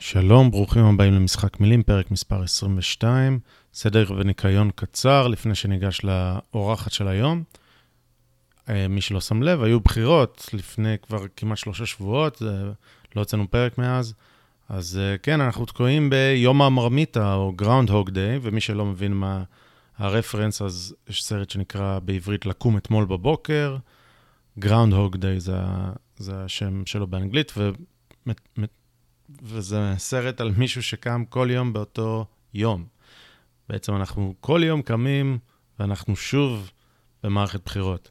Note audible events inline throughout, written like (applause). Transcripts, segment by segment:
שלום, ברוכים הבאים למשחק מילים, פרק מספר 22, סדר וניקיון קצר לפני שניגש לאורחת של היום. אה, מי שלא שם לב, היו בחירות לפני כבר כמעט שלושה שבועות, לא הוצאנו פרק מאז. אז אה, כן, אנחנו תקועים ביום המרמיתה, או Groundhog Day, ומי שלא מבין מה הרפרנס, אז יש סרט שנקרא בעברית לקום אתמול בבוקר. Groundhog Day זה, זה השם שלו באנגלית, ו... וזה סרט על מישהו שקם כל יום באותו יום. בעצם אנחנו כל יום קמים ואנחנו שוב במערכת בחירות.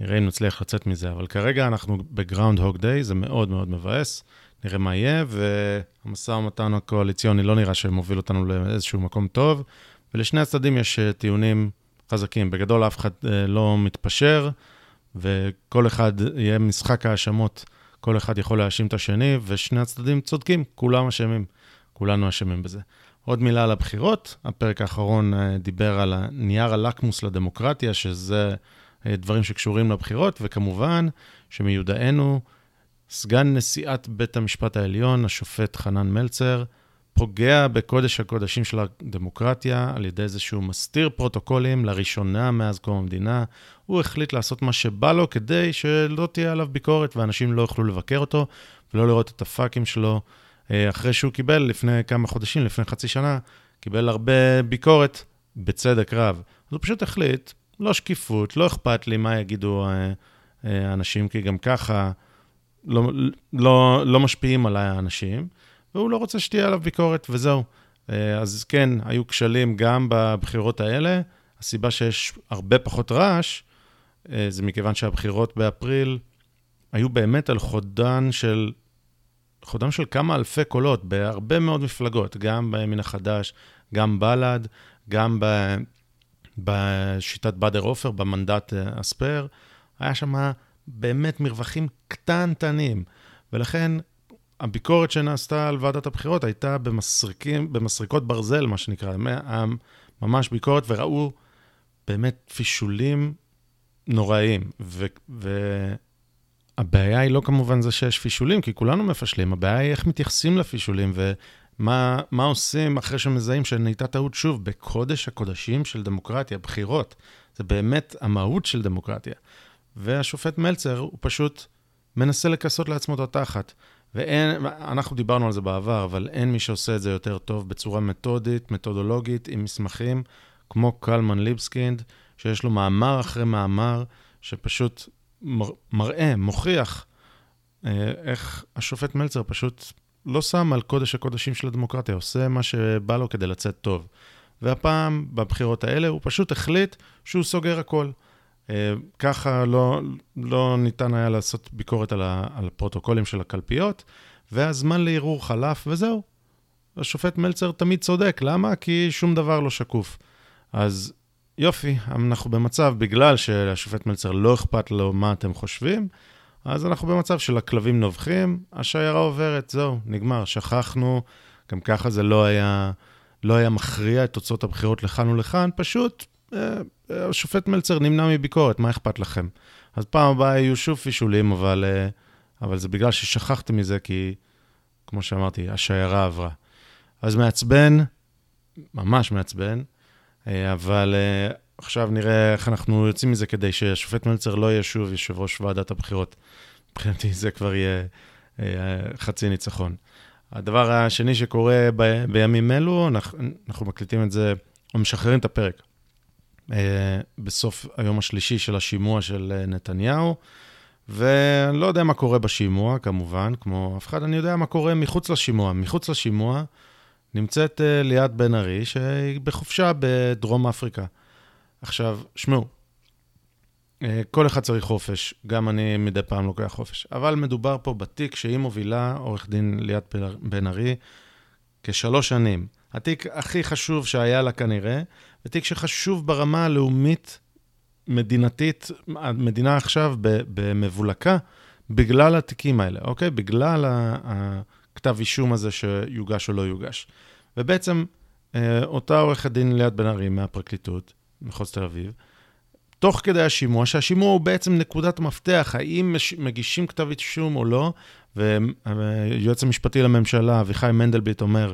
נראה אם נצליח לצאת מזה, אבל כרגע אנחנו בגראונד הוג דיי, זה מאוד מאוד מבאס. נראה מה יהיה, והמשא ומתן הקואליציוני לא נראה שמוביל אותנו לאיזשהו מקום טוב, ולשני הצדדים יש אה, טיעונים חזקים. בגדול אף אחד אה, לא מתפשר, וכל אחד יהיה משחק האשמות כל אחד יכול להאשים את השני, ושני הצדדים צודקים, כולם אשמים, כולנו אשמים בזה. עוד מילה על הבחירות, הפרק האחרון אה, דיבר על נייר הלקמוס לדמוקרטיה, שזה אה, דברים שקשורים לבחירות, וכמובן שמיודענו, סגן נשיאת בית המשפט העליון, השופט חנן מלצר, פוגע בקודש הקודשים של הדמוקרטיה על ידי זה שהוא מסתיר פרוטוקולים לראשונה מאז קום המדינה. הוא החליט לעשות מה שבא לו כדי שלא תהיה עליו ביקורת ואנשים לא יוכלו לבקר אותו ולא לראות את הפאקים שלו. אה, אחרי שהוא קיבל לפני כמה חודשים, לפני חצי שנה, קיבל הרבה ביקורת, בצדק רב. אז הוא פשוט החליט, לא שקיפות, לא אכפת לי מה יגידו אה, אה, האנשים, כי גם ככה לא, לא, לא משפיעים עליי האנשים. והוא לא רוצה שתהיה עליו ביקורת, וזהו. אה, אז כן, היו כשלים גם בבחירות האלה. הסיבה שיש הרבה פחות רעש, אה, זה מכיוון שהבחירות באפריל היו באמת על חודן של, חודם של כמה אלפי קולות בהרבה מאוד מפלגות, גם בימין החדש, גם בל"ד, גם ב, בשיטת באדר עופר, במנדט אה, הספייר. היה שם באמת מרווחים קטנטנים, ולכן הביקורת שנעשתה על ועדת הבחירות הייתה במסריקים, במסריקות ברזל, מה שנקרא, ממש ביקורת, וראו באמת פישולים נוראיים. והבעיה היא לא כמובן זה שיש פישולים, כי כולנו מפשלים, הבעיה היא איך מתייחסים לפישולים, ומה עושים אחרי שמזהים שנהייתה טעות שוב, בקודש הקודשים של דמוקרטיה, בחירות. זה באמת המהות של דמוקרטיה. והשופט מלצר, הוא פשוט מנסה לכסות לעצמו את התחת. ואין, אנחנו דיברנו על זה בעבר, אבל אין מי שעושה את זה יותר טוב בצורה מתודית, מתודולוגית, עם מסמכים, כמו קלמן ליבסקינד, שיש לו מאמר אחרי מאמר, שפשוט מר, מראה, מוכיח אה, איך השופט מלצר פשוט לא שם על קודש הקודשים של הדמוקרטיה, עושה מה שבא לו כדי לצאת טוב. והפעם, בבחירות האלה, הוא פשוט החליט שהוא סוגר הכל. אה, ככה לא, לא ניתן היה לעשות ביקורת על, ה, על הפרוטוקולים של הקלפיות, והזמן לערעור חלף, וזהו. השופט מלצר תמיד צודק, למה? כי שום דבר לא שקוף. אז יופי, אנחנו במצב, בגלל שהשופט מלצר לא אכפת לו מה אתם חושבים, אז אנחנו במצב של הכלבים נובחים, השיירה עוברת, זהו, נגמר, שכחנו, גם ככה זה לא היה, לא היה מכריע את תוצאות הבחירות לכאן ולכאן, פשוט השופט מלצר נמנע מביקורת, מה אכפת לכם? אז פעם הבאה יהיו שוב פישולים, אבל, אה, אבל זה בגלל ששכחתם מזה, כי, כמו שאמרתי, השיירה עברה. אז מעצבן, ממש מעצבן, אה, אבל עכשיו נראה איך אנחנו יוצאים מזה כדי שהשופט מלצר לא יהיה שוב יושב ראש ועדת הבחירות. מבחינתי זה כבר יהיה חצי ניצחון. הדבר השני שקורה ב, בימים אלו, אנחנו, אנחנו מקליטים את זה, או משחררים את הפרק אה, בסוף היום השלישי של השימוע של אה, נתניהו, ואני לא יודע מה קורה בשימוע, כמובן, כמו אף אחד, אני יודע מה קורה מחוץ לשימוע. מחוץ לשימוע נמצאת אה, ליאת בן ארי, שהיא בחופשה בדרום אפריקה. עכשיו, שמעו, כל אחד צריך חופש, גם אני מדי פעם לוקח חופש, אבל מדובר פה בתיק שהיא מובילה, עורך דין ליאת בן ארי, כשלוש שנים. התיק הכי חשוב שהיה לה כנראה, ותיק שחשוב ברמה הלאומית, מדינתית, המדינה עכשיו במבולקה, בגלל התיקים האלה, אוקיי? בגלל הכתב אישום הזה שיוגש או לא יוגש. ובעצם, אה, אותה עורכת דין ליאת בן ארי מהפרקליטות, מחוז תל אביב, תוך כדי השימוע, שהשימוע הוא בעצם נקודת מפתח, האם מגישים כתב אישום או לא, והיועץ המשפטי לממשלה, אביחי מנדלבליט, אומר,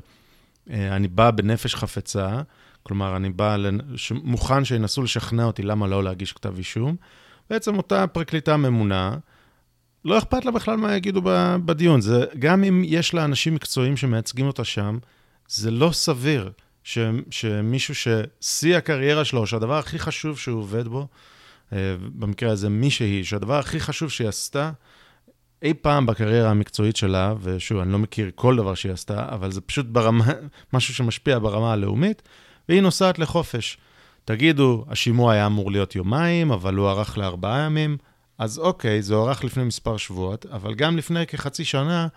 אה, אני בא בנפש חפצה, כלומר, אני בא, מוכן שינסו לשכנע אותי למה לא להגיש כתב אישום. בעצם אותה פרקליטה ממונה, לא אכפת לה בכלל מה יגידו בדיון. זה, גם אם יש לה אנשים מקצועיים שמייצגים אותה שם, זה לא סביר ש, שמישהו ששיא הקריירה שלו, שהדבר הכי חשוב שהוא עובד בו, אה, במקרה הזה מישהי, שהדבר הכי חשוב שהיא עשתה, אי פעם בקריירה המקצועית שלה, ושוב, אני לא מכיר כל דבר שהיא עשתה, אבל זה פשוט ברמה, משהו שמשפיע ברמה הלאומית, והיא נוסעת לחופש. תגידו, השימוע היה אמור להיות יומיים, אבל הוא ארך לארבעה ימים, אז אוקיי, זה הוארך לפני מספר שבועות, אבל גם לפני כחצי שנה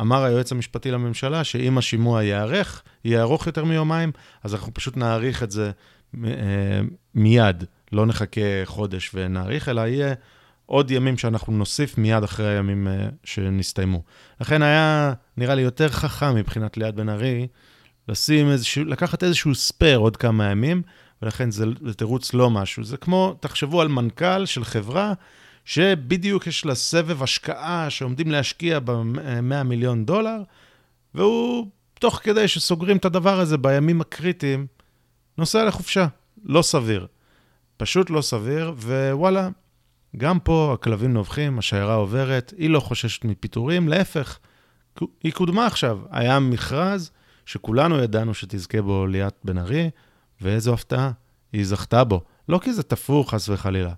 אמר היועץ המשפטי לממשלה שאם השימוע ייערך, יהיה ארוך יותר מיומיים, אז אנחנו פשוט נאריך את זה אה, מיד, לא נחכה חודש ונאריך, אלא יהיה עוד ימים שאנחנו נוסיף מיד אחרי הימים אה, שנסתיימו. לכן היה, נראה לי, יותר חכם מבחינת ליאת בן ארי, לשים איזשהו, לקחת איזשהו ספייר עוד כמה ימים, ולכן זה, זה תירוץ לא משהו. זה כמו, תחשבו על מנכ"ל של חברה, שבדיוק יש לה סבב השקעה שעומדים להשקיע ב-100 מיליון דולר, והוא, תוך כדי שסוגרים את הדבר הזה בימים הקריטיים, נוסע לחופשה. לא סביר. פשוט לא סביר, ווואלה, גם פה הכלבים נובחים, השיירה עוברת, היא לא חוששת מפיטורים, להפך, היא קודמה עכשיו. היה מכרז שכולנו ידענו שתזכה בו ליאת בן ארי, ואיזו הפתעה, היא זכתה בו. לא כי זה תפור, חס וחלילה,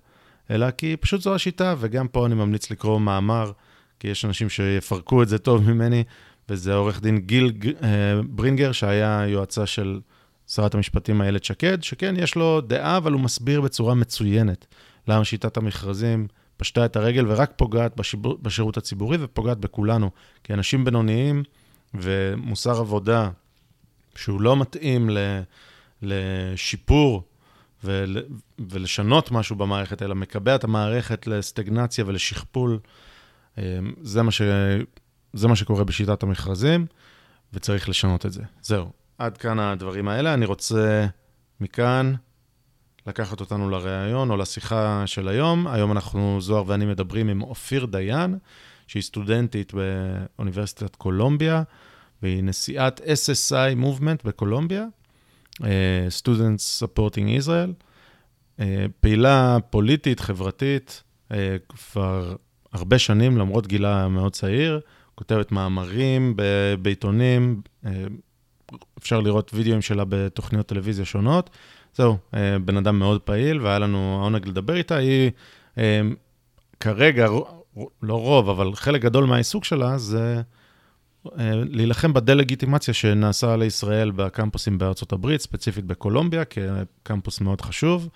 אלא כי פשוט זו השיטה, וגם פה אני ממליץ לקרוא מאמר, כי יש אנשים שיפרקו את זה טוב ממני, וזה עורך דין גיל אה, ברינגר, שהיה יועצה של שרת המשפטים איילת שקד, שכן, יש לו דעה, אבל הוא מסביר בצורה מצוינת למה שיטת המכרזים פשטה את הרגל ורק פוגעת בשיבור, בשירות הציבורי ופוגעת בכולנו. כי אנשים בינוניים ומוסר עבודה שהוא לא מתאים ל, לשיפור ול, ולשנות משהו במערכת, אלא מקבע את המערכת לסטגנציה ולשכפול, אה, זה מה, ש, זה מה שקורה בשיטת המכרזים, וצריך לשנות את זה. זהו, עד כאן הדברים האלה. אני רוצה מכאן לקחת אותנו לראיון או לשיחה של היום. היום אנחנו, זוהר ואני, מדברים עם אופיר דיין, שהיא סטודנטית באוניברסיטת קולומביה, והיא נשיאת SSI Movement בקולומביה, uh, Students Supporting Israel, uh, פעילה פוליטית, חברתית, uh, כבר הרבה שנים, למרות גילה מאוד צעיר, כותבת מאמרים בעיתונים, uh, אפשר לראות וידאוים שלה בתוכניות טלוויזיה שונות. זהו, אה, בן אדם מאוד פעיל, והיה לנו העונג לדבר איתה. היא אה, כרגע, לא רוב, אבל חלק גדול מהעיסוק שלה זה אה, להילחם בדה-לגיטימציה שנעשה לישראל בקמפוסים בארצות הברית, ספציפית בקולומביה, כקמפוס מאוד חשוב,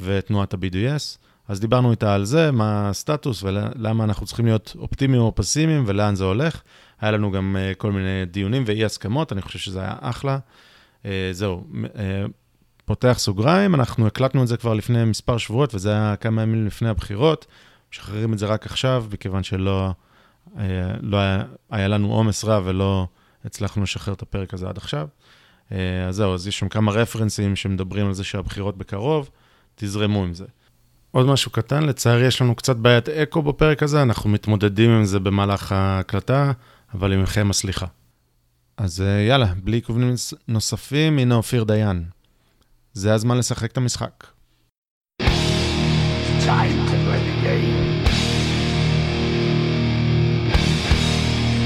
ותנועת ה-BDS. אז דיברנו איתה על זה, מה הסטטוס ולמה אנחנו צריכים להיות אופטימיים או פסימיים ולאן זה הולך. היה לנו גם כל מיני דיונים ואי הסכמות, אני חושב שזה היה אחלה. זהו, פותח סוגריים, אנחנו הקלטנו את זה כבר לפני מספר שבועות, וזה היה כמה ימים לפני הבחירות. משחררים את זה רק עכשיו, מכיוון שלא אה, לא היה, היה לנו עומס רב ולא הצלחנו לשחרר את הפרק הזה עד עכשיו. אה, אז זהו, אז יש שם כמה רפרנסים שמדברים על זה שהבחירות בקרוב, תזרמו עם זה. עוד משהו קטן, לצערי יש לנו קצת בעיית אקו בפרק הזה, אנחנו מתמודדים עם זה במהלך ההקלטה, אבל עם מכם הסליחה. אז אה, יאללה, בלי עיכובים נוספים, הנה אופיר דיין. זה הזמן לשחק את המשחק. Time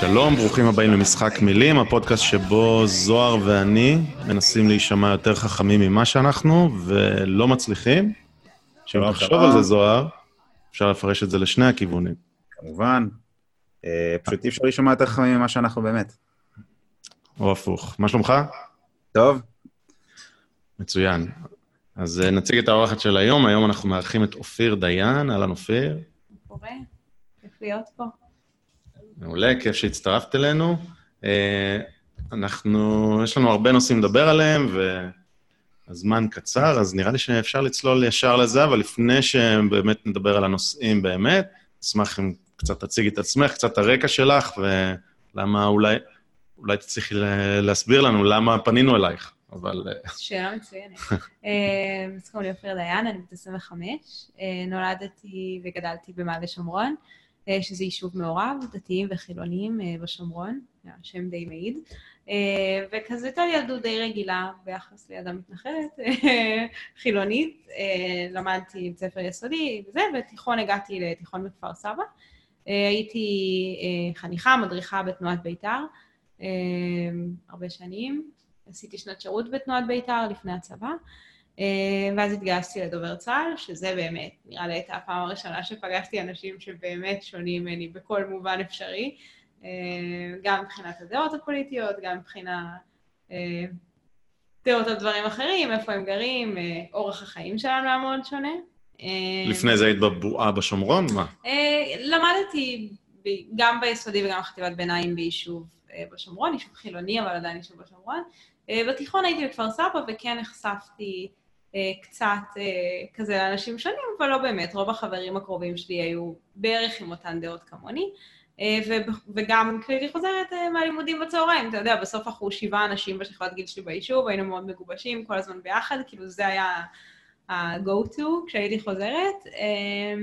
שלום, ברוכים הבאים למשחק מילים, הפודקאסט שבו זוהר ואני מנסים להישמע יותר חכמים ממה שאנחנו, ולא מצליחים. שלום, לחשוב על זה, זוהר, אפשר לפרש את זה לשני הכיוונים. כמובן. אה, פשוט אי אפשר להישמע יותר חכמים ממה שאנחנו באמת. או הפוך. מה שלומך? טוב. מצוין. אז אה, נציג את האורחת של היום, היום אנחנו מארחים את אופיר דיין, אהלן אופיר. קורה, כיף להיות פה. מעולה, כיף שהצטרפת אלינו. אנחנו, יש לנו הרבה נושאים לדבר עליהם, והזמן קצר, אז נראה לי שאפשר לצלול ישר לזה, אבל לפני שבאמת נדבר על הנושאים באמת, אשמח אם קצת תציגי את עצמך, קצת הרקע שלך, ולמה אולי, אולי תצליחי להסביר לנו למה פנינו אלייך, אבל... שאלה מצוינת. אה, אז קוראים לי אופיר דיין, אני בת 25, אה, נולדתי וגדלתי במעלה שומרון, אה, שזה יישוב מעורב, דתיים וחילוניים בשומרון, השם די מעיד. וכזה הייתה לי ילדות די רגילה ביחס לידה מתנחלת, חילונית. למדתי בית ספר יסודי וזה, בתיכון הגעתי לתיכון בכפר סבא. הייתי חניכה, מדריכה בתנועת בית"ר הרבה שנים. עשיתי שנת שירות בתנועת בית"ר לפני הצבא, ואז התגייסתי לדובר צה"ל, שזה באמת, נראה לי הייתה הפעם הראשונה שפגשתי אנשים שבאמת שונים ממני בכל מובן אפשרי. גם מבחינת הדעות הפוליטיות, גם מבחינת אה, דעות על דברים אחרים, איפה הם גרים, אה, אורח החיים שלנו היה מאוד שונה. אה, לפני זה היית בבועה בשומרון? מה? למדתי גם ביסודי וגם בחטיבת ביניים ביישוב בשומרון, יישוב חילוני, אבל עדיין יישוב בשומרון. בתיכון הייתי בכפר סבא וכן נחשפתי קצת כזה לאנשים שונים, אבל לא באמת, רוב החברים הקרובים שלי היו בערך עם אותן דעות כמוני. אה, וגם כשהייתי חוזרת אה, מהלימודים בצהריים, אתה יודע, בסוף אנחנו שבעה אנשים בשכבת גיל שלי ביישוב, היינו מאוד מגובשים כל הזמן ביחד, כאילו זה היה ה-go-to כשהייתי חוזרת. אה,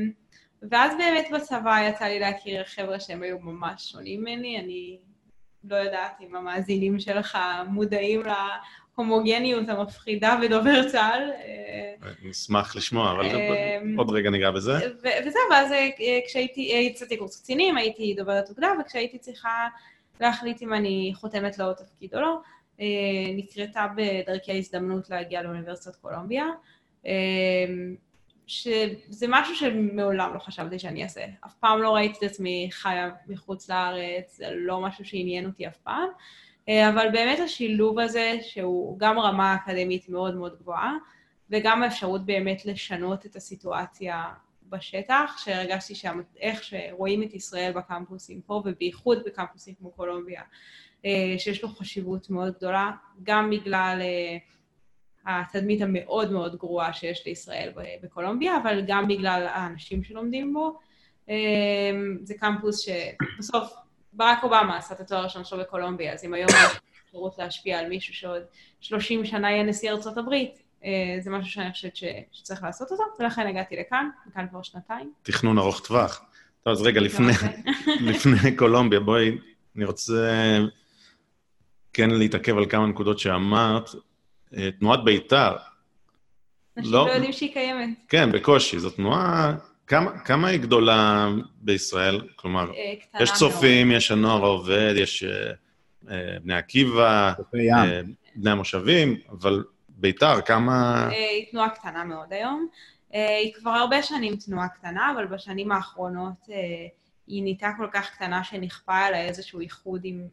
ואז באמת בצבא יצא לי להכיר חבר'ה שהם היו ממש שונים ממני, אני לא יודעת אם המאזינים שלך מודעים ההומוגניות המפחידה בדובר צה"ל. נשמח לשמוע, אבל אמ, עוד רגע ניגע בזה. וזהו, ואז אה, כשהייתי, אה, יצאתי קורס קצינים, הייתי דוברת אוגדה, וכשהייתי צריכה להחליט אם אני חותמת לעוד תפקיד או לא, אה, נקרתה בדרכי ההזדמנות להגיע לאוניברסיטת קולומביה, שזה משהו שמעולם לא חשבתי שאני אעשה. אף פעם לא ראיתי את עצמי חיה מחוץ לארץ, זה לא משהו שעניין אותי אף פעם. אה, אבל באמת השילוב הזה, שהוא גם רמה אקדמית מאוד מאוד גבוהה, וגם האפשרות באמת לשנות את הסיטואציה בשטח, שהרגשתי שאיך שרואים את ישראל בקמפוסים פה, ובייחוד בקמפוסים כמו קולומביה, אה, שיש לו חשיבות מאוד גדולה, גם בגלל אה, התדמית המאוד מאוד גרועה שיש לישראל בקולומביה, אבל גם בגלל האנשים שלומדים בו. זה קמפוס שבסוף ברק אובמה עשה את התואר הראשון שלו בקולומביה, אז אם היום יש אפשרות להשפיע על מישהו שעוד 30 שנה יהיה נשיא ארצות הברית, אה, זה משהו שאני חושבת שצריך לעשות אותו, ולכן הגעתי לכאן, כאן כבר שנתיים. תכנון ארוך טווח. טוב, אז רגע, (laughs) לפני, (laughs) לפני קולומביה, בואי, אני רוצה כן להתעכב על כמה נקודות שאמרת. אה, תנועת בית"ר. אנשים לא, לא יודעים שהיא קיימת. כן, בקושי. זו תנועה כמה, כמה היא גדולה בישראל? כלומר, אה, יש צופים, מאוד. יש הנוער העובד, יש uh, בני עקיבא, uh, בני המושבים, אבל ביתר, כמה... היא תנועה קטנה מאוד היום. היא כבר הרבה שנים תנועה קטנה, אבל בשנים האחרונות היא נהייתה כל כך קטנה שנכפה עליה איזשהו איחוד עם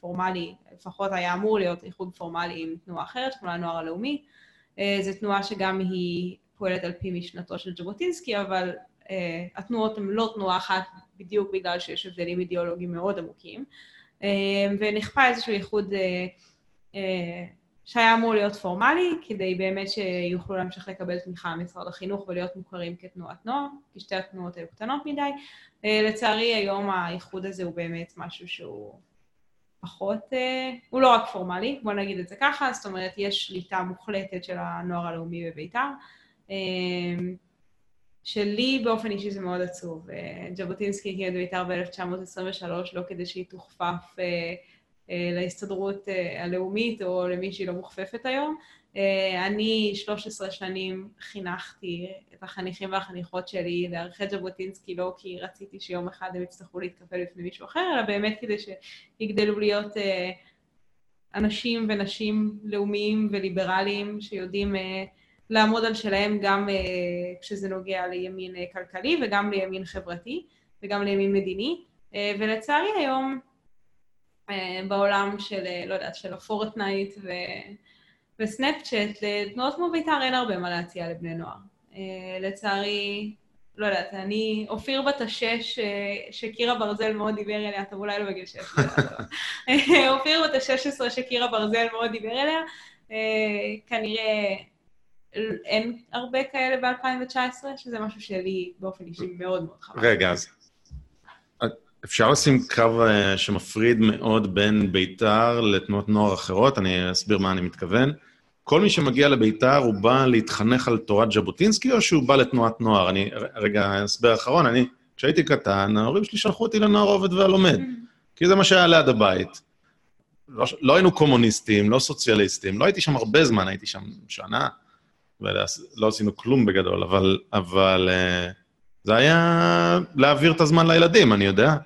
פורמלי, לפחות היה אמור להיות איחוד פורמלי עם תנועה אחרת, כמו הנוער הלאומי. זו תנועה שגם היא פועלת על פי משנתו של ז'בוטינסקי, אבל אה, התנועות הן לא תנועה אחת בדיוק בגלל שיש הבדלים אידיאולוגיים מאוד עמוקים, אה, ונכפה איזשהו איחוד אה, שהיה אמור להיות פורמלי, כדי באמת שיוכלו להמשיך לקבל תמיכה ממשרד החינוך ולהיות מוכרים כתנועת נוער, כי שתי התנועות היו קטנות מדי. לצערי היום האיחוד הזה הוא באמת משהו שהוא פחות, הוא לא רק פורמלי, בוא נגיד את זה ככה, זאת אומרת יש שליטה מוחלטת של הנוער הלאומי בבית"ר. שלי באופן אישי זה מאוד עצוב. אה, ז'בוטינסקי הגיע את בית"ר ב-1923 לא כדי שהיא תוכפף אה, אה, להסתדרות הלאומית או למי שהיא לא מוכפפת היום. אני 13 שנים חינכתי את החניכים והחניכות שלי לערכי ז'בוטינסקי לא כי רציתי שיום אחד הם יצטרכו להתקפל בפני מישהו אחר, אלא באמת כדי שיגדלו להיות אנשים ונשים לאומיים וליברליים שיודעים לעמוד על שלהם גם uh, כשזה נוגע לימין uh, כלכלי וגם לימין חברתי וגם לימין מדיני. Uh, ולצערי היום uh, בעולם של, uh, לא יודעת, של הפורטנייט ו... וסנאפצ'אט, לתנועות כמו בית"ר אין הרבה מה להציע לבני נוער. Uh, לצערי, לא יודעת, אני, אופיר בת השש, שקירה ברזל מאוד דיבר אליה, טוב, אולי לא בגיל שש, לא. (laughs) אופיר בת השש עשרה שקירה ברזל מאוד דיבר אליה, אה, כנראה אין הרבה כאלה ב-2019, שזה משהו שלי באופן אישי מאוד מאוד חבל. רגע, אז אפשר לשים קו אה, שמפריד מאוד בין בית"ר לתנועות נוער אחרות, אני אסביר מה אני מתכוון. כל מי שמגיע לביתר, הוא בא להתחנך על תורת ז'בוטינסקי, או שהוא בא לתנועת נוער? אני, רגע, הסבר אחרון, אני, כשהייתי קטן, ההורים שלי שלחו אותי לנוער העובד והלומד, mm. כי זה מה שהיה ליד הבית. לא, לא היינו קומוניסטים, לא סוציאליסטים, לא הייתי שם הרבה זמן, הייתי שם שנה, ולא עשינו כלום בגדול, אבל, אבל uh, זה היה להעביר את הזמן לילדים, אני יודע.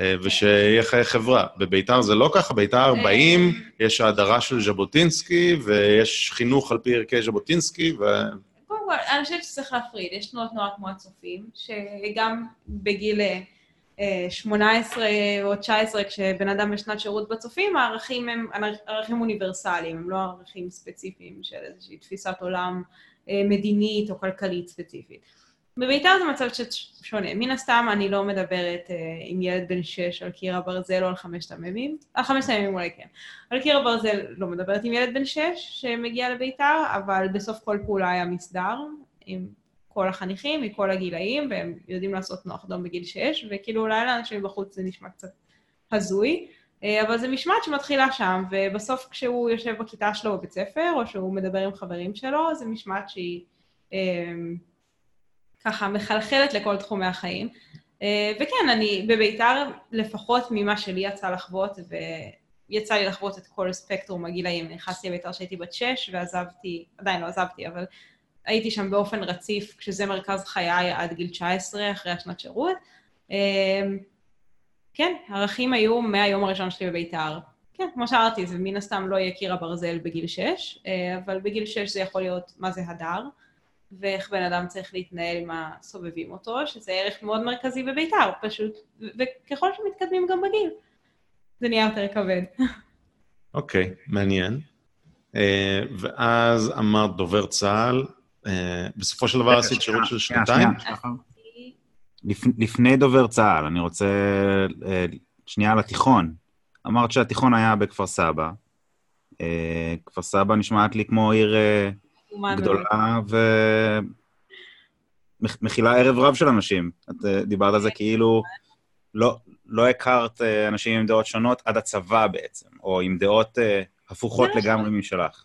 אה, ושיהיה חיי חברה. בביתר זה לא ככה, ביתר באים, יש האדרה של ז'בוטינסקי, ויש חינוך על פי ערכי ז'בוטינסקי, ו... קודם כל, אני חושבת שצריך להפריד. יש תנועות נוער כמו הצופים, שגם בגיל 18 אה, או 19, כשבן אדם בשנת שירות בצופים, הערכים הם ערכים אוניברסליים, הם לא ערכים ספציפיים של איזושהי תפיסת עולם אה, מדינית או כלכלית ספציפית. בביתר זה מצב שונה. מן הסתם אני לא מדברת uh, עם ילד בן שש על קיר הברזל או על חמשת המ"מים. על חמשת המ"מים אולי כן. על קיר הברזל לא מדברת עם ילד בן שש שמגיע לביתר, אבל בסוף כל פעולה היה מסדר עם כל החניכים, מכל הגילאים, והם יודעים לעשות נוח אדום בגיל שש, וכאילו אולי לאנשים בחוץ זה נשמע קצת הזוי. uh, אבל זה משמעת שמתחילה שם, ובסוף כשהוא יושב בכיתה שלו בבית ספר, או שהוא מדבר עם חברים שלו, זה משמעת שהיא... Uh, ככה מחלחלת לכל תחומי החיים. אה, וכן, אני בביתר, לפחות ממה שלי יצא לחוות, ויצא לי לחוות את כל ספקטרום הגילאים. נכנסתי לביתר כשהייתי בת שש, ועזבתי, עדיין לא עזבתי, אבל הייתי שם באופן רציף, כשזה מרכז חיי עד גיל 19, אחרי השנת שירות. אה, כן, הערכים היו מהיום הראשון שלי בביתר. כן, כמו שאמרתי, זה מן הסתם לא יהיה קיר הברזל בגיל 6, אה, אבל בגיל 6 זה יכול להיות מה זה הדר. ואיך בן אדם צריך להתנהל עם הסובבים אותו, שזה ערך מאוד מרכזי בביתר, פשוט, וככל שמתקדמים גם בגיל, זה נהיה יותר כבד. אוקיי, okay, מעניין. Uh, ואז אמרת דובר צה"ל, בסופו של דבר עשית שירות של שנתיים? לפני דובר צה"ל, אני רוצה uh, שנייה על התיכון. אמרת שהתיכון היה בכפר סבא. Uh, כפר סבא נשמעת לי כמו עיר... גדולה ומכילה ערב רב של אנשים. את אה, דיברת על זה כאילו לא, לא הכרת אה, אנשים עם דעות שונות עד הצבא בעצם, או עם דעות אה, הפוכות לגמרי משלך.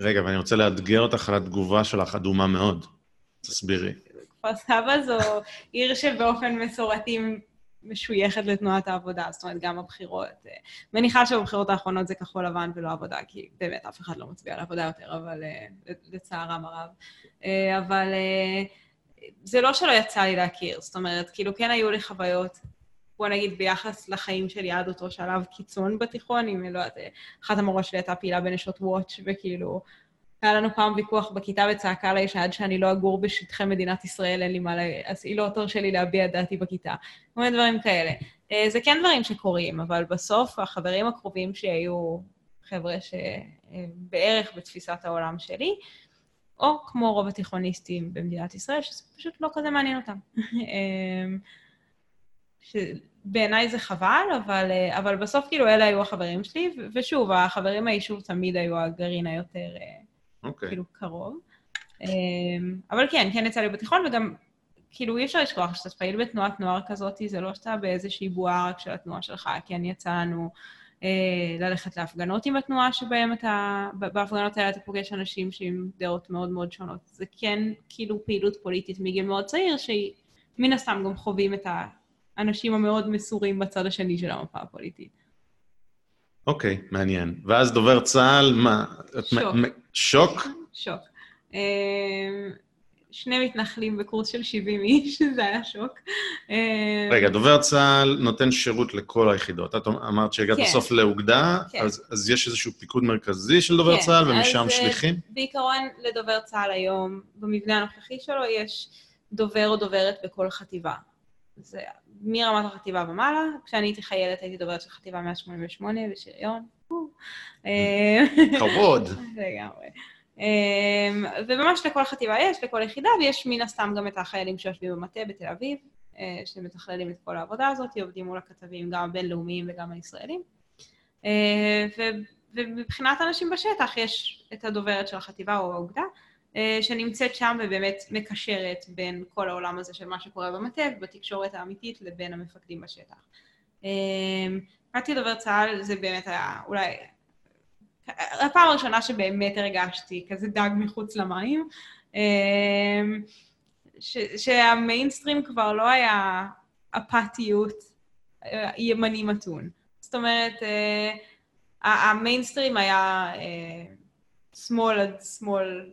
רגע, ואני רוצה לאתגר אותך על התגובה שלך, אדומה מאוד. תסבירי. כפר סבא זו עיר שבאופן מסורתי משויכת לתנועת העבודה, זאת אומרת, גם הבחירות. אה, מניחה שבבחירות האחרונות זה כחול לבן ולא עבודה, כי באמת אף אחד לא מצביע לעבודה יותר, אבל אה, לצערם הרב. אה, אבל זה לא שלא יצא לי להכיר, זאת אומרת, כאילו כן היו לי חוויות, בוא נגיד ביחס לחיים שלי עד אותו שלב קיצון בתיכון, אם לא יודעת, אחת המורות שלי הייתה פעילה בנשות וואץ', וכאילו, היה לנו פעם ויכוח בכיתה וצעקה לה שעד שאני לא אגור בשטחי מדינת ישראל, אין לי מה ל... אז היא לא תרשה לי להביע את דעתי בכיתה. כל מיני דברים כאלה. אה, זה כן דברים שקורים, אבל בסוף החברים הקרובים שהיו חבר'ה שבערך בתפיסת העולם שלי, או כמו רוב התיכוניסטים במדינת ישראל, שזה פשוט לא כזה מעניין אותם. (laughs) אה, שבעיניי זה חבל, אבל, אה, אבל בסוף כאילו אלה היו החברים שלי, ושוב, החברים מהיישוב תמיד היו הגרעין היותר... אוקיי. כאילו קרוב. אמ, אבל כן, כן יצא לי בתיכון, וגם, כאילו, אי אפשר לשכוח שאתה פעיל בתנועת נוער כזאת, זה לא שאתה באיזושהי בועה רק של התנועה שלך, כן יצא לנו אה, ללכת להפגנות עם התנועה שבהם אתה, בהפגנות האלה אתה פוגש אנשים שעם דעות מאוד מאוד שונות. זה כן כאילו פעילות פוליטית מגיל מאוד צעיר, שהיא מן הסתם גם חווים את האנשים המאוד מסורים בצד השני של המפה הפוליטית. אוקיי, okay, מעניין. ואז דובר צה"ל, מה? שוק. שוק? שוק. אמ, שני מתנחלים בקורס של 70 איש, (laughs) זה היה שוק. אמ, רגע, דובר צה"ל נותן שירות לכל היחידות. את אמרת שהגעת כן. בסוף לאוגדה, כן. אז, אז יש איזשהו פיקוד מרכזי של דובר כן. צה"ל ומשם אז, שליחים? בעיקרון, לדובר צה"ל היום, במבנה הנוכחי שלו, יש דובר או דוברת בכל חטיבה. זה מרמת החטיבה ומעלה. כשאני הייתי חיילת הייתי דוברת של חטיבה 188 בשריון. כבוד. (laughs) לגמרי. וממש לכל חטיבה יש, לכל יחידה, ויש מן הסתם גם את החיילים שיושבים במטה בתל אביב, שמתכללים את כל העבודה הזאת, עובדים מול הכתבים גם הבינלאומיים וגם הישראלים. ומבחינת אנשים בשטח יש את הדוברת של החטיבה או האוגדה, שנמצאת שם ובאמת מקשרת בין כל העולם הזה של מה שקורה במטה ובתקשורת האמיתית לבין המפקדים בשטח. קראתי דובר צה"ל, זה באמת היה אולי הפעם הראשונה שבאמת הרגשתי כזה דג מחוץ למים, ש, שהמיינסטרים כבר לא היה אפתיות ימני מתון. זאת אומרת, המיינסטרים היה שמאל עד שמאל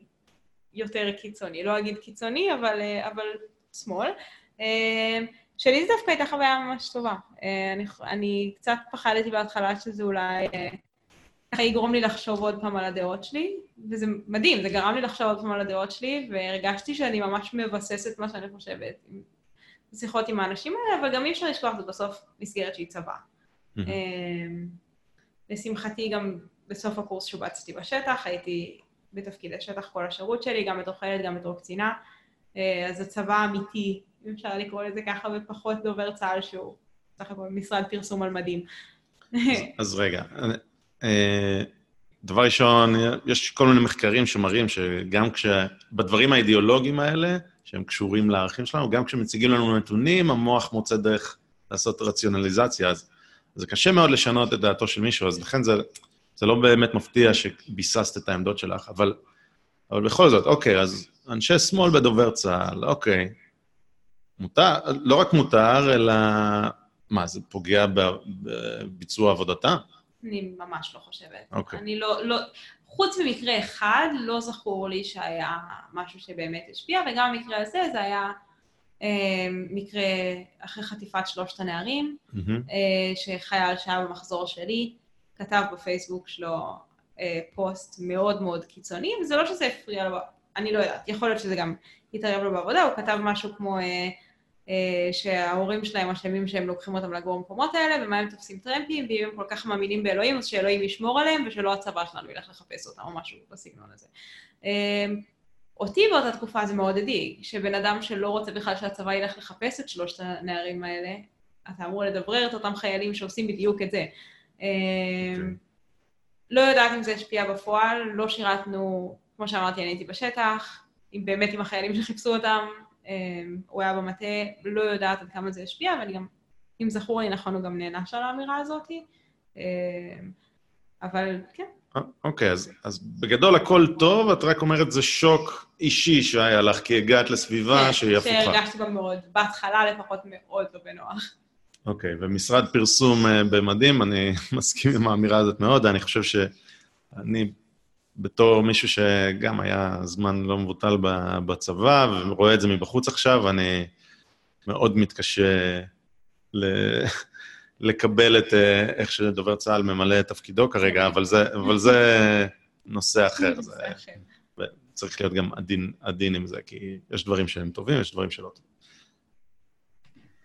יותר קיצוני. לא אגיד קיצוני, אבל, אבל שמאל. שלי זה דווקא הייתה חוויה ממש טובה. אני, אני קצת פחדתי בהתחלה שזה אולי ככה יגרום לי לחשוב עוד פעם על הדעות שלי, וזה מדהים, זה גרם לי לחשוב עוד פעם על הדעות שלי, והרגשתי שאני ממש מבססת מה שאני חושבת. בשיחות עם האנשים האלה, אבל גם אי אפשר לשכוח, זה בסוף מסגרת שהיא צבא. לשמחתי גם בסוף הקורס שובצתי בשטח, הייתי בתפקידי שטח כל השירות שלי, גם בתור חיילת, גם בתור קצינה. אז הצבא אמיתי, אם אפשר לקרוא לזה ככה, ופחות דובר צה"ל שהוא סך הכל משרד פרסום על מדים. אז רגע, דבר ראשון, יש כל מיני מחקרים שמראים שגם כש... בדברים האידיאולוגיים האלה, שהם קשורים לערכים שלנו, גם כשמציגים לנו נתונים, המוח מוצא דרך לעשות רציונליזציה, אז זה קשה מאוד לשנות את דעתו של מישהו, אז לכן זה, זה לא באמת מפתיע שביססת את העמדות שלך, אבל, אבל בכל זאת, אוקיי, אז אנשי שמאל בדובר צה"ל, אוקיי. מותר, לא רק מותר, אלא מה, זה פוגע בביצוע עבודתה? אני ממש לא חושבת. אוקיי. אני לא, לא, חוץ ממקרה אחד, לא זכור לי שהיה משהו שבאמת השפיע, וגם במקרה הזה זה היה אה, מקרה אחרי חטיפת שלושת הנערים, Mm-hmm. אה, שחייל שהיה במחזור שלי, כתב בפייסבוק שלו אה, פוסט מאוד מאוד קיצוני, וזה לא שזה הפריע לו, אני לא יודעת, יכול להיות שזה גם התערב לו בעבודה, הוא כתב משהו כמו... אה, אה, שההורים שלהם אשמים שהם לוקחים אותם לגור במקומות האלה, ומה הם תופסים טרמפים, ואם הם כל כך מאמינים באלוהים, אז שאלוהים ישמור עליהם, ושלא הצבא שלנו ילך לחפש אותם, או משהו בסגנון הזה. אה, אותי באותה תקופה זה מאוד הדאיג, שבן אדם שלא רוצה בכלל שהצבא ילך לחפש את שלושת הנערים האלה, אתה אמור לדברר את אותם חיילים שעושים בדיוק את זה. אה, לא יודעת אם זה השפיע בפועל, לא שירתנו, כמו שאמרתי, אני הייתי בשטח, אם באמת עם החיילים שחיפשו אותם, הוא היה במטה, לא יודעת עד כמה זה השפיע, ואני גם, אם זכור לי נכון, הוא גם נענש על האמירה הזאת. אבל כן. אוקיי, אז, אז בגדול הכל טוב, את רק אומרת זה שוק אישי שהיה לך, כי הגעת לסביבה כן, שהיא הפוכה. שהרגשתי גם מאוד, בהתחלה לפחות מאוד לא בנוח. אוקיי, ומשרד פרסום אה, במדים, אני (laughs) מסכים עם האמירה הזאת מאוד, אני חושב שאני בתור מישהו שגם היה זמן לא מבוטל בצבא, ורואה את זה מבחוץ עכשיו, אני מאוד מתקשה ל... (laughs) לקבל את אה, איך שדובר צה"ל ממלא את תפקידו כרגע, אבל זה, אבל זה נושא אחר. זה, צריך להיות גם עדין, עדין עם זה, כי יש דברים שהם טובים, יש דברים שלא טובים.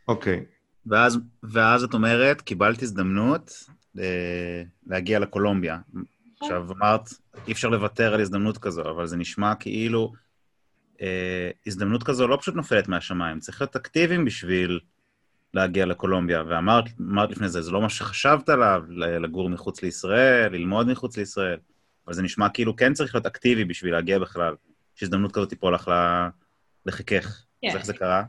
אוקיי. ואז, ואז את אומרת, קיבלת הזדמנות אה, להגיע לקולומביה. עכשיו, אמרת, אי אפשר לוותר על הזדמנות כזו, אבל זה נשמע כאילו אה, הזדמנות כזו לא פשוט נופלת מהשמיים, צריך להיות אקטיביים בשביל להגיע לקולומביה. ואמרת לפני זה, זה לא מה שחשבת עליו, לגור מחוץ לישראל, ללמוד מחוץ לישראל, אבל זה נשמע כאילו כן צריך להיות אקטיבי בשביל להגיע בכלל, שהזדמנות כזאת תיפול לך לחיכך. כן. אז איך זה קרה?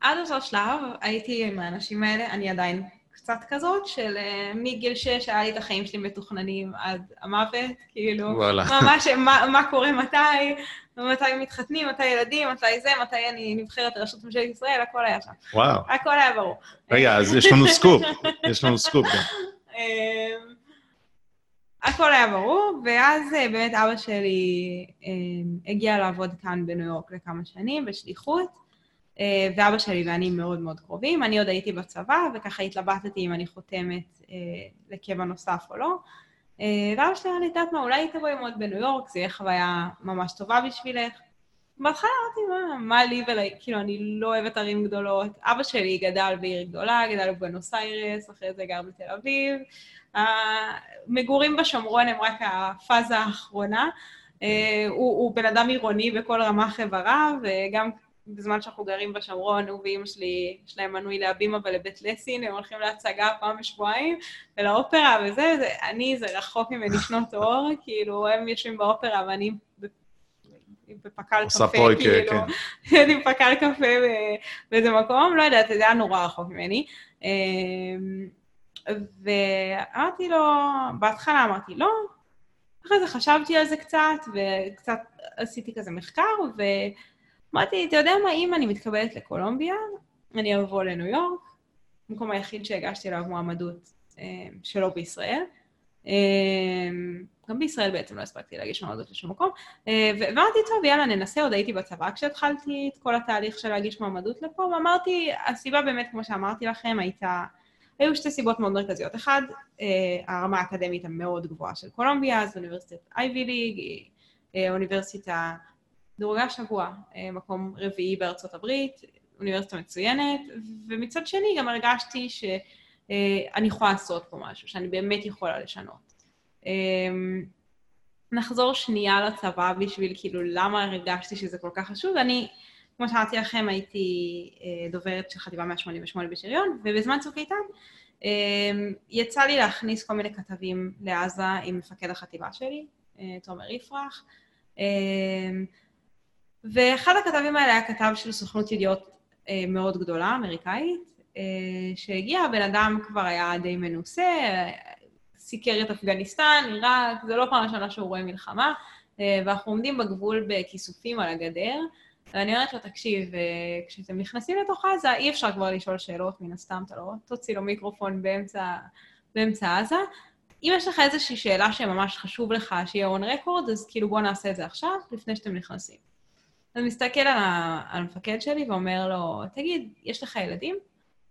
עד אותו שלב הייתי עם האנשים האלה, אני עדיין קצת כזאת, של uh, מגיל שש היה לי את החיים שלי מתוכננים עד המוות, כאילו, וואלה. (laughs) ממש מה, מה קורה מתי, מתי מתחתנים, מתי ילדים, מתי זה, מתי אני נבחרת לראשות ממשלת ישראל, הכל היה שם. וואו. הכל היה ברור. רגע, אז יש לנו סקופ, יש לנו סקופ גם. (laughs) אמ, הכל היה ברור, ואז אה, באמת אבא שלי אמ, הגיע לעבוד כאן בניו יורק לכמה שנים, בשליחות. אה, ואבא שלי ואני מאוד מאוד קרובים. אני עוד הייתי בצבא, וככה התלבטתי אם אני חותמת אה, לקבע נוסף או לא. אה, ואבא שלי אמר לי, את מה, אולי תבואי ללמוד בניו יורק, זה יהיה חוויה ממש טובה בשבילך. בהתחלה אמרתי, מה, מה לי ולה... כאילו, אני לא אוהבת ערים גדולות. אבא שלי גדל בעיר גדולה, גדל בבואנוס איירס, אחרי זה גר בתל אביב. המגורים בשומרון הם רק הפאזה האחרונה. הוא, הוא בן אדם עירוני בכל רמ"ח איבריו, וגם בזמן שאנחנו גרים בשומרון, הוא ואימא שלי, יש להם מנוי להבימה ולבית לסין, הם הולכים להצגה פעם בשבועיים, ולאופרה וזה, זה, אני, זה רחוק ממני שנות אור, (laughs) כאילו, הם יושבים באופרה ואני בפקל קפה, פרויקה, כאילו, כן. (laughs) אני עם פקל קפה באיזה מקום, לא יודעת, זה היה נורא רחוק ממני. אמ, ואמרתי לו, בהתחלה אמרתי לא, אחרי זה חשבתי על זה קצת, וקצת עשיתי כזה מחקר, ואמרתי, אתה יודע מה, אם אני מתקבלת לקולומביה, אני אבוא לניו יורק, המקום היחיד שהגשתי אליו מועמדות אמ, שלא בישראל. אמ, גם בישראל בעצם לא הספקתי להגיש מועמדות לשום מקום. ו- ואמרתי, טוב, יאללה, ננסה, עוד הייתי בצבא כשהתחלתי את כל התהליך של להגיש מועמדות לפה, ואמרתי, הסיבה באמת, כמו שאמרתי לכם, הייתה, היו שתי סיבות מאוד מרכזיות. אחד, אה, הרמה האקדמית המאוד גבוהה של קולומביה, אז אוניברסיטת אייבי ליג, אה, אוניברסיטה דורגה שבוע, אה, מקום רביעי בארצות הברית, אוניברסיטה מצוינת, ומצד שני גם הרגשתי שאני יכולה לעשות פה משהו, שאני באמת יכולה לשנות. אמ, נחזור שנייה לצבא בשביל כאילו למה הרגשתי שזה כל כך חשוב. אני, כמו שאמרתי לכם, הייתי אה, דוברת של חטיבה 188 בשריון, ובזמן צוק איתן אה, יצא לי להכניס כל מיני כתבים לעזה עם מפקד החטיבה שלי, אה, תומר יפרח, אה, ואחד הכתבים האלה היה כתב של סוכנות ידיעות אה, מאוד גדולה, אמריקאית, אה, שהגיע, הבן אדם כבר היה די מנוסה, סיקר את אפגניסטן, עיראק, זה לא פעם ראשונה שהוא רואה מלחמה, אה, ואנחנו עומדים בגבול בכיסופים על הגדר, ואני אומרת לו, תקשיב, אה, כשאתם נכנסים לתוך עזה, אי אפשר כבר לשאול שאלות, מן הסתם, אתה לא תוציא לו מיקרופון באמצע, באמצע עזה. אם יש לך איזושהי שאלה שממש חשוב לך שיהיה און רקורד, אז כאילו בוא נעשה את זה עכשיו, לפני שאתם נכנסים. אז מסתכל על, על המפקד שלי ואומר לו, תגיד, יש לך ילדים?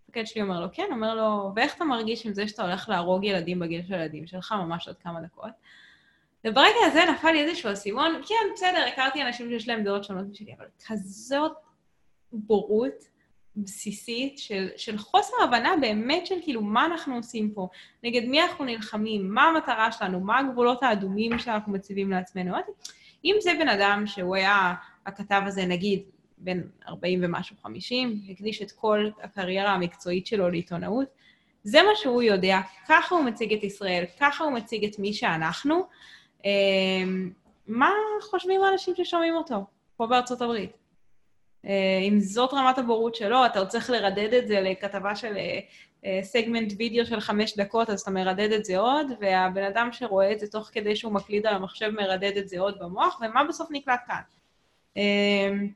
המפקד שלי אומר לו, כן, אומר לו, ואיך אתה מרגיש עם זה שאתה הולך להרוג ילדים בגיל של הילדים שלך, ממש עוד כמה דקות? וברגע הזה נפל לי איזשהו אסימון, כן, בסדר, הכרתי אנשים שיש להם דעות שונות משלי, אבל כזאת בורות בסיסית של, של חוסר הבנה באמת של כאילו מה אנחנו עושים פה, נגד מי אנחנו נלחמים, מה המטרה שלנו, מה הגבולות האדומים שאנחנו מציבים לעצמנו. אם זה בן אדם שהוא היה, הכתב הזה, נגיד, בן 40 ומשהו, 50, הקדיש את כל הקריירה המקצועית שלו לעיתונאות, זה מה שהוא יודע, ככה הוא מציג את ישראל, ככה הוא מציג את מי שאנחנו. אמ, מה חושבים האנשים ששומעים אותו פה בארצות הברית? אה, אם זאת רמת הבורות שלו, אתה עוד צריך לרדד את זה לכתבה של אה, אה, סגמנט וידאו של חמש דקות, אז אתה מרדד את זה עוד, והבן אדם שרואה את זה תוך כדי שהוא מקליד על המחשב מרדד את זה עוד במוח, ומה בסוף נקלט כאן? אמ,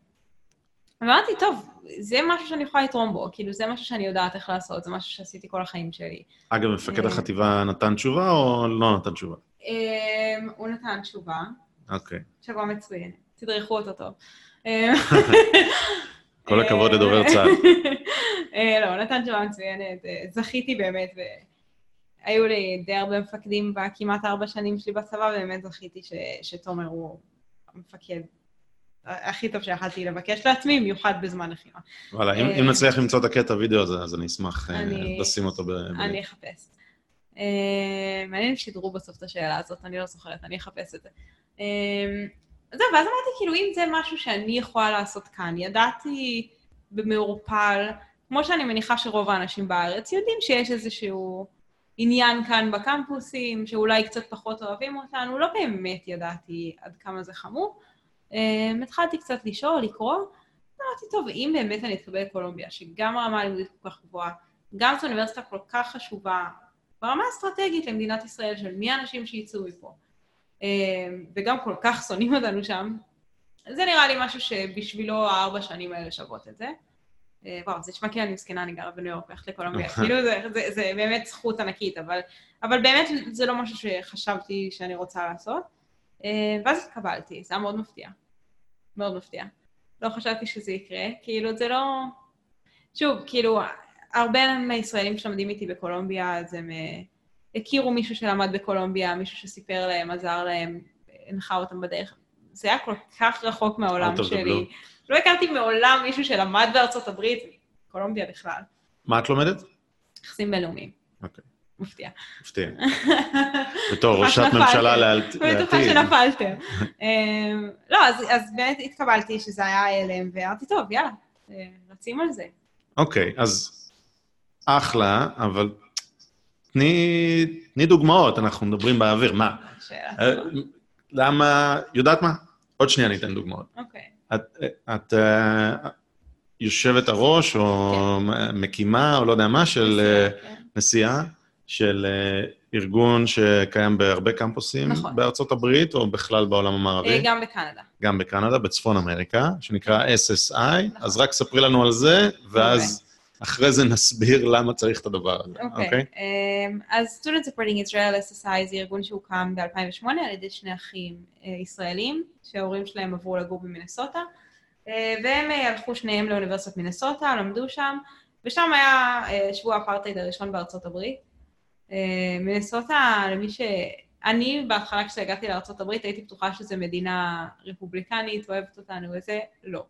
אמרתי, טוב, זה משהו שאני יכולה לתרום בו, כאילו, זה משהו שאני יודעת איך לעשות, זה משהו שעשיתי כל החיים שלי. אגב, מפקד החטיבה נתן תשובה או לא נתן תשובה? אמ, הוא נתן תשובה, אוקיי. תשובה מצוינת, תדרכו אותו טוב. אמ, (laughs) כל הכבוד לדובר צה"ל. (laughs) אה, לא, נתן תשובה מצוינת, אה, זכיתי באמת, והיו לי די הרבה מפקדים בכמעט ארבע שנים שלי בצבא, ובאמת זכיתי שתומר הוא המפקד הכי טוב שיכלתי לבקש לעצמי, במיוחד בזמן לחימה. וואלה, אם- אה, אם נצליח למצוא את הקטע וידאו הזה, אז אני אשמח אה, אני- לשים אותו ב... אני אחפש. אה, מעניין אם שידרו בסוף את השאלה הזאת, אני לא זוכרת, אני אחפש את זה. אה, זהו, ואז אמרתי, כאילו, אם זה משהו שאני יכולה לעשות כאן, ידעתי במעורפל, כמו שאני מניחה שרוב האנשים בארץ יודעים שיש איזשהו עניין כאן בקמפוסים, שאולי קצת פחות אוהבים אותנו, לא באמת ידעתי עד כמה זה חמור. אה, התחלתי קצת לשאול, לקרוא, אמרתי, טוב, אם באמת אני אתקבל לקולומביה, שגם הרמה הלימודית כל כך גבוהה, גם זו אוניברסיטה כל כך חשובה, ברמה האסטרטגית למדינת ישראל, של מי האנשים שיצאו מפה, אה, וגם כל כך שונאים אותנו שם, זה נראה לי משהו שבשבילו הארבע שנים האלה שוות את זה. אה, וואו, זה נשמע כאילו אני מסכנה, אני גרה בניו יורק, הולכת לקולומביה, כאילו זה, זה, זה באמת זכות ענקית, אבל, אבל באמת זה לא משהו שחשבתי שאני רוצה לעשות. ואז התקבלתי, זה היה מאוד מפתיע. מאוד מפתיע. לא חשבתי שזה יקרה, כאילו זה לא... שוב, כאילו, הרבה מהישראלים שלומדים איתי בקולומביה, אז הם אה, הכירו מישהו שלמד בקולומביה, מישהו שסיפר להם, עזר להם, הנחה אותם בדרך. זה היה כל כך רחוק מהעולם שלי. לא הכרתי מעולם מישהו שלמד בארצות הברית, קולומביה בכלל. מה את לומדת? יחסים בינלאומיים. אוקיי. מפתיע. מפתיע. (laughs) בתור ראשת ממשלה (laughs) לעתיד. בטוחה שנפלתם. אמ, לא, אז באמת התקבלתי שזה היה הלם, ואמרתי, טוב, יאללה, אה, רצים על זה. אוקיי, אז אחלה, אבל תני דוגמאות, אנחנו מדברים באוויר, מה? שאלה אה, טובה. למה, יודעת מה? עוד שנייה אני אתן דוגמאות. אוקיי. את, את אה, יושבת הראש, או מקימה, או לא יודע מה, של אה, כן. של אה, ארגון שקיים בהרבה קמפוסים נכון. בארצות הברית, או בכלל בעולם אה, המערבי, גם בקנדה. גם בקנדה, בצפון אמריקה, שנקרא SSI, נכון. אז רק ספרי לנו על זה, ואז אחרי זה נסביר למה צריך את הדבר הזה, אוקיי. אוקיי? אמ, אז Student Supporting Israel SSI זה ארגון שהוקם ב-2008 על ידי שני אחים אה, ישראלים, שההורים שלהם עברו לגור במינסוטה, אה, והם אה, הלכו שניהם לאוניברסיטת מינסוטה, למדו שם, ושם היה אה, שבוע האפרטהייד הראשון בארצות הברית. אה, מינסוטה, למי ש... אני בהתחלה כשהגעתי לארה"ב הייתי בטוחה שזו מדינה רפובליקנית, אוהבת אותנו וזה, לא.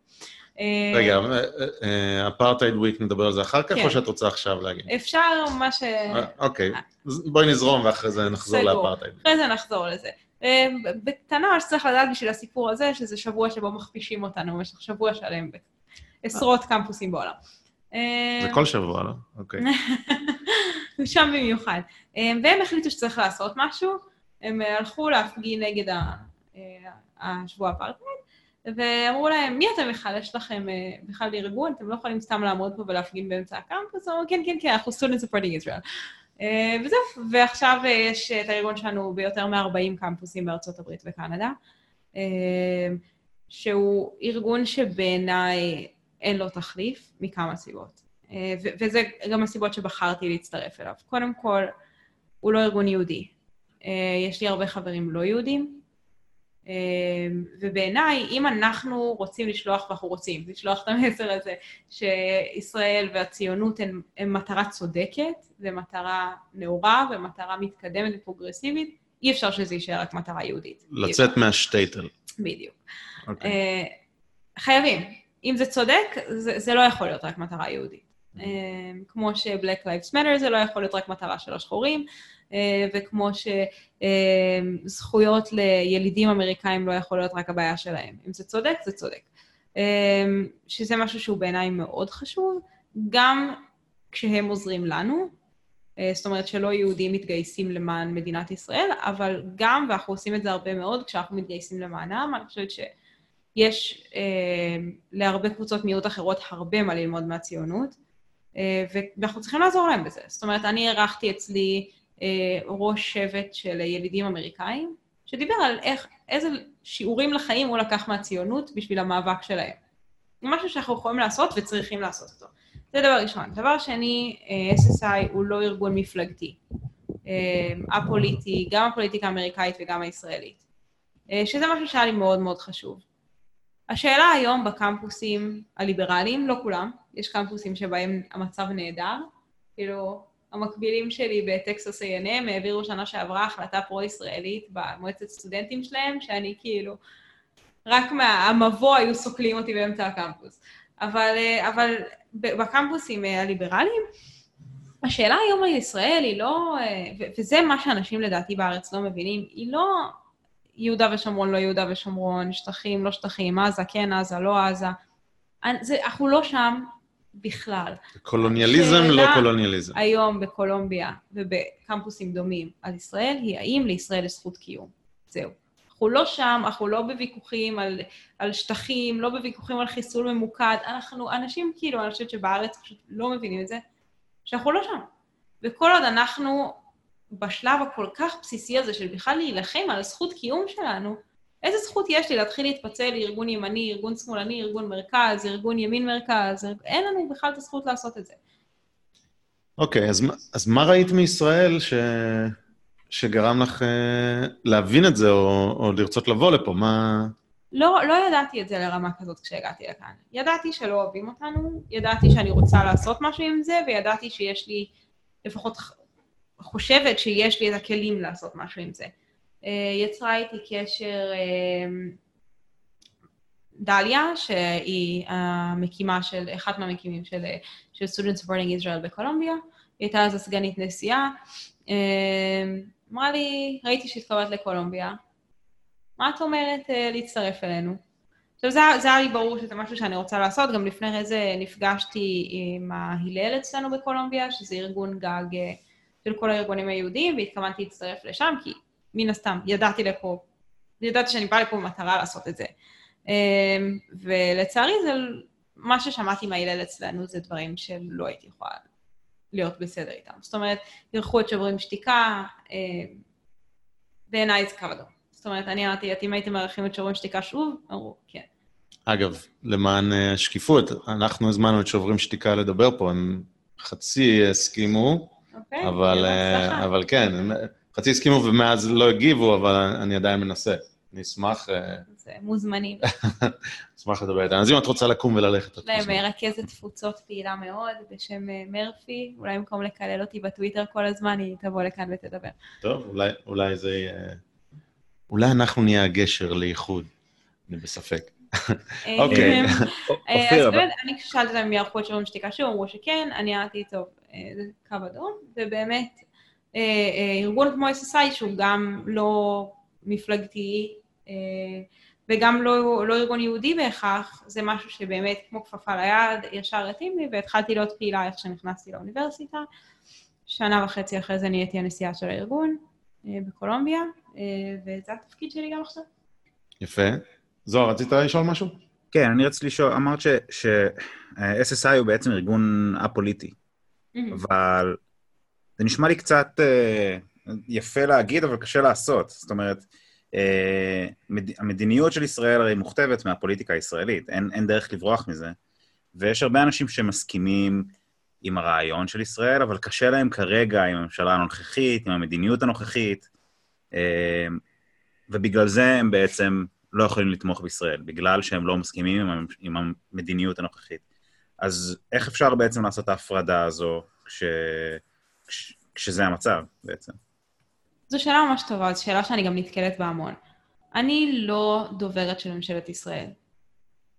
אה, רגע, אפרטהייד וויק, נדבר על זה אחר כך, כן. או שאת רוצה עכשיו להגיד? אפשר מה ש... אה, אוקיי, בואי נזרום ואחרי זה נחזור. לאפרטהייד. אחרי זה נחזור לזה. אה, בקטנה, מה שצריך לדעת בשביל הסיפור הזה, שזה שבוע שבו מכפישים אותנו במשך שבוע שלם בעשרות קמפוסים בעולם. אה, זה כל שבוע, לא? אוקיי. (laughs) שם במיוחד. אה, והם החליטו שצריך לעשות משהו, הם אה, הלכו להפגין נגד ה- אה, השבוע האפרטהייד, ואמרו להם, מי אתם בכלל? יש לכם בכלל ארגון? אתם לא יכולים סתם לעמוד פה ולהפגין באמצע הקמפוס? אמרו, כן, כן, כן, אנחנו supporting Israel. אה, וזהו, ועכשיו יש את הארגון שלנו ביותר מ-40 קמפוסים בארצות הברית וקנדה, שהוא ארגון שבעיניי אין לו תחליף מכמה סיבות. אה, וזה גם הסיבות שבחרתי להצטרף אליו. קודם כל, הוא לא ארגון יהודי. אה, יש לי הרבה חברים לא יהודים, אה, ובעיניי, אם אנחנו רוצים לשלוח, ואנחנו רוצים לשלוח את המסר הזה, שישראל והציונות הן, הן מטרה צודקת, ומטרה נאורה, ומטרה מתקדמת ופרוגרסיבית, אי אפשר שזה יישאר רק מטרה יהודית. לצאת מהשטייטל. בדיוק. אוקיי. אה, חייבים. אם זה צודק, זה, זה לא יכול להיות רק מטרה יהודית. אה, כמו ש-Black Lives Matter זה לא יכול להיות רק מטרה של השחורים, אה, וכמו שזכויות לילידים אמריקאים לא יכול להיות רק הבעיה שלהם. אם זה צודק, זה צודק. שזה משהו שהוא בעיניי מאוד חשוב, גם כשהם עוזרים לנו, אה, זאת אומרת שלא יהודים מתגייסים למען מדינת ישראל, אבל גם, ואנחנו עושים את זה הרבה מאוד, כשאנחנו מתגייסים למענם, אני חושבת שיש להרבה קבוצות מיעוט אחרות הרבה מה ללמוד מהציונות, ואנחנו צריכים לעזור להם בזה. זאת אומרת, אני אירחתי אצלי אה, ראש שבט של ילידים אמריקאים, שדיבר על איך, איזה שיעורים לחיים הוא לקח מהציונות בשביל המאבק שלהם. משהו שאנחנו יכולים לעשות וצריכים לעשות אותו. זה דבר ראשון. דבר שני, אה, SSI הוא לא ארגון מפלגתי. אה, א-פוליטי, גם הפוליטיקה האמריקאית וגם הישראלית. אה, שזה משהו שהיה לי מאוד מאוד חשוב. השאלה היום בקמפוסים הליברליים, לא כולם, יש קמפוסים שבהם המצב נהדר, כאילו, המקבילים שלי בטקסס A&M העבירו שנה שעברה החלטה פרו-ישראלית במועצת סטודנטים שלהם, שאני כאילו, רק מהמבוא היו סוקלים אותי באמצע הקמפוס. אבל, אה, אבל בקמפוסים אה, הליברליים, השאלה היום על ישראל היא לא, אה, וזה מה שאנשים לדעתי בארץ לא מבינים, היא לא יהודה ושומרון, לא יהודה ושומרון, שטחים, לא שטחים, עזה, כן עזה, לא עזה. זה, אנחנו לא שם בכלל. קולוניאליזם, לא קולוניאליזם. היום בקולומביה ובקמפוסים דומים על ישראל, היא האם לישראל יש זכות קיום. זהו. אנחנו לא שם, אנחנו לא בוויכוחים על, על שטחים, לא בוויכוחים על חיסול ממוקד. אנחנו, אנשים כאילו, אני חושבת שבארץ פשוט לא מבינים את זה, שאנחנו לא שם. וכל עוד אנחנו בשלב הכל כך בסיסי הזה של בכלל להילחם על הזכות קיום שלנו, איזה זכות יש לי להתחיל להתפצל לארגון ימני, ארגון שמאלני, ארגון מרכז, ארגון ימין-מרכז? אין לנו בכלל את הזכות לעשות את זה. אוקיי, אז, מה- אז מה ראית מישראל ש... שגרם לך אה, להבין את זה, או, או לרצות לבוא לפה? מה... לא, לא ידעתי את זה לרמה כזאת כשהגעתי לכאן. ידעתי שלא אוהבים אותנו, ידעתי שאני רוצה לעשות משהו עם זה, וידעתי שיש לי, לפחות חושבת שיש לי את הכלים לעשות משהו עם זה. אה, יצרה איתי קשר אה, דליה, שהיא המקימה של, אחת מהמקימים של, של Student Supporting Israel בקולומביה. היא הייתה אז הסגנית נשיאה, אה, אמרה לי, ראיתי שהתקבלת לקולומביה, מה את אומרת אה, להצטרף אלינו? עכשיו, זה, זה היה לי ברור שזה משהו שאני רוצה לעשות, גם לפני זה נפגשתי עם ההלל אצלנו בקולומביה, שזה ארגון גג אה, של כל הארגונים היהודיים, והתכוונתי להצטרף לשם, כי מן הסתם ידעתי לפה, ידעתי שאני באה לפה במטרה לעשות את זה. ולצערי זה מה ששמעתי מההלל אצלנו זה דברים שלא הייתי יכולה להיות בסדר איתם. זאת אומרת, אירחו את שוברים שתיקה, אה, בעיניי זה קו אדום. זאת אומרת, אני אמרתי, אם הייתם מארחים את שוברים שתיקה שוב, אמרו, כן. אגב, למען השקיפות, אה, אנחנו הזמנו את שוברים שתיקה לדבר פה, הם חצי הסכימו, אוקיי, אבל, אה, אבל כן, חצי הסכימו ומאז לא הגיבו, אבל אני עדיין מנסה. אני אשמח... אז מוזמנים. (laughs) אשמח לדבר איתנו. אז אם את רוצה לקום וללכת, את מוזמנת. מרכזת תפוצות פעילה מאוד בשם אה, מרפי, אולי במקום לקלל אותי בטוויטר כל הזמן, היא תבוא לכאן ותדבר. טוב, אולי, אולי זה יהיה... אולי אנחנו נהיה הגשר לאיחוד, אני בספק. אה, אוקיי. אה, אז באמת, אני כששאלתי אותם אם יערכו את שירים שתיקה שוב, אמרו שכן, אני אמרתי, טוב, זה קו אדום, ובאמת, ארגון כמו SSI, שהוא גם לא מפלגתי, וגם לא, לא ארגון יהודי בהכרח, זה משהו שבאמת כמו כפפה ליד, ישר התאים לי, והתחלתי להיות פעילה איך שנכנסתי לאוניברסיטה. שנה וחצי אחרי זה נהייתי הנשיאה של הארגון אה, בקולומביה, אה, וזה התפקיד שלי גם עכשיו. יפה. זוהר, רצית לשאול משהו? כן, אני רציתי לשאול, אמרת ש-SSI הוא בעצם ארגון א-פוליטי, אבל זה נשמע לי קצת אה, יפה להגיד, אבל קשה לעשות. זאת אומרת, אה, המדיניות של ישראל הרי מוכתבת מהפוליטיקה הישראלית, אין, אין דרך לברוח מזה. ויש הרבה אנשים שמסכימים עם הרעיון של ישראל, אבל קשה להם כרגע עם הממשלה הנוכחית, עם המדיניות הנוכחית, אה, ובגלל זה הם בעצם לא יכולים לתמוך בישראל, בגלל שהם לא מסכימים עם, המדיניות הנוכחית. אז איך אפשר בעצם לעשות את ההפרדה הזו כש, כש, כשזה המצב בעצם? זו שאלה ממש טובה, זו שאלה שאני גם נתקלת בה המון. אני לא דוברת של ממשלת ישראל.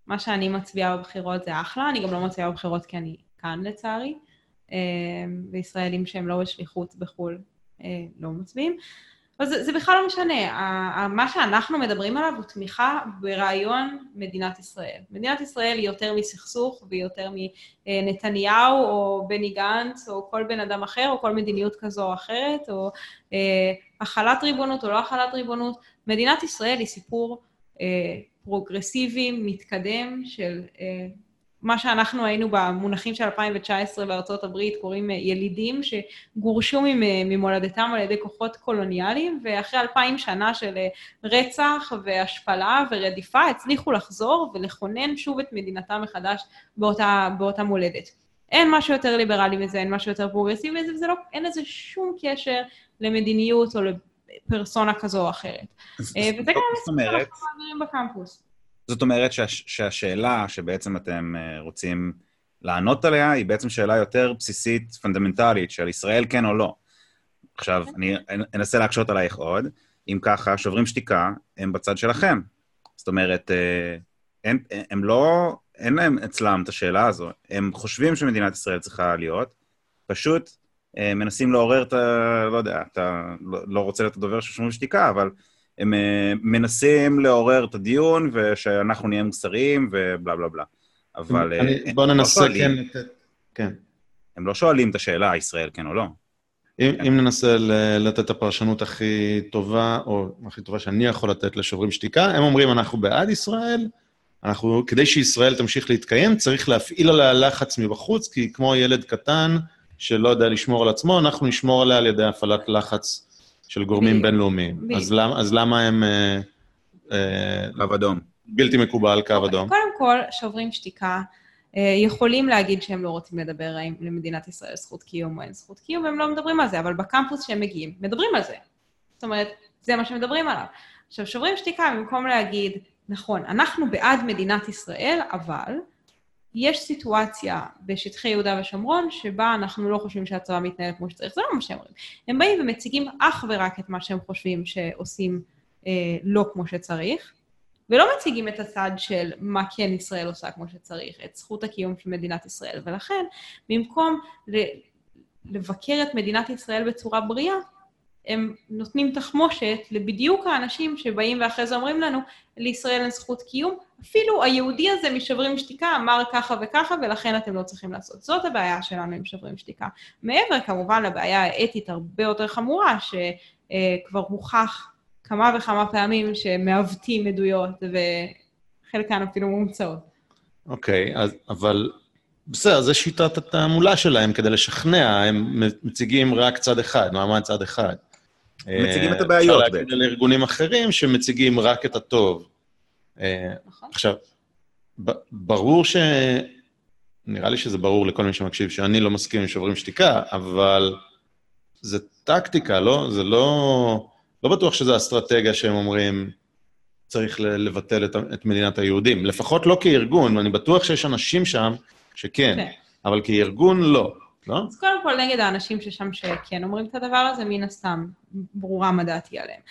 מה שאני מצביעה בבחירות זה אחלה, אני גם לא מצביעה בבחירות כי אני כאן לצערי, אה, וישראלים שהם לא בשליחות בחו"ל אה, לא מצביעים. אבל זה, זה בכלל לא משנה, מה שאנחנו מדברים עליו הוא תמיכה ברעיון מדינת ישראל. מדינת ישראל היא יותר מסכסוך והיא יותר מנתניהו או בני גנץ או כל בן אדם אחר או כל מדיניות כזו או אחרת או אה, החלת ריבונות או לא החלת ריבונות. מדינת ישראל היא סיפור אה, פרוגרסיבי, מתקדם של אה, מה שאנחנו היינו במונחים של 2019 בארצות הברית, קוראים אה, ילידים שגורשו אה, ממולדתם על ידי כוחות קולוניאליים, ואחרי אלפיים שנה של אה, רצח והשפלה ורדיפה, הצליחו לחזור ולכונן שוב את מדינתם מחדש באותה, באותה מולדת. אין משהו יותר ליברלי מזה, אין משהו יותר פרוגרסיבי מזה, וזה לא, אין לזה שום קשר למדיניות או לפרסונה כזו או אחרת. וזה גם המסר שאנחנו מעבירים בקמפוס. זאת אומרת שה, שהשאלה שבעצם אתם אה, רוצים לענות עליה היא בעצם שאלה יותר בסיסית, פונדמנטלית, של ישראל כן או לא. עכשיו, אני אנסה להקשות עלייך עוד. אם ככה, שוברים שתיקה הם בצד שלכם. זאת אומרת, אה, הם, הם לא, אין להם אצלם את השאלה הזו. הם חושבים שמדינת ישראל צריכה להיות, פשוט אה, מנסים לעורר את ה... לא יודע, אתה לא, לא רוצה להיות הדובר של שוברים שתיקה, אבל הם uh, מנסים לעורר את הדיון ושאנחנו נהיה מוסריים ובלה בלה בלה. אבל... אני, uh, בוא ננסה לא כן לתת... כן. הם לא שואלים את השאלה, ישראל כן או לא. אם, כן. אם ננסה לתת את הפרשנות הכי טובה, או הכי טובה שאני יכול לתת לשוברים שתיקה, הם אומרים, אנחנו בעד ישראל, אנחנו, כדי שישראל תמשיך להתקיים, צריך להפעיל עליה לחץ מבחוץ, כי כמו ילד קטן שלא יודע לשמור על עצמו, אנחנו נשמור עליה על ידי הפעלת לחץ של גורמים בינלאומיים. אז למה, אז למה הם... אה, אה, קו אדום. בלתי מקובל, קו אוקיי, אדום. קודם כל, שוברים שתיקה. אה, יכולים להגיד שהם לא רוצים לדבר האם למדינת ישראל זכות קיום או אין זכות קיום, והם לא מדברים על זה, אבל בקמפוס שהם מגיעים, מדברים על זה. זאת אומרת, זה מה שמדברים עליו. עכשיו, שוברים שתיקה, במקום להגיד, נכון, אנחנו בעד מדינת ישראל, אבל יש סיטואציה בשטחי יהודה ושומרון שבה אנחנו לא חושבים שהצבא מתנהל כמו שצריך, זה לא מה שהם אומרים. הם באים ומציגים אך ורק את מה שהם חושבים שעושים אה, לא כמו שצריך, ולא מציגים את הצד של מה כן ישראל עושה כמו שצריך, את זכות הקיום של מדינת ישראל, ולכן במקום ל- לבקר את מדינת ישראל בצורה בריאה, הם נותנים תחמושת לבדיוק האנשים שבאים ואחרי זה אומרים לנו, לישראל אין זכות קיום, אפילו היהודי הזה משוברים שתיקה אמר ככה וככה ולכן אתם לא צריכים לעשות. זאת הבעיה שלנו עם שוברים שתיקה. מעבר כמובן לבעיה האתית הרבה יותר חמורה, שכבר הוכח כמה וכמה פעמים שמעוותים עדויות וחלקן אפילו מומצאות. אוקיי, okay, אבל בסדר, זו שיטת התעמולה שלהם כדי לשכנע, הם מציגים רק צד אחד, מעמד צד אחד. מציגים את הבעיות. אפשר להגיד על ארגונים אחרים שמציגים רק את הטוב. אה, נכון. עכשיו, ברור ש... נראה לי שזה ברור לכל מי שמקשיב שאני לא מסכים עם שוברים שתיקה, אבל זה טקטיקה, לא? זה לא... לא בטוח שזו אסטרטגיה שהם אומרים, צריך לבטל את, את מדינת היהודים. לפחות לא כארגון, ואני בטוח שיש אנשים שם שכן, כן. אבל כארגון לא. לא? אז קודם כל נגד האנשים ששם שכן אומרים את הדבר הזה, מן הסתם ברורה מה דעתי עליהם.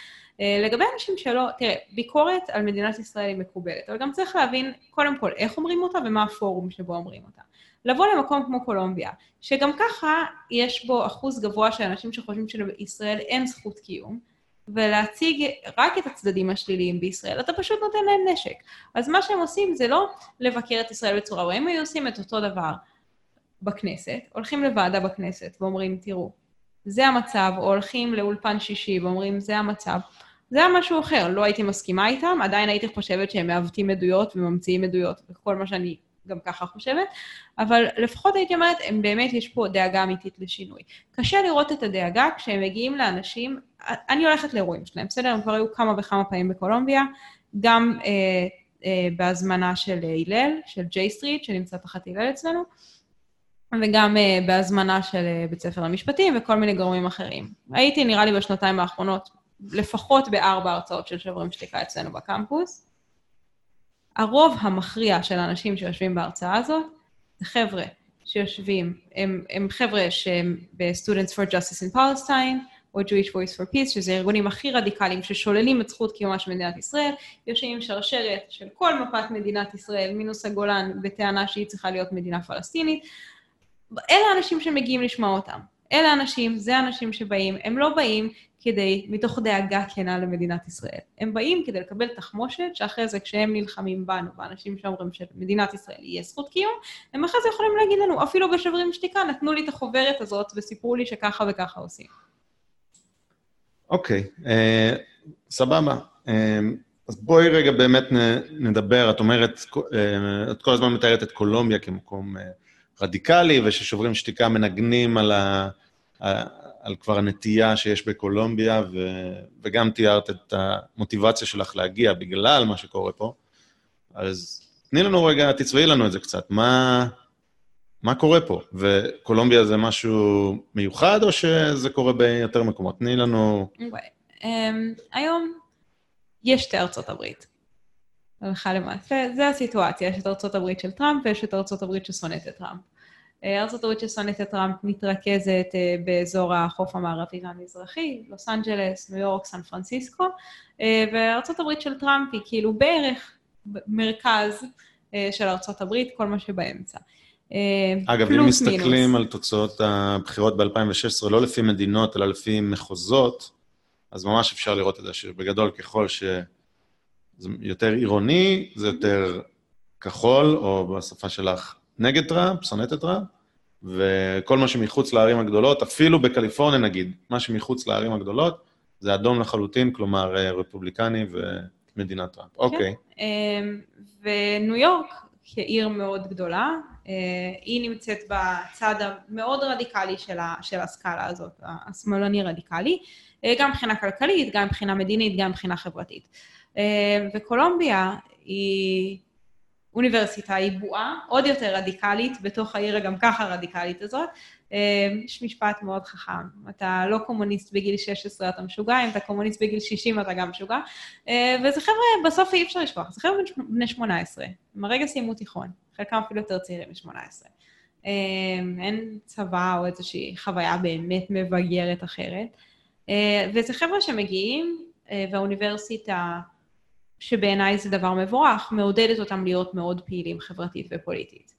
אה, לגבי אנשים שלא, תראה, ביקורת על מדינת ישראל היא מקובלת, אבל גם צריך להבין קודם כל איך אומרים אותה ומה הפורום שבו אומרים אותה. לבוא למקום כמו קולומביה, שגם ככה יש בו אחוז גבוה של אנשים שחושבים שלישראל אין זכות קיום, ולהציג רק את הצדדים השליליים בישראל, אתה פשוט נותן להם נשק. אז מה שהם עושים זה לא לבקר את ישראל בצורה, או הם היו עושים את אותו דבר בכנסת, הולכים לוועדה בכנסת ואומרים, תראו, זה המצב, או הולכים לאולפן שישי ואומרים, זה המצב. זה היה משהו אחר, לא הייתי מסכימה איתם, עדיין הייתי חושבת שהם מעוותים עדויות וממציאים עדויות וכל מה שאני גם ככה חושבת, אבל לפחות הייתי אומרת, הם באמת, יש פה דאגה אמיתית לשינוי. קשה לראות את הדאגה כשהם מגיעים לאנשים, אני הולכת לאירועים שלהם, בסדר? הם כבר היו כמה וכמה פעמים בקולומביה, גם אה, אה, בהזמנה של הלל, של ג'יי סטריט, שנמצא תחת הלל אצלנו, וגם uh, בהזמנה של uh, בית ספר למשפטים וכל מיני גורמים אחרים. הייתי, נראה לי, בשנתיים האחרונות, לפחות בארבע הרצאות של שוברים שתיקה אצלנו בקמפוס. הרוב המכריע של האנשים שיושבים בהרצאה הזאת זה חבר'ה שיושבים, הם, הם חבר'ה שהם ב-Students for Justice in Palestine, או Jewish Voice for Peace, שזה הארגונים הכי רדיקליים ששוללים את זכות קיומה של מדינת ישראל, יושבים עם שרשרת של כל מפת מדינת ישראל, מינוס הגולן, בטענה שהיא צריכה להיות מדינה פלסטינית. אלה האנשים שמגיעים לשמוע אותם. אלה האנשים, זה האנשים שבאים, הם לא באים כדי, מתוך דאגה כנה למדינת ישראל. הם באים כדי לקבל תחמושת, שאחרי זה כשהם נלחמים בנו, באנשים שאומרים שמדינת ישראל יהיה זכות קיום, הם אחרי זה יכולים להגיד לנו, אפילו בשוברים שתיקה, נתנו לי את החוברת הזאת וסיפרו לי שככה וככה עושים. אוקיי, okay, uh, סבבה. Uh, אז בואי רגע באמת נדבר, את אומרת, uh, את כל הזמן מתארת את קולומביה כמקום... Uh, רדיקלי, וששוברים שתיקה מנגנים על, ה, על כבר הנטייה שיש בקולומביה, ו, וגם תיארת את המוטיבציה שלך להגיע בגלל מה שקורה פה. אז תני לנו רגע, תצבעי לנו את זה קצת. מה, מה קורה פה? וקולומביה זה משהו מיוחד, או שזה קורה ביותר מקומות? תני לנו... Um, היום יש שתי ארצות הברית. הלכה למעשה, זה הסיטואציה, יש את ארצות הברית של טראמפ ויש את ארצות הברית ששונאת את טראמפ. אה, ארצות הברית ששונאת את טראמפ מתרכזת אה, באזור החוף המערבי והמזרחי, לוס אנג'לס, ניו יורק, סן פרנסיסקו, אה, וארצות הברית של טראמפ היא כאילו בערך מרכז של ארצות הברית, כל מה שבאמצע. אגב, אם מסתכלים מינוס. על תוצאות הבחירות ב-2016, לא לפי מדינות, אלא לפי מחוזות, אז ממש אפשר לראות את זה, שבגדול ככל שזה יותר עירוני, זה יותר כחול, או בשפה שלך, נגד טראמפ, שונאת את טראמפ, וכל מה שמחוץ לערים הגדולות, אפילו בקליפורניה נגיד, מה שמחוץ לערים הגדולות, זה אדום לחלוטין, כלומר אה, רפובליקני ומדינת טראמפ. כן. אוקיי. אמ, וניו יורק, כעיר מאוד גדולה, אה, היא נמצאת בצד המאוד רדיקלי של, ה, של הסקאלה הזאת, השמאלני רדיקלי, אה, גם מבחינה כלכלית, גם מבחינה מדינית, גם מבחינה חברתית. וקולומביה היא אוניברסיטה היא בועה עוד יותר רדיקלית בתוך העיר הגם ככה רדיקלית הזאת. אה, יש משפט מאוד חכם, אתה לא קומוניסט בגיל 16 אתה משוגע, אם אתה קומוניסט בגיל 60 אתה גם משוגע. אה, וזה חבר'ה, בסוף אי אפשר לשכוח, זה חבר'ה בני 18, הם הרגע סיימו תיכון, חלקם אפילו יותר צעירים מ-18. אה, אין צבא או איזושהי חוויה באמת מבגרת אחרת. וזה חבר'ה שמגיעים, והאוניברסיטה שבעיניי זה דבר מבורך, מעודדת אותם להיות מאוד פעילים חברתית ופוליטית.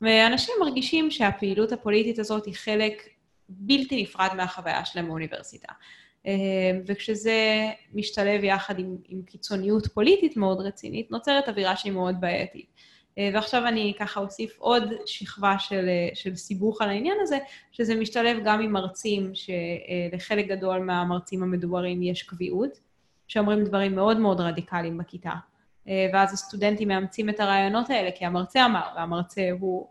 ואנשים מרגישים שהפעילות הפוליטית הזאת היא חלק בלתי נפרד מהחוויה שלהם באוניברסיטה. וכשזה משתלב יחד עם, עם קיצוניות פוליטית מאוד רצינית, נוצרת אווירה שהיא מאוד בעייתית. ועכשיו אני ככה אוסיף עוד שכבה של, של סיבוך על העניין הזה, שזה משתלב גם עם מרצים, שלחלק גדול מהמרצים המדוברים יש קביעות, שאומרים דברים מאוד מאוד רדיקליים בכיתה. ואז הסטודנטים מאמצים את הרעיונות האלה, כי המרצה אמר, והמרצה הוא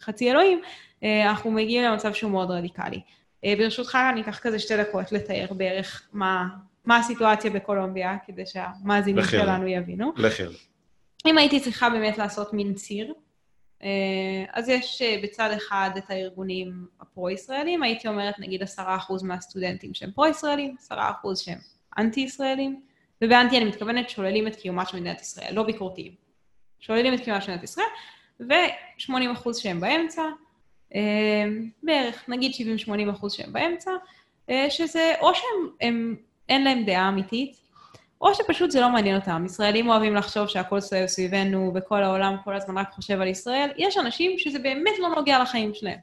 חצי אלוהים, אנחנו מגיעים למצב שהוא מאוד רדיקלי. ברשותך, אני אקח כזה שתי דקות לתאר בערך מה, מה הסיטואציה בקולומביה, כדי שהמאזינים שלנו יבינו. על אם הייתי צריכה באמת לעשות מין ציר, אז יש בצד אחד את הארגונים הפרו-ישראלים, הייתי אומרת נגיד עשרה אחוז מהסטודנטים שהם פרו-ישראלים, עשרה אחוז שהם אנטי-ישראלים, ובאנטי אני מתכוונת שוללים את קיומה של מדינת ישראל, לא ביקורתיים. שוללים את קיומה של מדינת ישראל, ו-80 אחוז שהם באמצע, בערך, נגיד 70-80 אחוז שהם באמצע, שזה או שהם, אין להם דעה אמיתית, או שפשוט זה לא מעניין אותם. ישראלים אוהבים לחשוב שהכל סביבנו וכל העולם כל הזמן רק חושב על ישראל. יש אנשים שזה באמת לא נוגע לחיים שלהם.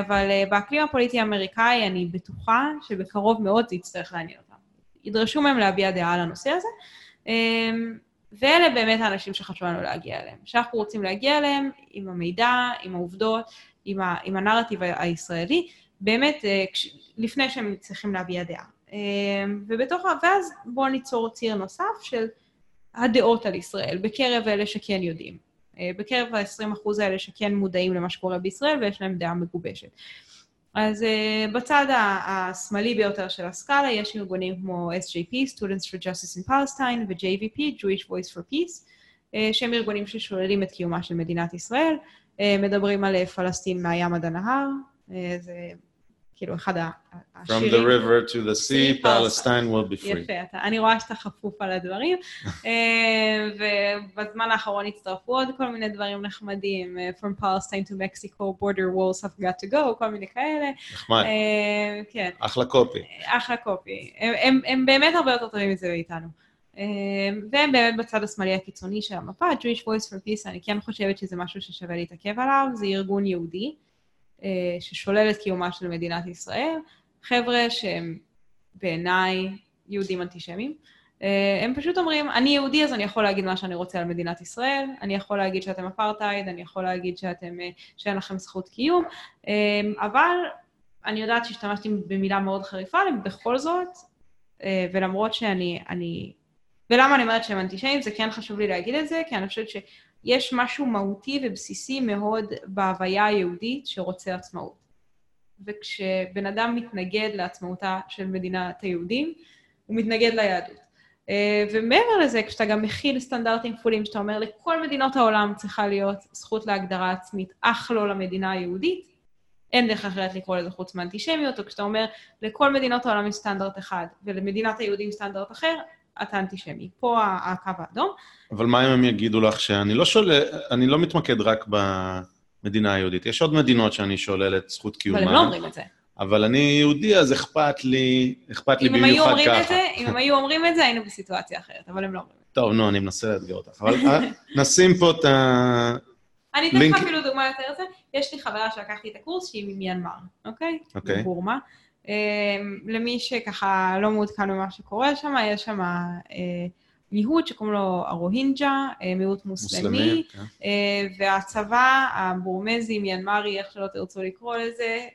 אבל באקלים הפוליטי האמריקאי אני בטוחה שבקרוב מאוד זה יצטרך לעניין אותם. ידרשו מהם להביע דעה על הנושא הזה, ואלה באמת האנשים שחשוב לנו להגיע אליהם. שאנחנו רוצים להגיע אליהם עם המידע, עם העובדות, עם, ה, עם הנרטיב הישראלי, באמת לפני שהם צריכים להביע דעה. ובתוך, ואז בואו ניצור ציר נוסף של הדעות על ישראל, בקרב אלה שכן יודעים. בקרב ה-20% האלה שכן מודעים למה שקורה בישראל ויש להם דעה מגובשת. אז uh, בצד השמאלי ביותר של הסקאלה יש ארגונים כמו SJP, Students for Justice in Palestine, ו-JVP, Jewish Voice for Peace, uh, שהם ארגונים ששוללים את קיומה של מדינת ישראל, uh, מדברים על פלסטין מהים עד הנהר, uh, זה כאילו אחד השירים. From the river to the sea, Palestine will be free. יפה, אתה, אני רואה שאתה חפוף על הדברים, (laughs) ובזמן האחרון הצטרפו עוד כל מיני דברים נחמדים, From Palestine to Mexico, border walls have got to go, כל מיני כאלה. נחמד. כן. אחלה קופי. אחלה קופי. הם, הם, הם באמת הרבה יותר טובים מזה מאיתנו. והם באמת בצד השמאלי הקיצוני של המפה, Jewish Voice for Peace, אני כן חושבת שזה משהו ששווה להתעכב עליו, זה ארגון יהודי. ששולל את קיומה של מדינת ישראל, חבר'ה שהם בעיניי יהודים אנטישמיים. הם פשוט אומרים, אני יהודי אז אני יכול להגיד מה שאני רוצה על מדינת ישראל, אני יכול להגיד שאתם אפרטהייד, אני יכול להגיד שאתם, שאין לכם זכות קיום, אבל אני יודעת שהשתמשתי במילה מאוד חריפה, בכל זאת, ולמרות שאני, אני... ולמה אני אומרת שהם אנטישמים? זה כן חשוב לי להגיד את זה, כי אני חושבת ש... יש משהו מהותי ובסיסי מאוד בהוויה היהודית שרוצה עצמאות. וכשבן אדם מתנגד לעצמאותה של מדינת היהודים, הוא מתנגד ליהדות. ומעבר לזה, כשאתה גם מכיל סטנדרטים כפולים, שאתה אומר לכל מדינות העולם צריכה להיות זכות להגדרה עצמית, אך לא למדינה היהודית, אין דרך אחרת לקרוא לזה חוץ מאנטישמיות, או כשאתה אומר לכל מדינות העולם יש סטנדרט אחד, ולמדינת היהודים סטנדרט אחר, אתה אנטישמי. פה הקו האדום. אבל מה אם הם יגידו לך שאני לא שולל, אני לא מתמקד רק במדינה היהודית, יש עוד מדינות שאני שולל את זכות קיומה. אבל הם לא אומרים את זה. אבל אני יהודי, אז אכפת לי, אכפת לי במיוחד ככה. זה, אם הם היו אומרים את זה, היינו בסיטואציה אחרת, אבל הם לא אומרים את זה. טוב, נו, אני מנסה לאתגר אותך. אבל אה, נשים פה את ה... אני אתן לך אפילו דוגמה יותר זה. יש לי חברה שלקחתי את הקורס שהיא ממיינמר, אוקיי? אוקיי. מבורמה. למי שככה לא מעודכן במה שקורה שם, יש שם מיעוט שקוראים לו הרוהינג'ה, מיעוט מוסלמי, מוסלמי כן. והצבא הבורמזי, מיינמרי, איך שלא תרצו לקרוא לזה,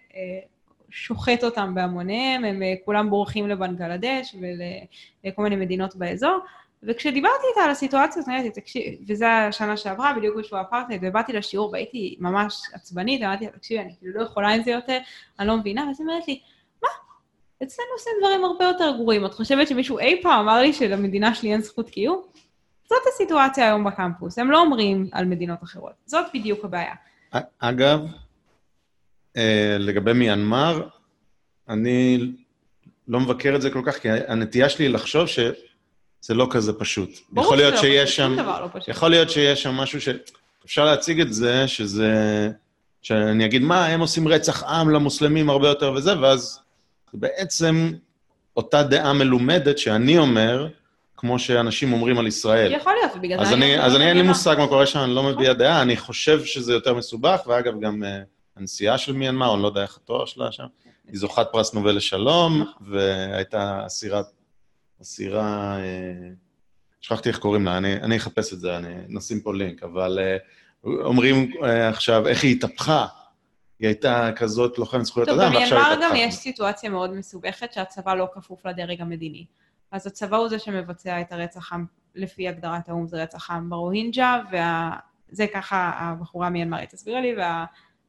שוחט אותם בהמוניהם, הם כולם בורחים לבנגלדש ולכל מיני מדינות באזור. וכשדיברתי איתה על הסיטואציה, אז אמרתי, תקשיב, וזה השנה שעברה, בדיוק בשבוע אפרטהייד, ובאתי לשיעור והייתי ממש עצבנית, אמרתי לה, תקשיבי, אני כאילו לא יכולה עם זה יותר, אני לא מבינה, ואז היא אומרת לי, אצלנו עושים דברים הרבה יותר גרועים. את חושבת שמישהו אי פעם אמר לי שלמדינה שלי אין זכות קיום? זאת הסיטואציה היום בקמפוס, הם לא אומרים על מדינות אחרות. זאת בדיוק הבעיה. אגב, לגבי מיינמר, אני לא מבקר את זה כל כך, כי הנטייה שלי לחשוב שזה לא כזה פשוט. ברור יכול להיות לא שיש שם, דבר לא פשוט. יכול להיות שיש שם משהו ש... אפשר להציג את זה, שזה... שאני אגיד, מה, הם עושים רצח עם למוסלמים הרבה יותר וזה, ואז זה בעצם אותה דעה מלומדת שאני אומר, כמו שאנשים אומרים על ישראל. יכול להיות, ובגלל אז זה אני, אז אני אין לי מושג מה קורה שם, אני לא מביע דעה, אני חושב שזה יותר מסובך, ואגב, גם uh, הנשיאה של מיינמר, אני לא יודע איך התואר שלה שם, היא זוכת פרס נובל לשלום, והייתה אסירת, אסירה, אה, שכחתי איך קוראים לה, אני, אני אחפש את זה, אני נשים פה לינק, אבל אה, אומרים אה, עכשיו איך היא התהפכה. היא הייתה כזאת לוחמת זכויות אדם, ועכשיו היא. טוב, במיינמר גם יש סיטואציה מאוד מסובכת שהצבא לא כפוף לדרג המדיני. אז הצבא הוא זה שמבצע את הרצח עם, לפי הגדרת האו"ם, זה רצח עם ברוהינג'ה, וזה ככה הבחורה מיינמרית הסבירה לי, וה...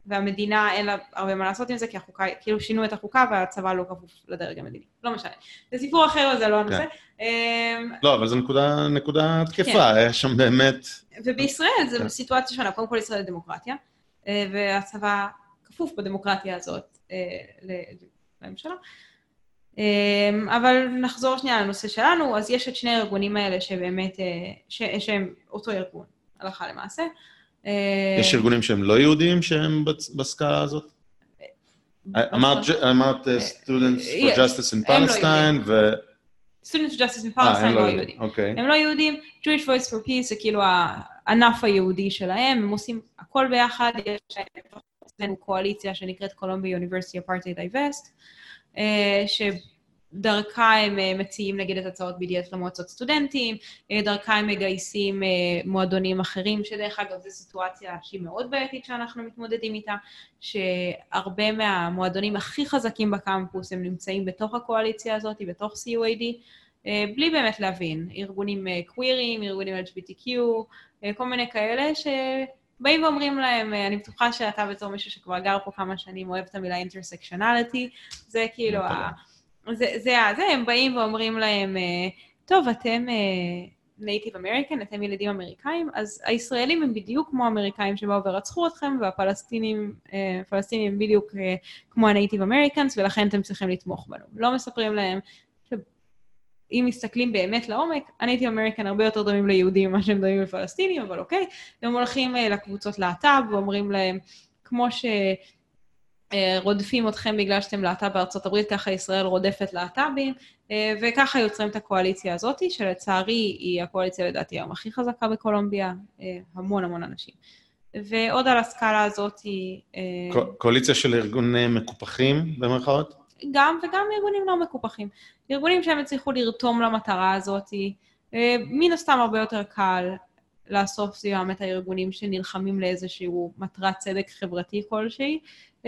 והמדינה אין לה הרבה מה לעשות עם זה, כי החוקה, כאילו שינו את החוקה והצבא לא כפוף לדרג המדיני. לא משנה. זה סיפור אחר, זה לא הנושא. כן. אמ, לא, אבל זו נקודה, נקודה תקפה, כן. יש שם באמת... ובישראל זו כן. סיטואציה שונה. קודם כל ישראל דמוקרטיה, אה, והצבא כפוף בדמוקרטיה הזאת אה, לממשלה. אמ, אבל נחזור שנייה לנושא שלנו, אז יש את שני הארגונים האלה שבאמת, אה, שהם אותו ארגון, הלכה למעשה. אה, יש ארגונים שהם לא יהודים שהם בסקאלה הזאת? אמרת אה, Students for Justice in לא Palestine ו... Students for Justice in Palestine לא, לא יהודים. אוקיי. הם לא יהודים. Jewish Voice for Peace זה כאילו הענף היהודי שלהם, הם עושים הכל ביחד, יש להם קואליציה שנקראת Columbia University Apartheid Divest, דרכה הם אה, מציעים נגיד את הצעות BDS למועצות סטודנטים, אה, דרכה הם מגייסים אה, מועדונים אחרים, שדרך אגב זו סיטואציה שהיא מאוד בעייתית שאנחנו מתמודדים איתה, שהרבה מהמועדונים הכי חזקים בקמפוס הם נמצאים בתוך הקואליציה הזאת, בתוך CUAD, בלי באמת להבין, ארגונים קווירים, ארגונים LGBTQ, כל מיני כאלה ש... באים ואומרים להם, אני בטוחה שאתה בתור מישהו שכבר גר פה כמה שנים אוהב את המילה אינטרסקשונליטי, זה כאילו ה... זה, זה, זה, הם באים ואומרים להם, אה, טוב, אתם Native uh, American, אתם ילדים אמריקאים, אז הישראלים הם בדיוק כמו האמריקאים שבאו ורצחו אתכם, והפלסטינים הם בדיוק כמו הנייטיב אמריקאנס, ולכן אתם צריכים לתמוך בנו. לא מספרים להם, אם מסתכלים באמת לעומק, ה-Native American הרבה יותר דומים ליהודים ממה שהם דומים לפלסטינים, אבל אוקיי, הם הולכים uh, לקבוצות להט"ב ואומרים להם, כמו ש... אה, רודפים אתכם בגלל שאתם להט"ב בארצות הברית, ככה ישראל רודפת להט"בים, אה, וככה יוצרים את הקואליציה הזאת, שלצערי היא הקואליציה לדעתי היום הכי חזקה בקולומביה, אה, המון המון אנשים. ועוד על הסקאלה הזאת. קואליציה של ארגונים מקופחים, במרכאות? גם, וגם ארגונים לא מקופחים. ארגונים שהם הצליחו לרתום למטרה הזאת, מן הסתם הרבה יותר קל לאסוף סביבם את הארגונים שנלחמים לאיזשהו מטרת צדק חברתי כלשהי,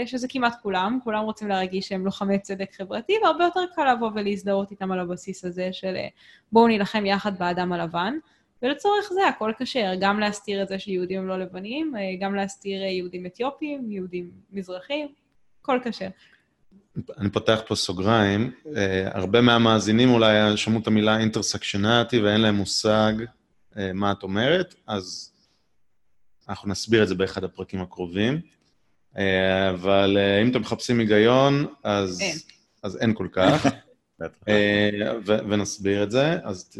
שזה כמעט כולם, כולם רוצים להרגיש שהם לוחמי צדק חברתי, והרבה יותר קל לבוא ולהזדהות איתם על הבסיס הזה של אה, בואו נילחם יחד באדם הלבן. ולצורך זה הכל כשר, גם להסתיר את זה שיהודים הם לא לבנים, אה, גם להסתיר אה, יהודים אתיופים, יהודים מזרחים, הכל כשר. אני פותח פה סוגריים, הרבה מהמאזינים אולי שמעו את המילה אינטרסקשנטי ואין להם מושג מה את אומרת, אז אנחנו נסביר את זה באחד הפרקים הקרובים. אה, אבל אה, אם אתם מחפשים היגיון, אז אין, אז אין כל כך. (laughs) אה, ונסביר את זה, אז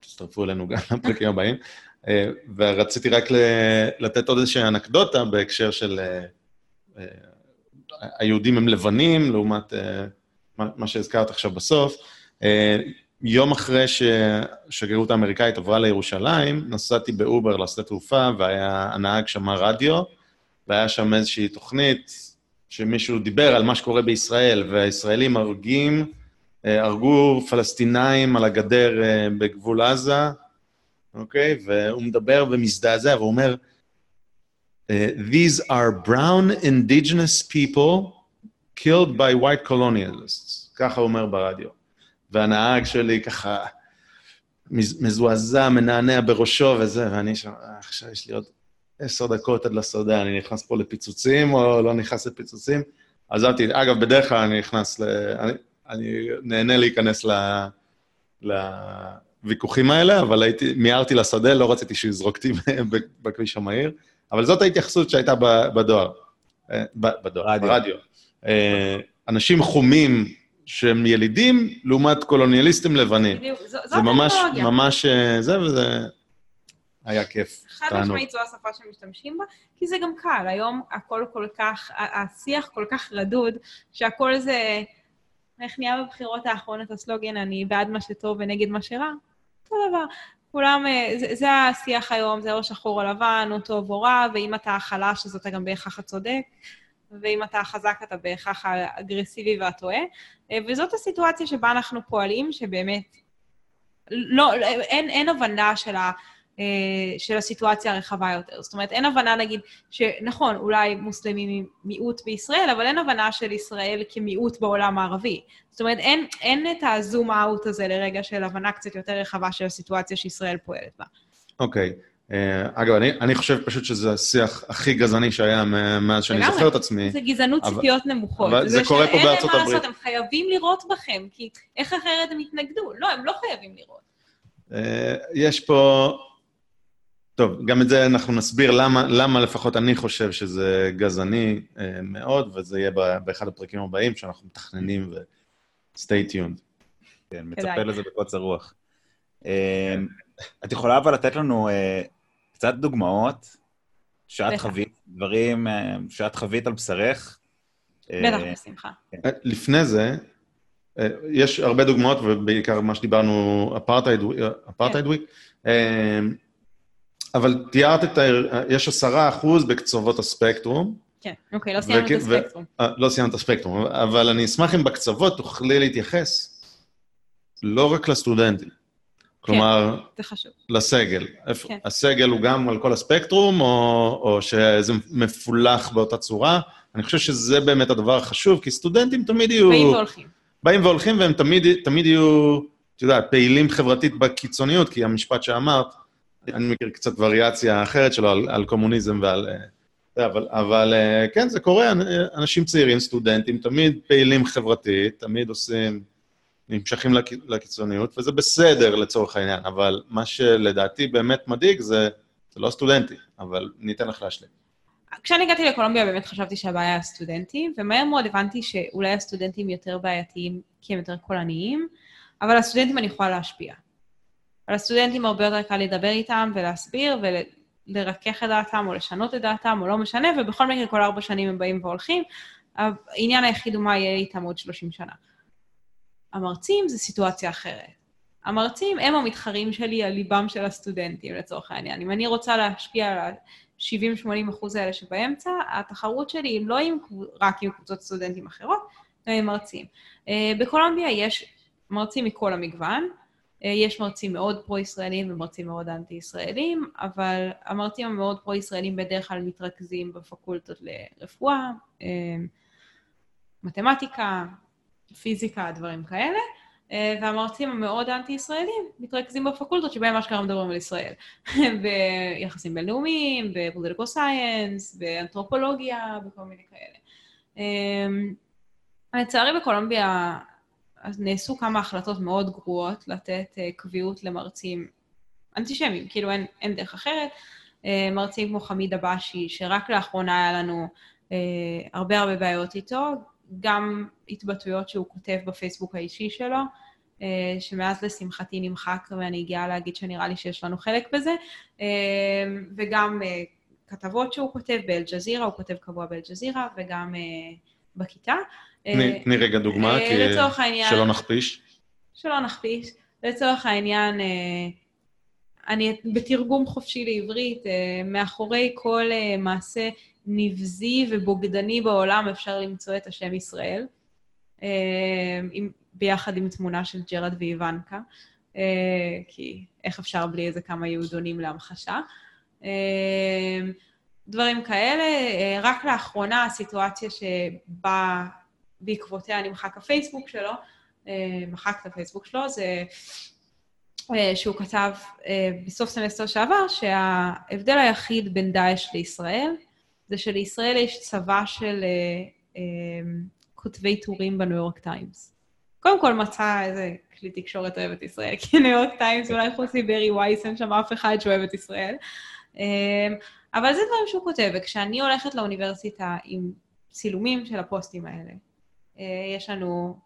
תצטרפו אלינו גם לפרקים הבאים. ורציתי רק לתת עוד איזושהי אנקדוטה בהקשר של היהודים הם לבנים, לעומת מה שהזכרת עכשיו בסוף. יום אחרי שהשגרירות האמריקאית עברה לירושלים, נסעתי באובר לשדה תעופה, והיה, הנהג שמע רדיו, והיה שם איזושהי תוכנית שמישהו דיבר על מה שקורה בישראל, והישראלים הרגים, אה, הרגו פלסטינאים על הגדר אה, בגבול עזה, אוקיי? והוא מדבר ומזדעזע, והוא אומר, אה, These are brown indigenous people killed by white colonialists. ככה אומר ברדיו. והנהג שלי ככה מזועזע, מנענע בראשו וזה, ואני שם, עכשיו יש לי עוד עשר דקות עד לשדה, אני נכנס פה לפיצוצים או לא נכנס לפיצוצים. עזבתי, אגב, בדרך כלל אני נכנס ל... אני, אני נהנה להיכנס ל... לוויכוחים האלה, אבל הייתי, מיהרתי לשדה, לא רציתי שיזרוק אותי (laughs) בכביש המהיר, אבל זאת ההתייחסות שהייתה בדואר, אה, בדואר, רדיו. ברדיו. אה, אנשים חומים שהם ילידים, לעומת קולוניאליסטים לבנים. בדיוק, זאת זה ממש, ממש אה, זה, וזה היה כיף. חד משמעית זו השפה שמשתמשים בה, כי זה גם קל. היום הכל כל כך, השיח כל כך רדוד, שהכל זה... איך נהיה בבחירות האחרונות הסלוגן, אני בעד מה שטוב ונגד מה שרע? אותו דבר. כולם, אה, זה, זה השיח היום, זה או שחור או לבן, או טוב או רע, ואם אתה חלש אז אתה גם בהכרח הצודק. ואם אתה חזק אתה בהכרח האגרסיבי והטועה, אה, וזאת הסיטואציה שבה אנחנו פועלים, שבאמת לא, אין, אין הבנה של, ה, של הסיטואציה הרחבה יותר. זאת אומרת, אין הבנה, נגיד, שנכון, אולי מוסלמים הם מיעוט בישראל, אבל אין הבנה של ישראל כמיעוט בעולם הערבי. זאת אומרת, אין, אין את הזום אאוט הזה לרגע של הבנה קצת יותר רחבה של הסיטואציה שישראל פועלת בה. אוקיי. Okay. אה, אגב, אני, אני חושב פשוט שזה השיח הכי גזעני שהיה מאז שאני זוכר את עצמי. זה גזענות ציפיות נמוכות. אבל זה, זה קורה פה בארצות הברית. אין מה לעשות, הם חייבים לראות בכם, כי איך אחרת הם יתנגדו? לא, הם לא חייבים לראות. אה, יש פה... טוב, גם את זה אנחנו נסביר למה, למה לפחות אני חושב שזה גזעני אה, מאוד, וזה יהיה באחד הפרקים הבאים שאנחנו מתכננים ו- stay tuned. כן, מצפה לזה בקוצר רוח. את יכולה אבל לתת לנו קצת דוגמאות שאת חווית, דברים שאת חווית על בשרך. בטח, בשמחה. כן. לפני זה, יש הרבה דוגמאות, ובעיקר מה שדיברנו, אפרטהייד וויק, כן. אבל תיארת את ה... יש עשרה אחוז בקצוות הספקטרום. כן, אוקיי, לא סיימנו את הספקטרום. לא סיימנו את הספקטרום, אבל אני אשמח אם בקצוות תוכלי להתייחס לא רק לסטודנטים, כלומר, כן. לסגל. כן. הסגל הוא גם על כל הספקטרום, או, או שזה מפולח באותה צורה? אני חושב שזה באמת הדבר החשוב, כי סטודנטים תמיד יהיו... באים והולכים. באים והולכים, והם תמיד, תמיד יהיו, את יודעת, פעילים חברתית בקיצוניות, כי המשפט שאמרת, אני מכיר קצת וריאציה אחרת שלו על, על קומוניזם ועל... אה, אבל, אבל אה, כן, זה קורה, אנשים צעירים, סטודנטים, תמיד פעילים חברתית, תמיד עושים... נמשכים לקיצוניות, וזה בסדר לצורך העניין, אבל מה שלדעתי באמת מדאיג זה, זה לא סטודנטי, אבל ניתן לך להשלים. כשאני הגעתי לקולומביה באמת חשבתי שהבעיה היא הסטודנטים, ומהר מאוד הבנתי שאולי הסטודנטים יותר בעייתיים כי הם יותר קולניים, אבל הסטודנטים אני יכולה להשפיע. על הסטודנטים הרבה יותר קל לדבר איתם ולהסביר ולרכך את דעתם או לשנות את דעתם או לא משנה, ובכל מקרה כל ארבע שנים הם באים והולכים. העניין היחיד הוא מה יהיה איתם עוד 30 שנה. המרצים זה סיטואציה אחרת. המרצים הם המתחרים שלי על ליבם של הסטודנטים, לצורך העניין. אם אני רוצה להשפיע על ה-70-80 אחוז האלה שבאמצע, התחרות שלי היא לא עם, רק עם קבוצות סטודנטים אחרות, אלא עם מרצים. אה, בקולומביה יש מרצים מכל המגוון, יש מרצים מאוד פרו-ישראלים ומרצים מאוד אנטי-ישראלים, אבל המרצים המאוד פרו-ישראלים בדרך כלל מתרכזים בפקולטות לרפואה, אה, מתמטיקה, פיזיקה, דברים כאלה, אה, והמרצים המאוד אנטי-ישראלים מתרכזים בפקולטות שבהם אשכרה מדברים על ישראל. (laughs) ביחסים בינלאומיים, בפוליטיקל סייאנס, באנתרופולוגיה, בכל מיני כאלה. אה, לצערי בקולומביה נעשו כמה החלטות מאוד גרועות לתת אה, קביעות למרצים אנטישמיים, כאילו אין, אין דרך אחרת. מרצים כמו חמיד עבאשי, שרק לאחרונה היה לנו הרבה הרבה בעיות איתו, גם התבטאויות שהוא כותב בפייסבוק האישי שלו, אה, שמאז לשמחתי נמחק ואני גאה להגיד שנראה לי שיש לנו חלק בזה, אה, וגם אה, כתבות שהוא כותב באל-ג'זירה, הוא כותב קבוע באל-ג'זירה, וגם בכיתה. תני רגע דוגמה, כי העניין, שלא נכפיש. שלא נכפיש. לצורך העניין, אני בתרגום חופשי לעברית, מאחורי כל מעשה נבזי ובוגדני בעולם אפשר למצוא את השם ישראל, אה, עם, ביחד עם תמונה של ג'רד ואיוונקה, אה, כי איך אפשר בלי איזה כמה יהודונים להמחשה. אה, דברים כאלה. רק לאחרונה הסיטואציה שבה בעקבותיה נמחק הפייסבוק שלו, מחק את הפייסבוק שלו, זה שהוא כתב בסוף סמסטר שעבר שההבדל היחיד בין דאעש לישראל זה שלישראל יש צבא של אה, אה, כותבי טורים בניו יורק טיימס. קודם כל מצא איזה כלי תקשורת אוהב את ישראל, כי ניו יורק טיימס, אולי חוץ מברי וייס, אין שם אף אחד שאוהב את ישראל. אה, אבל זה דברים שהוא כותב, וכשאני הולכת לאוניברסיטה עם צילומים של הפוסטים האלה, אה, יש לנו,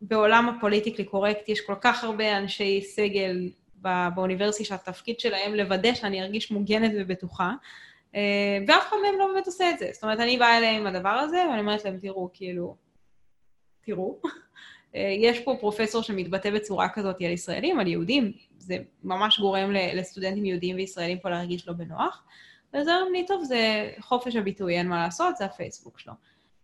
בעולם הפוליטיקלי קורקט, יש כל כך הרבה אנשי סגל באוניברסיטה שהתפקיד שלהם לוודא שאני ארגיש מוגנת ובטוחה, אה, ואף אחד מהם לא באמת עושה את זה. זאת אומרת, אני באה אליהם עם הדבר הזה, ואני אומרת להם, תראו, כאילו, תראו, (laughs) אה, יש פה פרופסור שמתבטא בצורה כזאת על ישראלים, על יהודים, זה ממש גורם לסטודנטים יהודים וישראלים פה להרגיש לא בנוח. ואז אומרים לי, טוב, זה חופש הביטוי, אין מה לעשות, זה הפייסבוק שלו.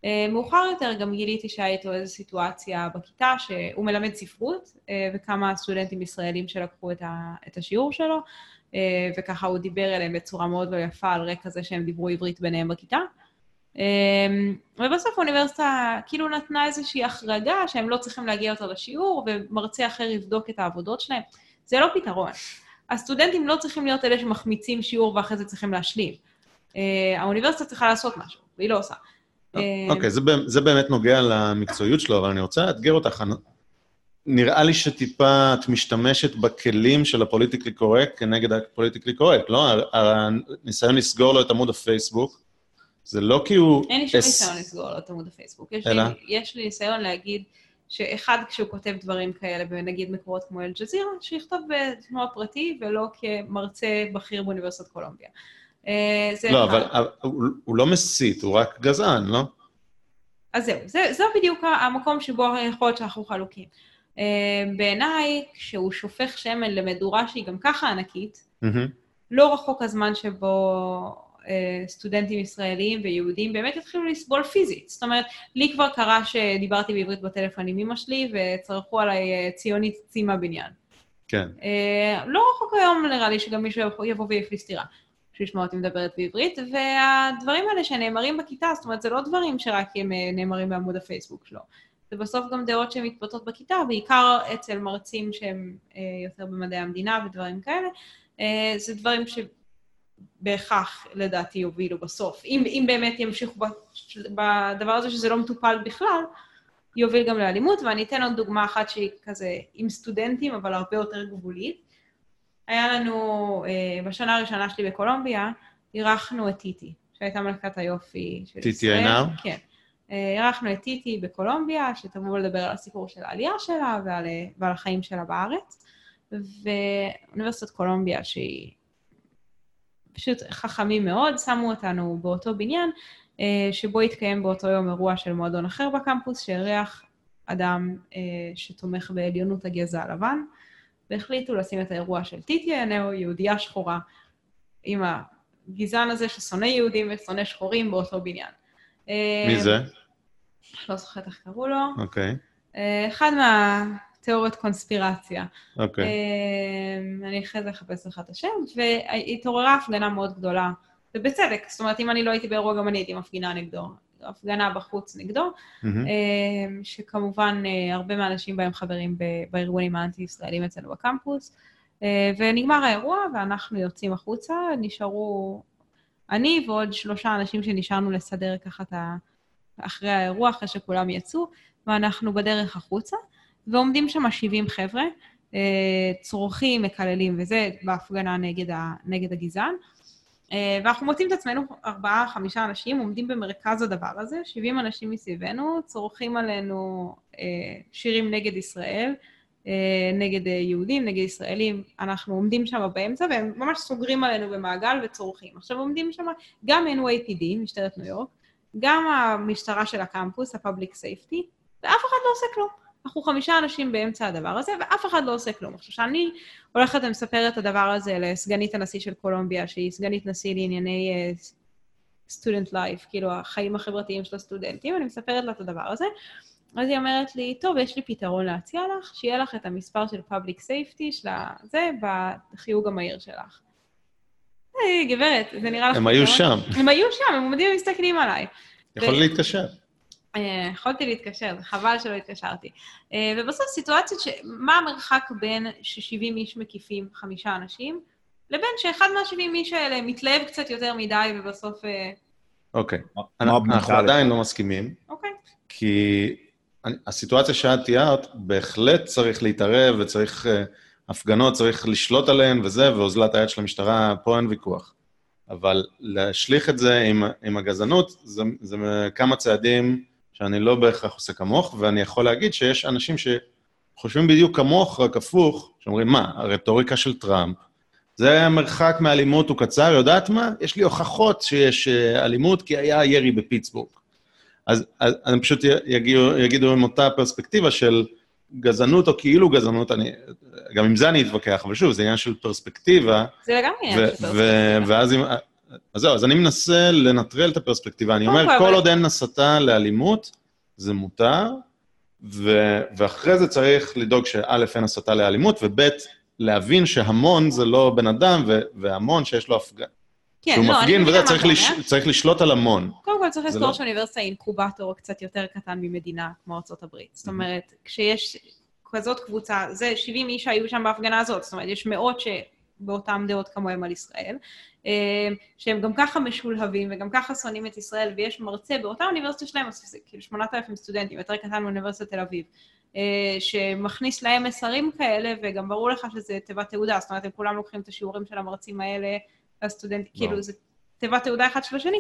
אה, מאוחר יותר גם גיליתי שהיה איתו איזו סיטואציה בכיתה, שהוא מלמד ספרות, אה, וכמה סטודנטים ישראלים שלקחו את, את השיעור שלו, אה, וככה הוא דיבר אליהם בצורה מאוד לא יפה על רקע זה שהם דיברו עברית ביניהם בכיתה. ובסוף האוניברסיטה כאילו נתנה איזושהי החרגה שהם לא צריכים להגיע יותר לשיעור, ומרצה אחר יבדוק את העבודות שלהם. זה לא פתרון. הסטודנטים לא צריכים להיות אלה שמחמיצים שיעור ואחרי זה צריכים להשלים. האוניברסיטה צריכה לעשות משהו, והיא לא עושה. אוקיי, okay, זה, באמת נוגע למקצועיות שלו, אבל אני רוצה לאתגר אותך. נראה לי שטיפה את משתמשת בכלים של ה-politically correct כנגד ה-politically correct, לא? הניסיון לסגור לו את עמוד הפייסבוק, זה לא כי הוא... אין לי שום ניסיון לסגור לו את עמוד הפייסבוק. יש, אלא? לי, יש לי ניסיון להגיד שאחד, כשהוא כותב דברים כאלה, ונגיד מקורות כמו אל-ג'זירה, שיכתוב בשמו הפרטי ולא כמרצה בכיר באוניברסיטת קולומביה. אה, לא, אבל הוא, הוא לא מסית, הוא רק גזען, לא? אז זהו, זה, זה בדיוק המקום שבו יכול להיות שאנחנו חלוקים. Uh, בעיניי, כשהוא שופך שמן למדורה שהיא גם ככה ענקית, mm-hmm. לא רחוק הזמן שבו uh, סטודנטים ישראלים ויהודים באמת יתחילו לסבול פיזית. זאת אומרת, לי כבר קרה שדיברתי בעברית בטלפון עם אמא שלי וצרחו עליי ציונית צי מהבניין. כן. לא רחוק היום נראה לי שגם מישהו יבוא ויפלי סטירה. שישמע אותי מדברת בעברית, והדברים האלה שנאמרים בכיתה, זאת אומרת, זה לא דברים שרק הם אה, נאמרים בעמוד הפייסבוק שלו. זה בסוף גם דעות שמתבטאות בכיתה, בעיקר אצל מרצים שהם אה, יותר במדעי המדינה ודברים כאלה. אה, זה דברים שבהכרח, לדעתי, יובילו בסוף. אם, אם באמת ימשיכו בדבר הזה שזה לא מטופל בכלל, יוביל גם לאלימות, ואני אתן עוד דוגמה אחת שהיא כזה עם סטודנטים, אבל הרבה יותר גבולית. היה לנו, אה, בשנה הראשונה שלי בקולומביה, אירחנו את טיטי, שהייתה מלכת היופי של טיטי ישראל. טיטי עינב? כן. אה, אירחנו את טיטי בקולומביה, שתבואו לדבר על הסיפור של העלייה שלה ועל, אה, ועל החיים שלה בארץ. ואוניברסיטת קולומביה, שהיא פשוט חכמים מאוד, שמו אותנו באותו בניין, שבו התקיים באותו יום אירוע של מועדון אחר בקמפוס, שאירח אדם שתומך בעליונות הגזע הלבן. והחליטו לשים את האירוע של טיטי ענהו, יהודייה שחורה, עם הגזען הזה ששונא יהודים ושונא שחורים באותו בניין. מי זה? לא זוכרת איך קראו לו. אוקיי. אה, אחד מהתיאוריות קונספירציה. אוקיי. אה, אני אחרי זה אחפש לך את השם, והתעוררה הפגנה מאוד גדולה, ובצדק, זאת אומרת, אם אני לא הייתי באירוע, גם אני הייתי מפגינה נגדו. הפגנה בחוץ נגדו, mm-hmm. שכמובן אה, הרבה מהאנשים בהם חברים בארגונים האנטי-ישראלים אצלנו בקמפוס. אה, ונגמר האירוע, ואנחנו יוצאים החוצה, נשארו אני ועוד שלושה אנשים שנשארנו לסדר ככה את ה... אחרי האירוע, אחרי שכולם יצאו, ואנחנו בדרך החוצה, ועומדים שם 70 חבר'ה, צורכים, מקללים וזה, בהפגנה נגד, ה... נגד הגזען. אה, ואנחנו מוצאים את עצמנו, ארבעה, חמישה אנשים עומדים במרכז הדבר הזה, 70 אנשים מסביבנו, צורכים עלינו אה, שירים נגד ישראל, אה, נגד יהודים, נגד ישראלים, אנחנו עומדים שם באמצע, והם ממש סוגרים עלינו במעגל וצורכים. עכשיו עומדים שם גם NYPD, משטרת ניו יורק, גם המשטרה של הקמפוס, ה-Public Safety, ואף אחד לא עושה כלום. אנחנו חמישה אנשים באמצע הדבר הזה, ואף אחד לא עושה כלום. עכשיו, כשאני הולכת ומספרת את הדבר הזה לסגנית הנשיא של קולומביה, שהיא סגנית נשיא לענייני student uh, life, כאילו החיים החברתיים של הסטודנטים, אני מספרת לה את הדבר הזה, אז היא אומרת לי, טוב, יש לי פתרון להציע לך, שיהיה לך את המספר של Public Safety של זה בחיוג המהיר שלך. היי, גברת, זה נראה לך... הם היו שם. הם היו שם, הם עומדים ומסתכלים עליי. יכול להתקשר. אה, יכולתי להתקשר, חבל שלא התקשרתי. אה, ובסוף סיטואציות ש... מה המרחק בין ש-70 איש מקיפים חמישה אנשים, לבין שאחד מה-70 איש האלה מתלהב קצת יותר מדי ובסוף... אה, אוקיי, אנחנו עדיין לא מסכימים. אוקיי. כי הסיטואציה שאת תיארת, בהחלט צריך להתערב וצריך הפגנות, צריך לשלוט עליהן וזה, ואוזלת היד של המשטרה, פה אין ויכוח. אבל להשליך את זה עם, עם הגזענות, זה, זה כמה צעדים שאני לא בהכרח עושה כמוך, ואני יכול להגיד שיש אנשים שחושבים בדיוק כמוך, רק הפוך, שאומרים, מה, הרטוריקה של טראמפ, זה המרחק מאלימות הוא קצר, יודעת מה? יש לי הוכחות שיש אה, אלימות, כי היה ירי בפיטסבורג. אז, אז אני פשוט יגידו, יגידו עם אותה פרספקטיבה של גזענות או כאילו גזענות, אני, גם עם זה אני אתווכח, אבל שוב, זה עניין של פרספקטיבה. זה לגמרי עניין של פרספקטיבה. ואז אם, אז זהו, אז אני מנסה לנטרל את הפרספקטיבה. אני אומר, כל, עוד אין הסתה לאלימות, זה מותר, ו- ואחרי זה צריך לדאוג שא', אין הסתה לאלימות, וב', להבין שהמון זה לא בן אדם, ו- והמון שיש לו הפגן. כן, שהוא לא, מפגין, וזה, צריך, לש... צריך לשלוט על המון. קודם כל צריך לזכור לא- שאוניברסיטה היא אינקובטור קצת יותר קטן ממדינה כמו ארה"ב. זאת אומרת, כשיש כזאת קבוצה, זה 70 איש שהיו שם בהפגנה הזאת, זאת אומרת, יש מאות שבאותן דעות כמוהם על ישראל, אה, שהם גם ככה משולהבים וגם ככה שונאים את ישראל, ויש מרצה באותה אוניברסיטה שלהם, כאילו 8,000 סטודנטים, יותר קטן מאוניברסיטת תל אביב, אה, שמכניס להם מסרים כאלה, וגם ברור לך שזה תיבת תעודה, זאת אומרת, הם כולם לוקחים את השיעורים של המרצים האלה, הסטודנטים, וואו. כאילו, זה תיבת תעודה אחד של השני,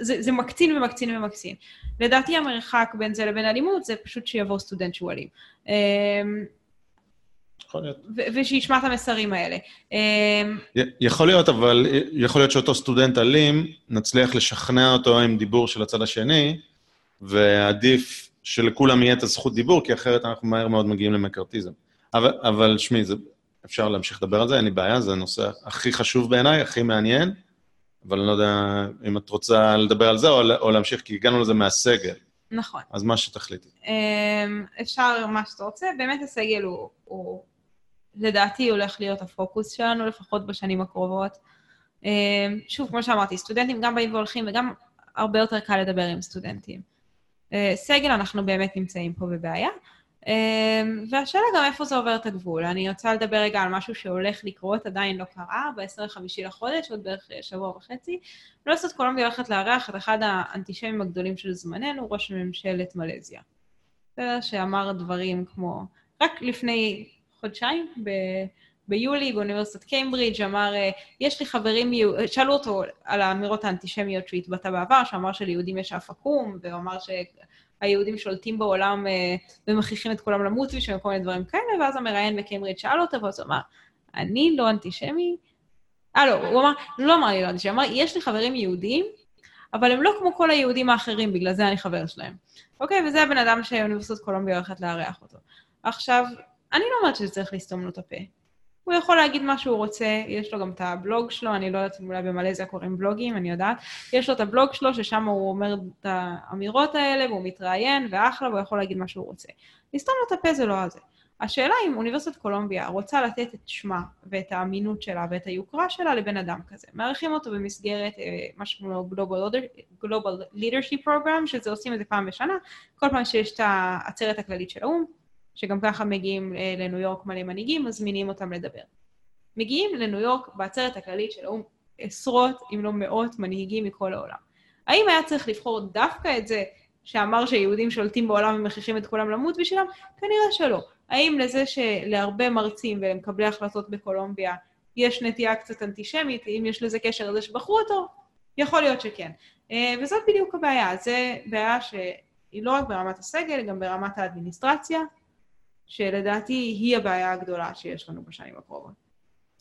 זה, זה מקצין ומקצין ומקצין. לדעתי המרחק בין זה לבין אלימות זה פשוט שיבוא סטודנט שהוא אלים. יכול להיות. ושישמע את המסרים האלה. אמ, י- יכול להיות, אבל יכול להיות שאותו סטודנט אלים, נצליח לשכנע אותו עם דיבור של הצד השני, ועדיף שלכולם יהיה את הזכות דיבור, כי אחרת אנחנו מהר מאוד מגיעים למקארתיזם. אבל, אבל שמי, זה, אפשר להמשיך לדבר על זה, אין לי בעיה, זה הנושא הכי חשוב בעיניי, הכי מעניין, אבל אני לא יודע אם את רוצה לדבר על זה או, או להמשיך, כי הגענו לזה מהסגל, נכון. אז מה שתחליטי. אמ, אפשר מה שאתה רוצה, באמת הסגל הוא, הוא לדעתי הולך להיות הפוקוס שלנו, לפחות בשנים הקרובות. אמ, שוב, כמו שאמרתי, סטודנטים גם באים והולכים וגם הרבה יותר קל לדבר עם סטודנטים. אה, סגל, אנחנו באמת נמצאים פה בבעיה. אמ, והשאלה גם איפה זה עובר את הגבול. אני רוצה לדבר רגע על משהו שהולך לקרות, עדיין לא קרה, ב-25 לחודש, עוד בערך אה, שבוע וחצי. אוניברסיטת קולומביה הולכת לארח את אחד האנטישמים הגדולים של זמננו, ראש ממשלת מלזיה. בסדר? שאמר דברים כמו, רק לפני חודשיים, ב... ביולי באוניברסיטת קיימברידג' אמר, אה, יש לי חברים, יהו- שאלו אותו על האמירות האנטישמיות שהוא התבטא בעבר, שאמר שליהודים יש אף עקום, והוא אמר שהיהודים שולטים בעולם אה, ומכריחים את כולם למות ושם כל מיני דברים כאלה, ואז המראיין בקיימברידג' שאל אותו, ואז הוא אמר, אני לא אנטישמי, אה לא, הוא אמר, לא אמר לי לא אנטישמי, אמר, יש לי חברים יהודים, אבל הם לא כמו כל היהודים האחרים, בגלל זה אני חבר שלהם. אוקיי, וזה הבן אדם שאוניברסיטת קולומביה הולכת לארח אותו. עכשיו, אני לא אומרת שזה צריך לסתום לו את הפה. הוא יכול להגיד מה שהוא רוצה, יש לו גם את הבלוג שלו, אני לא יודעת אם אולי במלזיה קוראים בלוגים, אני יודעת. יש לו את הבלוג שלו, ששם הוא אומר את האמירות האלה, והוא מתראיין, ואחלה, והוא יכול להגיד מה שהוא רוצה. לסתום לו את הפה זה לא הזה. השאלה אם אוניברסיטת קולומביה רוצה לתת את שמה ואת האמינות שלה ואת היוקרה שלה לבן אדם כזה. מארחים אותו במסגרת אה, משהו כמו Global, Global Leadership Program, שזה עושים את זה פעם בשנה, כל פעם שיש את העצרת הכללית של האו"ם, שגם ככה מגיעים אה, לניו יורק מלא מנהיגים, מזמינים אותם לדבר. מגיעים לניו יורק בעצרת הכללית של האו"ם עשרות, אם לא מאות, מנהיגים מכל העולם. האם היה צריך לבחור דווקא את זה שאמר שיהודים שולטים בעולם ומכריחים את כולם למות בשבילם? כנראה שלא. האם לזה שלהרבה מרצים ולמקבלי החלטות בקולומביה יש נטייה קצת אנטישמית, אם יש לזה קשר לזה שבחרו אותו? יכול להיות שכן. אה, וזאת בדיוק הבעיה. זו בעיה שהיא לא רק ברמת הסגל, גם ברמת האדמיניסטרציה, שלדעתי היא הבעיה הגדולה שיש לנו בשנים הקרובות.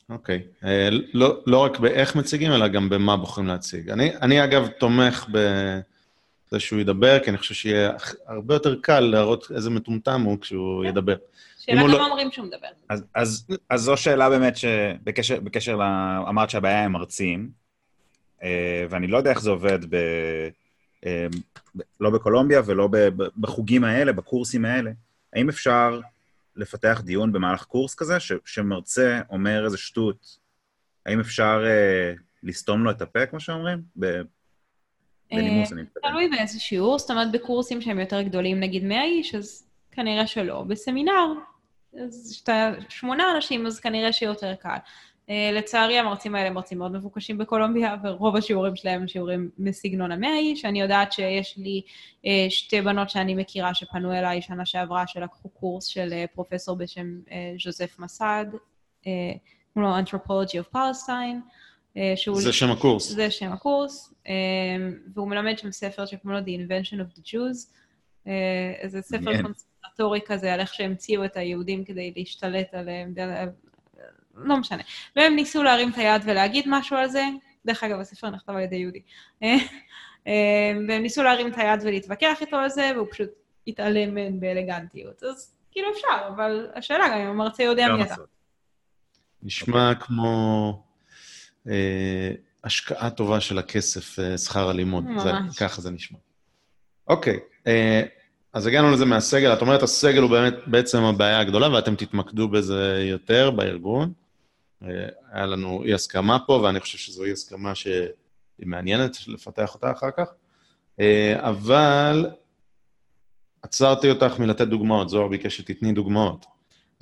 אוקיי. אה, לא, לא רק באיך מציגים, אלא גם במה בוחרים להציג. אני, אני אגב תומך בזה שהוא ידבר, כי אני חושב שיהיה הרבה יותר קל להראות איזה מטומטם הוא כשהוא כן. ידבר. שאלה גם לא- אומרים שהוא מדבר. אז, אז, אז זו שאלה באמת שבקשר בקשר ל... אמרת שהבעיה הם מרצים, אה, ואני לא יודע איך זה עובד ב... אה, לא בקולומביה ולא בחוגים האלה, בקורסים האלה. האם אפשר לפתח דיון במהלך קורס כזה, ש, שמרצה אומר איזה שטות, האם אפשר אה, לסתום לו את הפה, כמו שאומרים? ב, בנימוס, אני מתכוון. תלוי באיזה שיעור, זאת אומרת בקורסים שהם יותר גדולים, נגיד 100 איש, אז כנראה שלא. בסמינר, אז כשאתה שמונה אנשים, אז כנראה שיותר קל. Uh, לצערי, המרצים האלה הם מרצים מאוד מבוקשים בקולומביה, ורוב השיעורים שלהם הם שיעורים מסגנון המאה איש. אני יודעת שיש לי uh, שתי בנות שאני מכירה שפנו אליי שנה שעברה, שלקחו קורס של uh, פרופסור בשם ז'וזף מסד, קוראים לו Anthropology of Palestine, שהוא... זה שם הקורס. זה שם הקורס, והוא מלמד שם ספר שקוראים לו The Invention of the Jews, איזה ספר. קונספטורי כזה על איך שהמציאו את היהודים כדי להשתלט עליהם, לא משנה. והם ניסו להרים את היד ולהגיד משהו על זה, דרך אגב, הספר נכתב על ידי יהודי. אה, אה, והם ניסו להרים את היד ולהתווכח איתו על זה, והוא פשוט התעלם מהם באלגנטיות. אז כאילו אפשר, אבל השאלה גם אם המרצה יודע מי אתה. נשמע כמו... אה, השקעה טובה של הכסף, אה, שכר הלימוד. זה, ממש. ככה זה נשמע. אוקיי, אה, אז הגענו לזה מהסגל. את אומרת, הסגל הוא באמת בעצם הבעיה הגדולה, ואתם תתמקדו בזה יותר בארגון. אה, היה לנו אי-הסכמה פה, ואני חושב שזו אי-הסכמה שהיא מעניינת לפתח אותה אחר כך. אה, אבל עצרתי אותך מלתת דוגמאות, זוהר ביקש שתתני דוגמאות.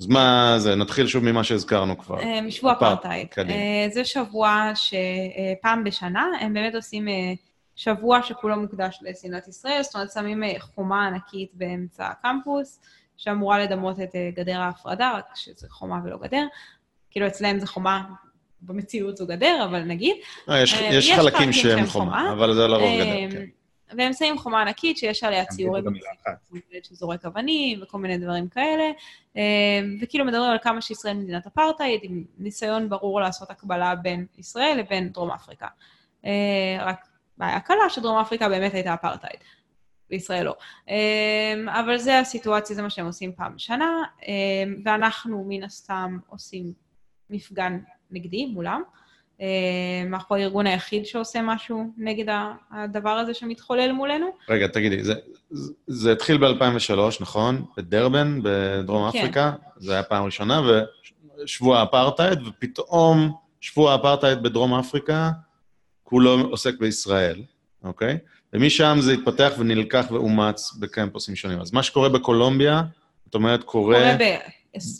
אז מה זה, נתחיל שוב ממה שהזכרנו כבר. אה, משבוע אפרט- אפרטהייד. זה שבוע שפעם בשנה הם באמת עושים שבוע שכולו מוקדש לשנאת ישראל, זאת אומרת שמים חומה ענקית באמצע הקמפוס, שאמורה לדמות את גדר ההפרדה, רק שזה חומה ולא גדר. כאילו אצלם זה חומה, במציאות זו גדר, אבל נגיד. אה, יש, אה, יש יש חלקים חלקים שהם שהם חומה, חומה. אבל זה לרוב אה, גדר, כן. והם שמים חומה ענקית שיש עליה ציורים. שזורק אבנים וכל מיני דברים כאלה, אה, וכאילו מדברים על כמה שישראל מדינת אפרטהייד, עם ניסיון ברור לעשות הקבלה בין ישראל לבין דרום אפריקה. רק בעיה קלה שדרום אפריקה באמת הייתה אפרטהייד, וישראל לא. אבל זה הסיטואציה, זה מה שהם עושים פעם בשנה, ואנחנו מן הסתם עושים מפגן נגדי מולם. אה, אנחנו הארגון היחיד שעושה משהו נגד הדבר הזה שמתחולל מולנו. רגע, תגידי, זה, זה, זה התחיל ב-2003, נכון? בדרבן, בדרום כן. אפריקה, זה היה פעם ראשונה, ושבוע האפרטהייד, ופתאום שבוע האפרטהייד בדרום אפריקה, כולו עוסק בישראל, אוקיי? ומשם זה התפתח ונלקח ואומץ בקמפוסים שונים. אז מה שקורה בקולומביה, את אומרת, קורה... קורה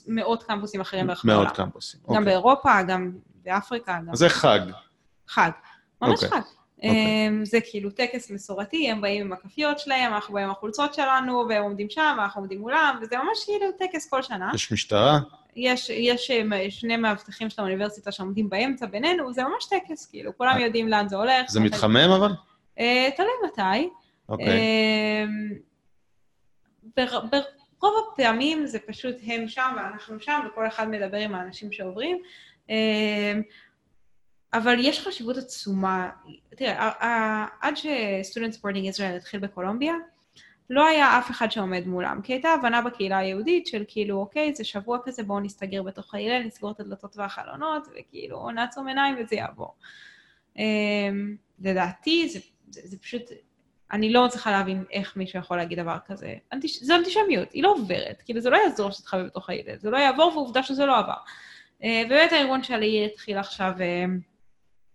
במאות קמפוסים אחרים ברחבי העולם. מאות קמפוסים. גם אוקיי. באירופה, גם באפריקה, גם זה חג. חג. ממש אוקיי. חג. אוקיי. אמ, זה כאילו טקס מסורתי, הם באים עם הכפיות שלהם, אנחנו באים עם החולצות שלנו, והם עומדים שם, ואנחנו עומדים מולם, וזה ממש כאילו טקס כל שנה. יש משטרה, יש, יש אה, שני מאבטחים של האוניברסיטה שעומדים באמצע בינינו, זה ממש טקס, כאילו, כולם יודעים לאן זה הולך. זה מתחמם אבל? אה, תלוי מתי. אוקיי. ברוב הפעמים זה פשוט הם שם ואנחנו שם, וכל אחד מדבר עם האנשים שעוברים. אמ, אבל יש חשיבות עצומה. תראה, עד ש-Student Supporting Israel התחיל בקולומביה, לא היה אף אחד שעומד מולם, כי הייתה הבנה בקהילה היהודית של כאילו, אוקיי, זה שבוע כזה, בואו נסתגר בתוך ההלל, נסגור את הדלתות והחלונות, וכאילו, נעצום עיניים וזה יעבור. אמ, לדעתי, זה, זה, זה פשוט, אני לא מצליחה להבין איך מישהו יכול להגיד דבר כזה. אנטיש, זה אנטישמיות, היא לא עוברת, כאילו זה לא יעזור שתתחבא בתוך הילד, זה לא יעבור ועובדה שזה לא עבר. אה, באמת הארגון שלי התחיל עכשיו אה,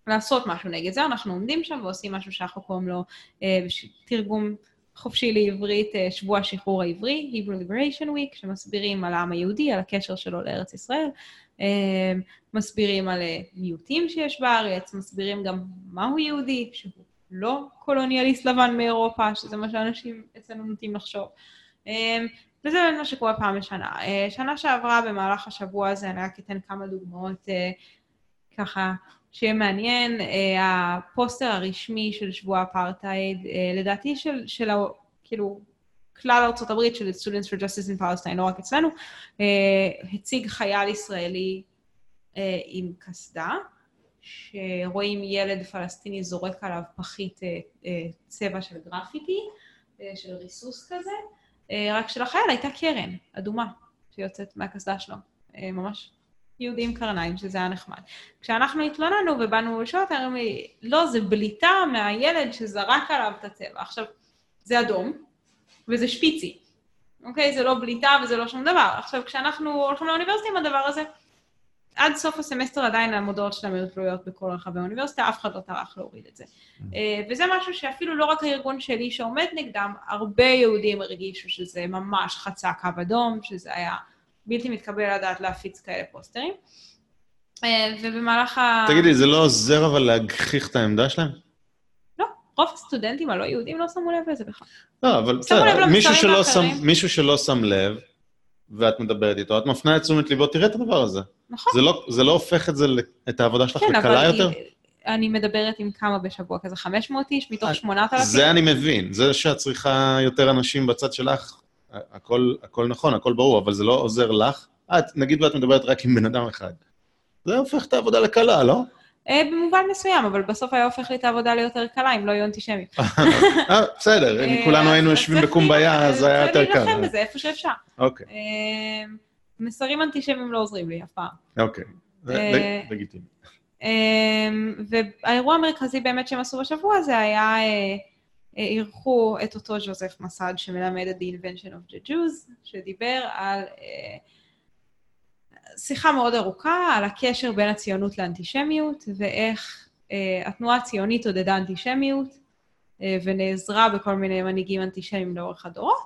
לעשות משהו נגד זה, אנחנו עומדים שם ועושים משהו שאנחנו קוראים לו אה, תרגום חופשי לעברית, שבוע השחרור העברי, Hebrew Liberation Week, שמסבירים על העם היהודי, על הקשר שלו לארץ ישראל. מסבירים על מיעוטים שיש בארץ, מסבירים גם מהו יהודי, שהוא לא קולוניאליסט לבן מאירופה, שזה מה שאנשים אצלנו נוטים לחשוב. אה, וזה באמת מה שקורה פעם בשנה. אה, שנה שעברה במהלך השבוע הזה, אני רק אתן כמה דוגמאות אה, ככה, שיהיה מעניין. אה, הפוסטר הרשמי של שבוע האפרטהייד, לדעתי של, של ה... כאילו, כלל הברית של Students for Justice in Palestine, לא רק אצלנו, הציג חייל ישראלי עם קסדה, שרואים ילד פלסטיני זורק עליו פחית אה, אה, צבע של גרפיטי, אה, של ריסוס כזה, רק שלחייל הייתה קרן אדומה שיוצאת מהקסדה שלו, ממש יהודי עם קרניים, שזה היה נחמד. כשאנחנו התלוננו ובאנו לשאול אותם, אמרו לי, לא, זה בליטה מהילד שזרק עליו את הצבע. עכשיו, זה אדום, וזה שפיצי. אוקיי? זה לא בליטה וזה לא שום דבר. עכשיו, כשאנחנו הולכים לאוניברסיטה עם הדבר הזה, עד סוף הסמסטר עדיין המודעות שלהם היו תלויות בכל רחבי האוניברסיטה, אף אחד לא טרח להוריד את זה. אה, וזה משהו שאפילו לא רק הארגון שלי שעומד נגדם, הרבה יהודים הרגישו שזה ממש חצה קו אדום, שזה היה בלתי מתקבל לדעת להפיץ כאלה פוסטרים. אה, ובמהלך ה... תגידי, זה לא עוזר אבל להגחיך את העמדה שלהם? לא, רוב הסטודנטים הלא יהודים לא שמו לב לזה בכלל. לא, אבל בסדר. מישהו שלא שם לב, ואת מדברת איתו, את מפנה את תשומת ליבו, תראה את הדבר הזה. נכון. זה לא- זה לא הופך את זה, את העבודה שלך כן, לקלה אבל יותר? היא- אני מדברת עם כמה בשבוע כזה, 500 איש מתוך אה, 8,000? זה אני מבין. זה שאת צריכה יותר אנשים בצד שלך, הכל, הכל נכון, הכל ברור, אבל זה לא עוזר לך. את, נגיד ואת מדברת רק עם בן אדם אחד. זה הופך את העבודה לקלה, לא? אה, במובן מסוים, אבל בסוף היה הופך לי את העבודה ליותר קלה אם לא היו אנטישמים. (laughs) אה, בסדר, אם אה, כולנו היינו יושבים בקומביה, אז היה יותר צריך להילחם קל. בזה איפה שאפשר. אוקיי, מסרים אנטישמיים לא עוזרים לי אף פעם. אוקיי. זה לגיטימי. והאירוע המרכזי באמת שהם עשו בשבוע הזה היה, אירחו את אותו ג'וזף מסד שמלמד את The Invention of the Jews, שדיבר על שיחה מאוד ארוכה על הקשר בין הציונות לאנטישמיות ואיך התנועה הציונית עודדה אנטישמיות ונעזרה בכל מיני מנהיגים אנטישמיים לאורך הדורות.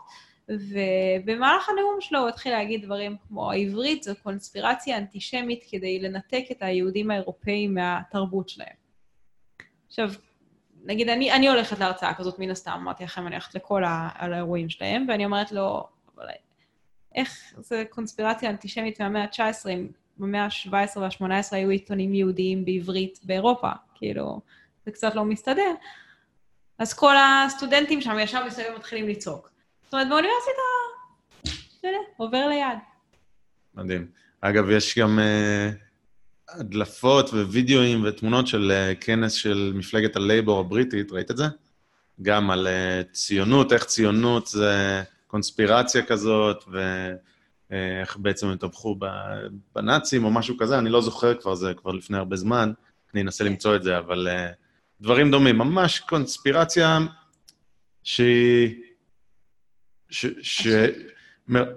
ובמהלך הנאום שלו הוא התחיל להגיד דברים כמו העברית זו קונספירציה אנטישמית כדי לנתק את היהודים האירופאים מהתרבות שלהם. עכשיו, נגיד, אני, אני הולכת להרצאה כזאת מן הסתם, אמרתי לכם, אני הולכת לכל האירועים שלהם, ואני אומרת לו, אבל איך זה קונספירציה אנטישמית מהמאה ה-19, אם במאה ה-17 וה-18 היו עיתונים יהודיים בעברית באירופה, כאילו, זה קצת לא מסתדר. אז כל הסטודנטים שם ישר מסביב מתחילים לצעוק. זאת אומרת, באוניברסיטה, אתה יודע, עובר ליד. מדהים. אגב, יש גם uh, הדלפות ווידאוים ותמונות של uh, כנס של מפלגת הלייבור הבריטית, ראית את זה? גם על uh, ציונות, איך ציונות זה קונספירציה כזאת, ואיך בעצם הם טבחו בנאצים או משהו כזה, אני לא זוכר כבר, זה כבר לפני הרבה זמן, אני אנסה כן. למצוא את זה, אבל uh, דברים דומים, ממש קונספירציה שהיא... ש... ש...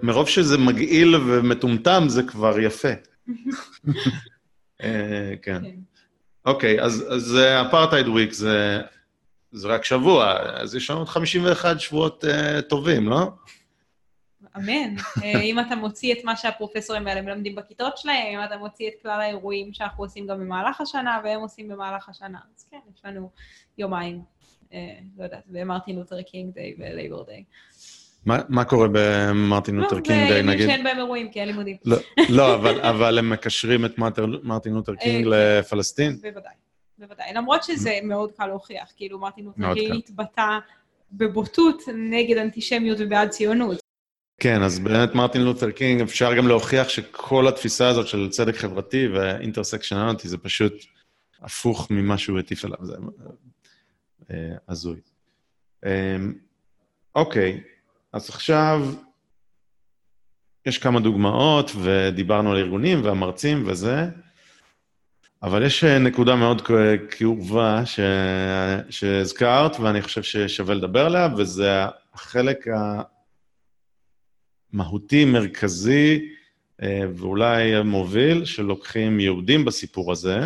מרוב שזה מגעיל ומטומטם, זה כבר יפה. (laughs) אה, כן. כן. אוקיי, אז אפרטהייד וויק זה רק שבוע, אז יש לנו עוד 51 שבועות אה, טובים, לא? אמן. אה, אם אתה מוציא את מה שהפרופסורים האלה מלמדים בכיתות שלהם, אם אתה מוציא את כלל האירועים שאנחנו עושים גם במהלך השנה, והם עושים במהלך השנה, אז כן, יש לנו יומיים, לא יודעת, במרטין לותר קינג Day ו-Labor Day. מה קורה במרטין לותר קינג Day, נגיד? לא, זה שאין בהם אירועים, כי אין לימודים. לא, לא אבל הם מקשרים את מרטין לותר קינג אה, כן. לפלסטין? בוודאי, בוודאי. למרות שזה מאוד קל להוכיח, כאילו מרטין לותר קינג התבטא בבוטות נגד אנטישמיות ובעד ציונות. כן, אז באמת מרטין לותר קינג, אפשר גם להוכיח שכל התפיסה הזאת של צדק חברתי ו-intersectionality זה פשוט הפוך ממה שהוא הטיף עליו, זה אה, הזוי. אמ, אוקיי, אז עכשיו יש כמה דוגמאות, ודיברנו על ארגונים והמרצים וזה, אבל יש נקודה מאוד כאובה ש... שהזכרת, ואני חושב ששווה לדבר עליה, וזה החלק המהותי, מרכזי, אה, ואולי המוביל, שלוקחים יהודים בסיפור הזה,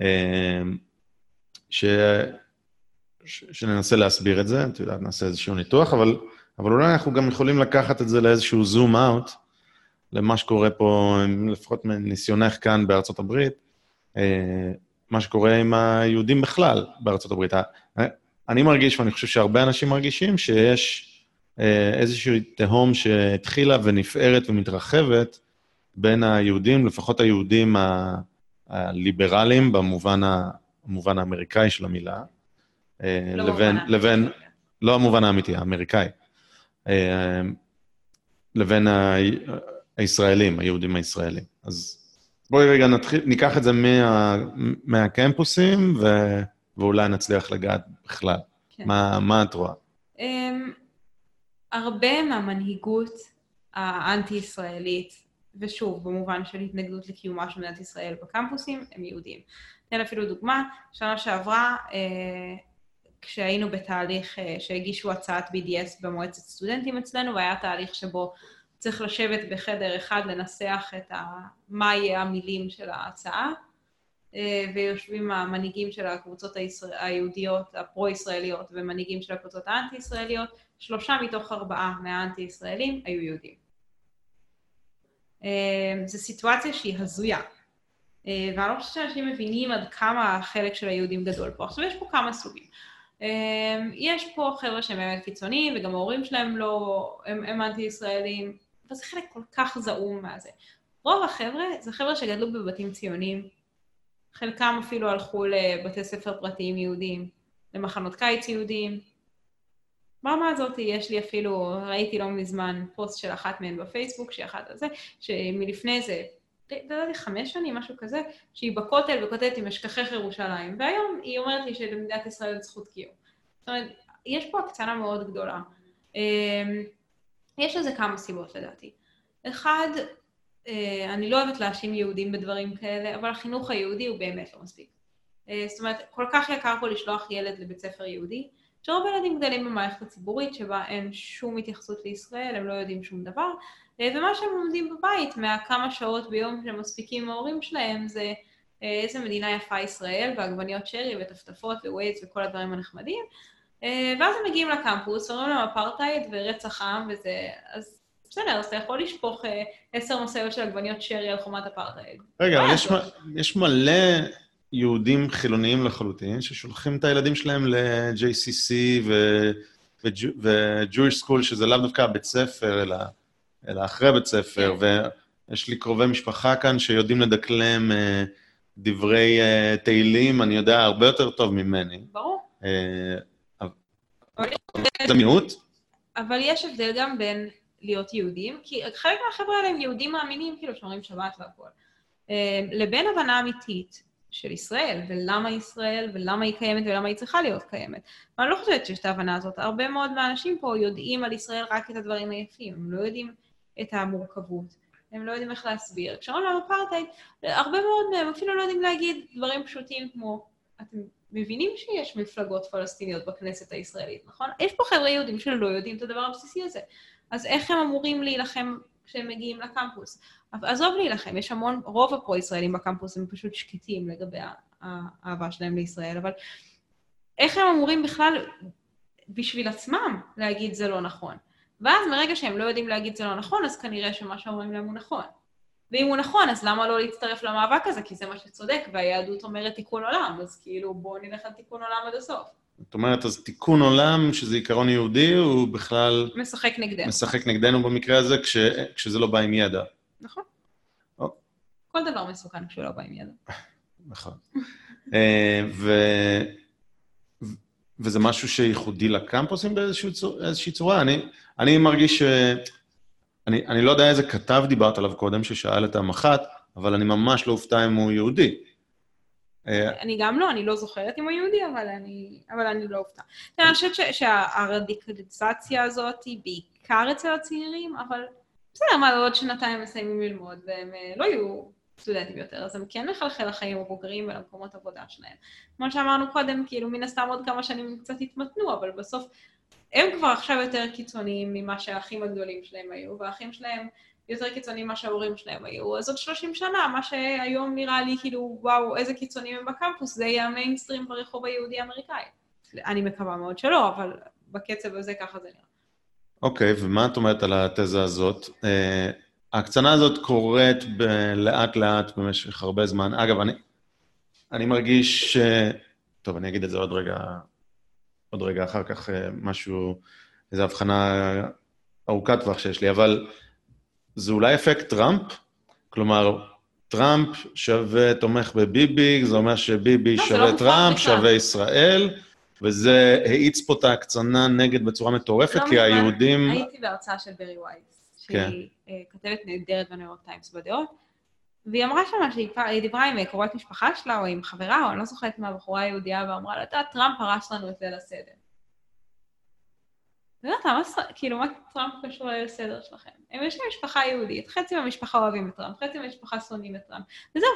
אה, ש... ש... שננסה להסביר את זה, את יודעת, נעשה איזשהו ניתוח, אבל אבל אולי אנחנו גם יכולים לקחת את זה לאיזשהו זום אאוט, למה שקורה פה, לפחות מניסיונך כאן בארצות הברית, אה, מה שקורה עם היהודים בכלל בארצות הברית. אני מרגיש, ואני חושב שהרבה אנשים מרגישים, שיש אה, איזושהי תהום שהתחילה ונפערת ומתרחבת בין היהודים, לפחות היהודים הליברליים, במובן, במובן האמריקאי של המילה, אה, לא לבין, לבין, לא המובן האמיתי, האמריקאי. אה, לבין הישראלים, היהודים הישראלים. אז בואי רגע נתחיל, ניקח את זה מה, מהקמפוסים, ו, ואולי נצליח לגעת בכלל. כן. מה, מה את רואה? Um, הרבה מהמנהיגות האנטי-ישראלית, ושוב, במובן של התנגדות לקיומה של מדינת ישראל בקמפוסים, הם יהודים. אתן אפילו דוגמה, שנה שעברה, uh, כשהיינו בתהליך אה, שהגישו הצעת BDS במועצת סטודנטים אצלנו, והיה תהליך שבו צריך לשבת בחדר אחד לנסח את ה... מה יהיה המילים של ההצעה, אה, ויושבים המנהיגים של הקבוצות הישראל... היהודיות, הפרו-ישראליות, ומנהיגים של הקבוצות האנטי-ישראליות, שלושה מתוך ארבעה מהאנטי-ישראלים היו יהודים. אה, זו סיטואציה שהיא הזויה. ואני לא חושבת שאנשים מבינים עד כמה החלק של היהודים גדול פה. עכשיו, יש פה כמה סוגים. יש פה חבר'ה שהם באמת קיצוניים, וגם ההורים שלהם לא, הם, הם אנטי-ישראלים, אבל זה חלק כל כך זעום מהזה. רוב החבר'ה זה חבר'ה שגדלו בבתים ציוניים, חלקם אפילו הלכו לבתי ספר פרטיים יהודיים, למחנות קיץ יהודיים. ברמה הזאת יש לי אפילו, ראיתי לא מזמן פוסט של אחת מהן בפייסבוק, שהיא אחת הזה, שמלפני זה לא יודעת, חמש שנים, משהו כזה, שהיא בכותל וכותבת עם אשכחך ירושלים, והיום היא אומרת לי שלמדינת ישראל זכות קיום. זאת אומרת, יש פה הקצנה מאוד גדולה. יש לזה כמה סיבות לדעתי. אחד, אה, אני לא אוהבת להאשים יהודים בדברים כאלה, אבל החינוך היהודי הוא באמת לא מספיק. אה, זאת אומרת, כל כך יקר פה לשלוח ילד לבית ספר יהודי, שרוב הילדים גדלים במערכת הציבורית שבה אין שום התייחסות לישראל, הם לא יודעים שום דבר, אה, ומה שהם לומדים בבית מהכמה שעות ביום שהם מספיקים עם ההורים שלהם זה איזה מדינה יפה ישראל, ועגבניות שרי וטפטפות ווייטס וכל הדברים הנחמדים, ואז הם מגיעים לקמפוס, אומרים להם אפרטהייד ורצח עם וזה, אז בסדר, אז אתה יכול לשפוך אה, עשר משאיות של עגבניות שרי על חומת אפרטהייד. רגע, אבל יש, יש מלא יהודים חילוניים לחלוטין, ששולחים את הילדים שלהם ל-JCC ו-Jewish School, שזה לאו דווקא בית ספר, אלא, אלא אחרי בית ספר, כן. ויש לי קרובי משפחה כאן שיודעים לדקלם אה, דברי אה, תהילים, אני יודע הרבה יותר טוב ממני. ברור. זה מיעוט? אבל יש הבדל גם בין להיות יהודים, כי חלק מהחבר'ה האלה הם יהודים מאמינים, כאילו, שומרים שבת והכול. אה, לבין הבנה אמיתית של ישראל, ולמה ישראל, ולמה היא קיימת, ולמה היא צריכה להיות קיימת. ואני לא חושבת שיש את ההבנה הזאת. הרבה מאוד מהאנשים פה יודעים על ישראל רק את הדברים היפים, הם לא יודעים את המורכבות, הם לא יודעים איך להסביר. כשאומרים להם אפרטהייד, הרבה מאוד מהם אפילו לא יודעים להגיד דברים פשוטים כמו, אתם מבינים שיש מפלגות פלסטיניות בכנסת הישראלית, נכון? יש פה חבר'ה יהודים שלא יודעים את הדבר הבסיסי הזה. אז איך הם אמורים להילחם כשהם מגיעים לקמפוס? עזוב להילחם, יש המון, רוב הפרו-ישראלים בקמפוס הם פשוט שקטים לגבי האהבה שלהם לישראל, אבל איך הם אמורים בכלל בשביל עצמם להגיד זה לא נכון? ואז מרגע שהם לא יודעים להגיד זה לא נכון, אז כנראה שמה שאומרים להם הוא נכון. ואם הוא נכון, אז למה לא להצטרף למאבק הזה? כי זה מה שצודק, והיהדות אומרת תיקון עולם, אז כאילו בואו נלך על תיקון עולם עד הסוף. זאת אומרת, אז תיקון עולם, שזה עיקרון יהודי, הוא בכלל... משחק נגדנו. משחק נגדנו במקרה הזה, כש, כשזה לא בא עם ידע. נכון. או. כל דבר מסוכן כשהוא לא בא עם ידע. (laughs) נכון. אה, ו... וזה משהו שייחודי לקמפוסים באיזושהי צורה? אני, אני מרגיש ש... אני, אני לא יודע איזה כתב דיברת עליו קודם, ששאל את המח"ט, אבל אני ממש לא אופתע אם הוא יהודי. אה, אני גם לא, אני לא זוכרת אם הוא יהודי, אבל אני, אבל אני לא אופתע. אני חושבת שהרדיקליזציה הזאת היא בעיקר אצל הצעירים, אבל בסדר, מה, עוד שנתיים מסיימים ללמוד, והם אה, לא יהיו סטודנטים יותר, אז הם כן מחלחל לחיים הבוגרים ולמקומות עבודה שלהם. כמו שאמרנו קודם, כאילו, מן הסתם עוד כמה שנים הם קצת יתמתנו, אבל בסוף הם כבר עכשיו יותר קיצוניים ממה שהאחים הגדולים שלהם היו, והאחים שלהם... יותר קיצוניים ממה שההורים שלהם היו. אז עוד 30 שנה, מה שהיום נראה לי כאילו, וואו, איזה קיצוניים הם בקמפוס, זה יהיה המיינסטרים ברחוב היהודי-אמריקאי. אני מקווה מאוד שלא, אבל בקצב הזה ככה זה נראה. אוקיי, okay, ומה את אומרת על התזה הזאת? Uh, ההקצנה הזאת קורית לאט-לאט במשך הרבה זמן. אגב, אני, אני מרגיש ש... טוב, אני אגיד את זה עוד רגע, עוד רגע אחר כך, uh, משהו, איזו הבחנה ארוכת טווח שיש לי, אבל זה אולי אפקט טראמפ? כלומר, טראמפ שווה תומך בביבי, זה אומר שביבי לא, שווה לא טראמפ, שווה ישראל, וזה האיץ פה את ההקצנה נגד בצורה מטורפת, לא כי היהודים... הייתי בהרצאה של ברי וייס, שהיא כן. אה, כתבת נהדרת בניו יורק טיימס בדעות, והיא אמרה שמה שהיא דיברה עם קרובת משפחה שלה, או עם חברה, או אני לא זוכרת מהבחורה היהודייה, ואמרה לה, טראמפ הרס לנו את ליל הסדר. לא יודעת, כאילו, מה טראמפ קשור לסדר שלכם? הם יש משפחה יהודית, חצי מהמשפחה אוהבים את טראמפ, חצי מהמשפחה שונאים את טראמפ. וזהו,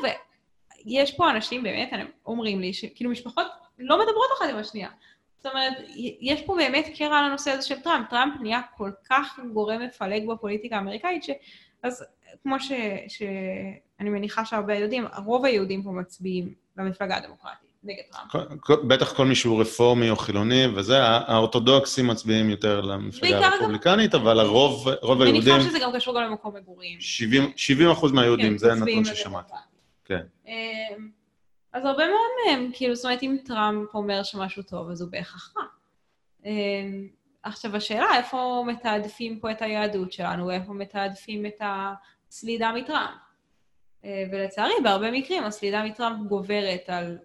ויש פה אנשים באמת, הם אומרים לי, שכאילו משפחות לא מדברות אחת עם השנייה. זאת אומרת, יש פה באמת קרע על הנושא הזה של טראמפ. טראמפ נהיה כל כך גורם מפלג בפוליטיקה האמריקאית, ש... אז כמו ש... שאני מניחה שהרבה יודעים, רוב היהודים פה מצביעים למפלגה הדמוקרטית. נגד טראמפ. בטח כל מי שהוא רפורמי או חילוני וזה, האורתודוקסים מצביעים יותר למפלגה הרפובליקנית, אבל הרוב, רוב היהודים... אני מניחה שזה גם קשור גם למקום מגורים. 70 אחוז מהיהודים, כן, זה נתון ששמעתי. כן. אמ, אז הרבה מאוד מהם, כאילו, זאת אומרת, אם טראמפ אומר שמשהו טוב, אז הוא בהכרח רע. עכשיו, השאלה איפה מתעדפים פה את היהדות שלנו, איפה מתעדפים את הסלידה מטראמפ. אה, ולצערי, בהרבה מקרים הסלידה מטראמפ גוברת על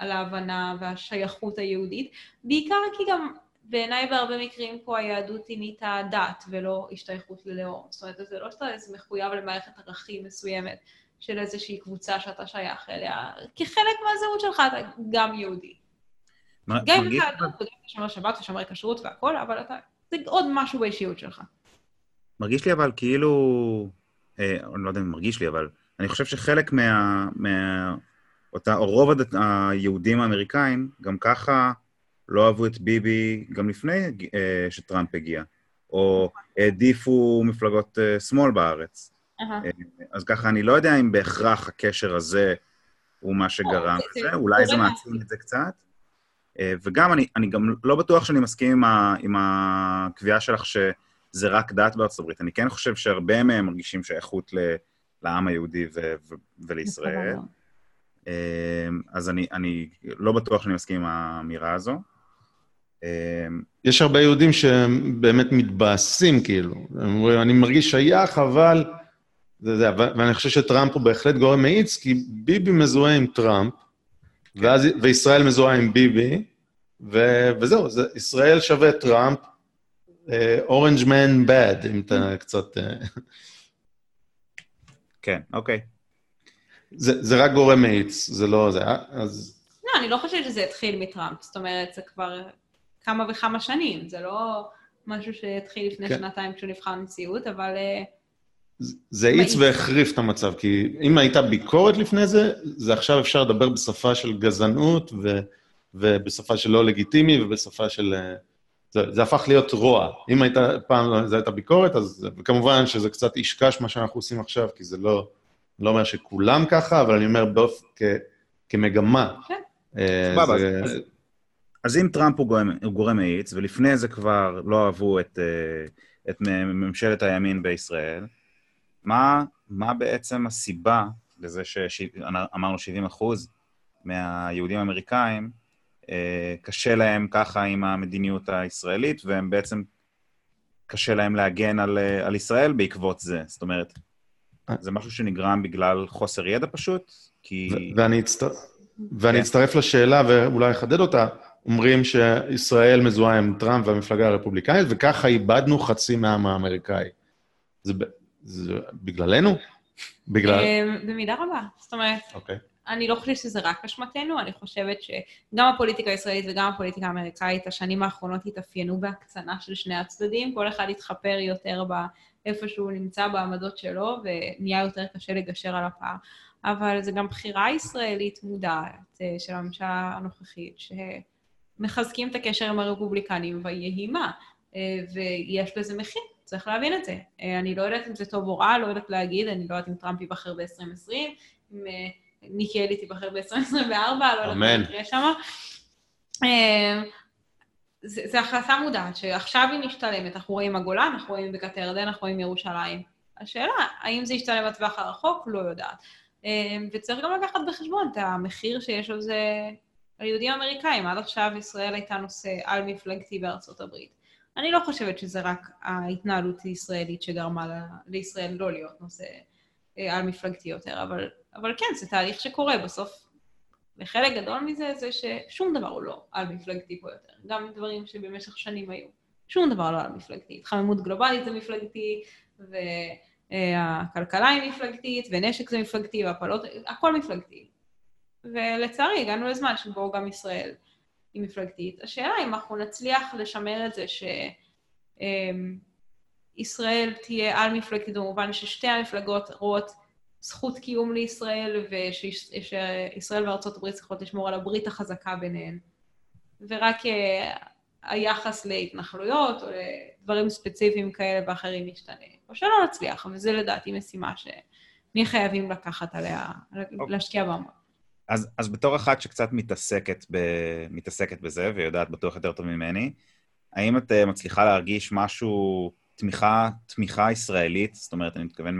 על ההבנה והשייכות היהודית, בעיקר כי גם בעיניי בהרבה מקרים פה היהדות היא נהייתה דת ולא השתייכות ללאום. זאת אומרת, זה לא שאתה מחויב למערכת ערכים מסוימת של איזושהי קבוצה שאתה שייך אליה, כחלק מהזהות שלך אתה גם יהודי. גם אם אתה יהדות, אתה שומר שבת ושומר כשרות והכל, אבל אתה, זה עוד משהו באישיות שלך. מרגיש לי אבל כאילו אה, אני לא יודע אם מרגיש לי, אבל אני חושב שחלק מה... מה אותה, או רוב הד... היהודים האמריקאים, גם ככה לא אהבו את ביבי גם לפני אה, שטראמפ הגיע, או העדיפו מפלגות אה, שמאל בארץ. אהה. אה, אז ככה, אני לא יודע אם בהכרח הקשר הזה הוא מה שגרם זה לזה, אולי זה מעצים את זה קצת. אה, וגם, אני, אני גם לא בטוח שאני מסכים עם, ה, עם הקביעה שלך שזה רק דת בארצות הברית. אני כן חושב שהרבה מהם מרגישים שייכות ל, לעם היהודי ו, ו, ולישראל. אה, אז אני, אני לא בטוח שאני מסכים עם האמירה הזו. אה, יש הרבה יהודים שהם באמת מתבאסים, כאילו. הם אומרים, אני מרגיש שייך, אבל... זה זה, ואני חושב שטראמפ הוא בהחלט גורם מאיץ, כי ביבי מזוהה עם טראמפ, ואז, וישראל מזוהה עם ביבי, ו, וזהו, זה, ישראל שווה טראמפ, אורנג' מן בד, אם אתה קצת... אה, כן, אוקיי. זה, זה רק גורם מאיץ, זה לא זה, אה? אז... לא, אני לא חושבת שזה התחיל מטראמפ, זאת אומרת, זה כבר כמה וכמה שנים, זה לא משהו שהתחיל לפני כן. שנתיים כשהוא נבחר נשיאות, אבל אה, זה האיץ. והחריף את המצב, כי אם הייתה ביקורת לפני זה, זה עכשיו אפשר לדבר בשפה של גזענות, ו, ובשפה של לא לגיטימי, ובשפה של... אה, זה, זה הפך להיות רוע. אם הייתה פעם, זו הייתה ביקורת, אז כמובן שזה קצת אישקש מה שאנחנו עושים עכשיו, כי זה לא... לא אומר שכולם ככה, אבל אני אומר באופ... כ, כמגמה. כן. אה, סבבה, זה- אז- אז אם טראמפ הוא גורם, הוא גורם מאיץ, ולפני זה כבר לא אהבו את, אה, את ממשלת הימין בישראל, מה, מה בעצם הסיבה לזה שאמרנו 70 אחוז מהיהודים האמריקאים, קשה להם ככה עם המדיניות הישראלית, והם בעצם, קשה להם להגן על, אה, על ישראל בעקבות זה. זאת אומרת, זה משהו שנגרם בגלל חוסר ידע פשוט, כי... ו- ואני, אצטר... ואני כן. אצטרף לשאלה ואולי אחדד אותה. אומרים שישראל מזוהה עם טראמפ והמפלגה הרפובליקאית, וככה איבדנו חצי מהעם האמריקאי. זה. זה בגללנו? בגלל... אה, במידה רבה. זאת אומרת, אוקיי. אני לא חושבת שזה רק אשמתנו, אני חושבת שגם הפוליטיקה הישראלית וגם הפוליטיקה האמריקאית, השנים האחרונות התאפיינו בהקצנה של שני הצדדים, כל אחד התחפר יותר באיפה שהוא נמצא בעמדות שלו, ונהיה יותר קשה לגשר על הפער. אבל זה גם בחירה ישראלית מודעת אה, של הממשלה הנוכחית, שמחזקים את הקשר עם הרפובליקנים ויהי מה, אה, ויש לזה מחיר, צריך להבין את זה. אה, אני לא יודעת אם זה טוב או רע, לא יודעת להגיד, אני לא יודעת אם טראמפ ייבחר ב-2020, אם ניקי אלי תיבחר ב-2024, לא יודעת מה. יקרה שם. זה, זה החלטה מודעת, שעכשיו היא משתלמת, אנחנו רואים הגולן, אנחנו רואים בקעת הירדן, אנחנו רואים ירושלים. השאלה, האם זה ישתלם בטווח הרחוק? לא יודעת. אה, וצריך גם לקחת בחשבון את המחיר שיש על זה ליהודים האמריקאים. עד עכשיו ישראל הייתה נושא על-מפלגתי בארצות הברית. אני לא חושבת שזה רק ההתנהלות הישראלית שגרמה לישראל לא להיות נושא אה, על-מפלגתי יותר, אבל, אבל כן, זה תהליך שקורה בסוף. וחלק גדול מזה זה ששום דבר הוא לא על-מפלגתי פה יותר. גם דברים שבמשך שנים היו. שום דבר לא על-מפלגתי. התחממות גלובלית זה מפלגתי, והכלכלה היא מפלגתית, ונשק זה מפלגתי, והפלות, הכל מפלגתי. ולצערי, הגענו לזמן שבו גם ישראל היא מפלגתית. השאלה אם אנחנו נצליח לשמר את זה שישראל תהיה על-מפלגתית, במובן ששתי המפלגות רואות זכות קיום לישראל, ושישראל וארצות הברית צריכות לשמור על הברית החזקה ביניהן. ורק אה, היחס להתנחלויות או לדברים ספציפיים כאלה ואחרים ישתנה. או שלא נצליח, זה לדעתי משימה שנהיה חייבים לקחת עליה, להשקיע בה. אז, אז בתור אחת שקצת מתעסקת, ב, מתעסקת בזה, ויודעת בטוח יותר טוב ממני, האם את אה, מצליחה להרגיש משהו, תמיכה, תמיכה ישראלית, זאת אומרת, אני מתכוון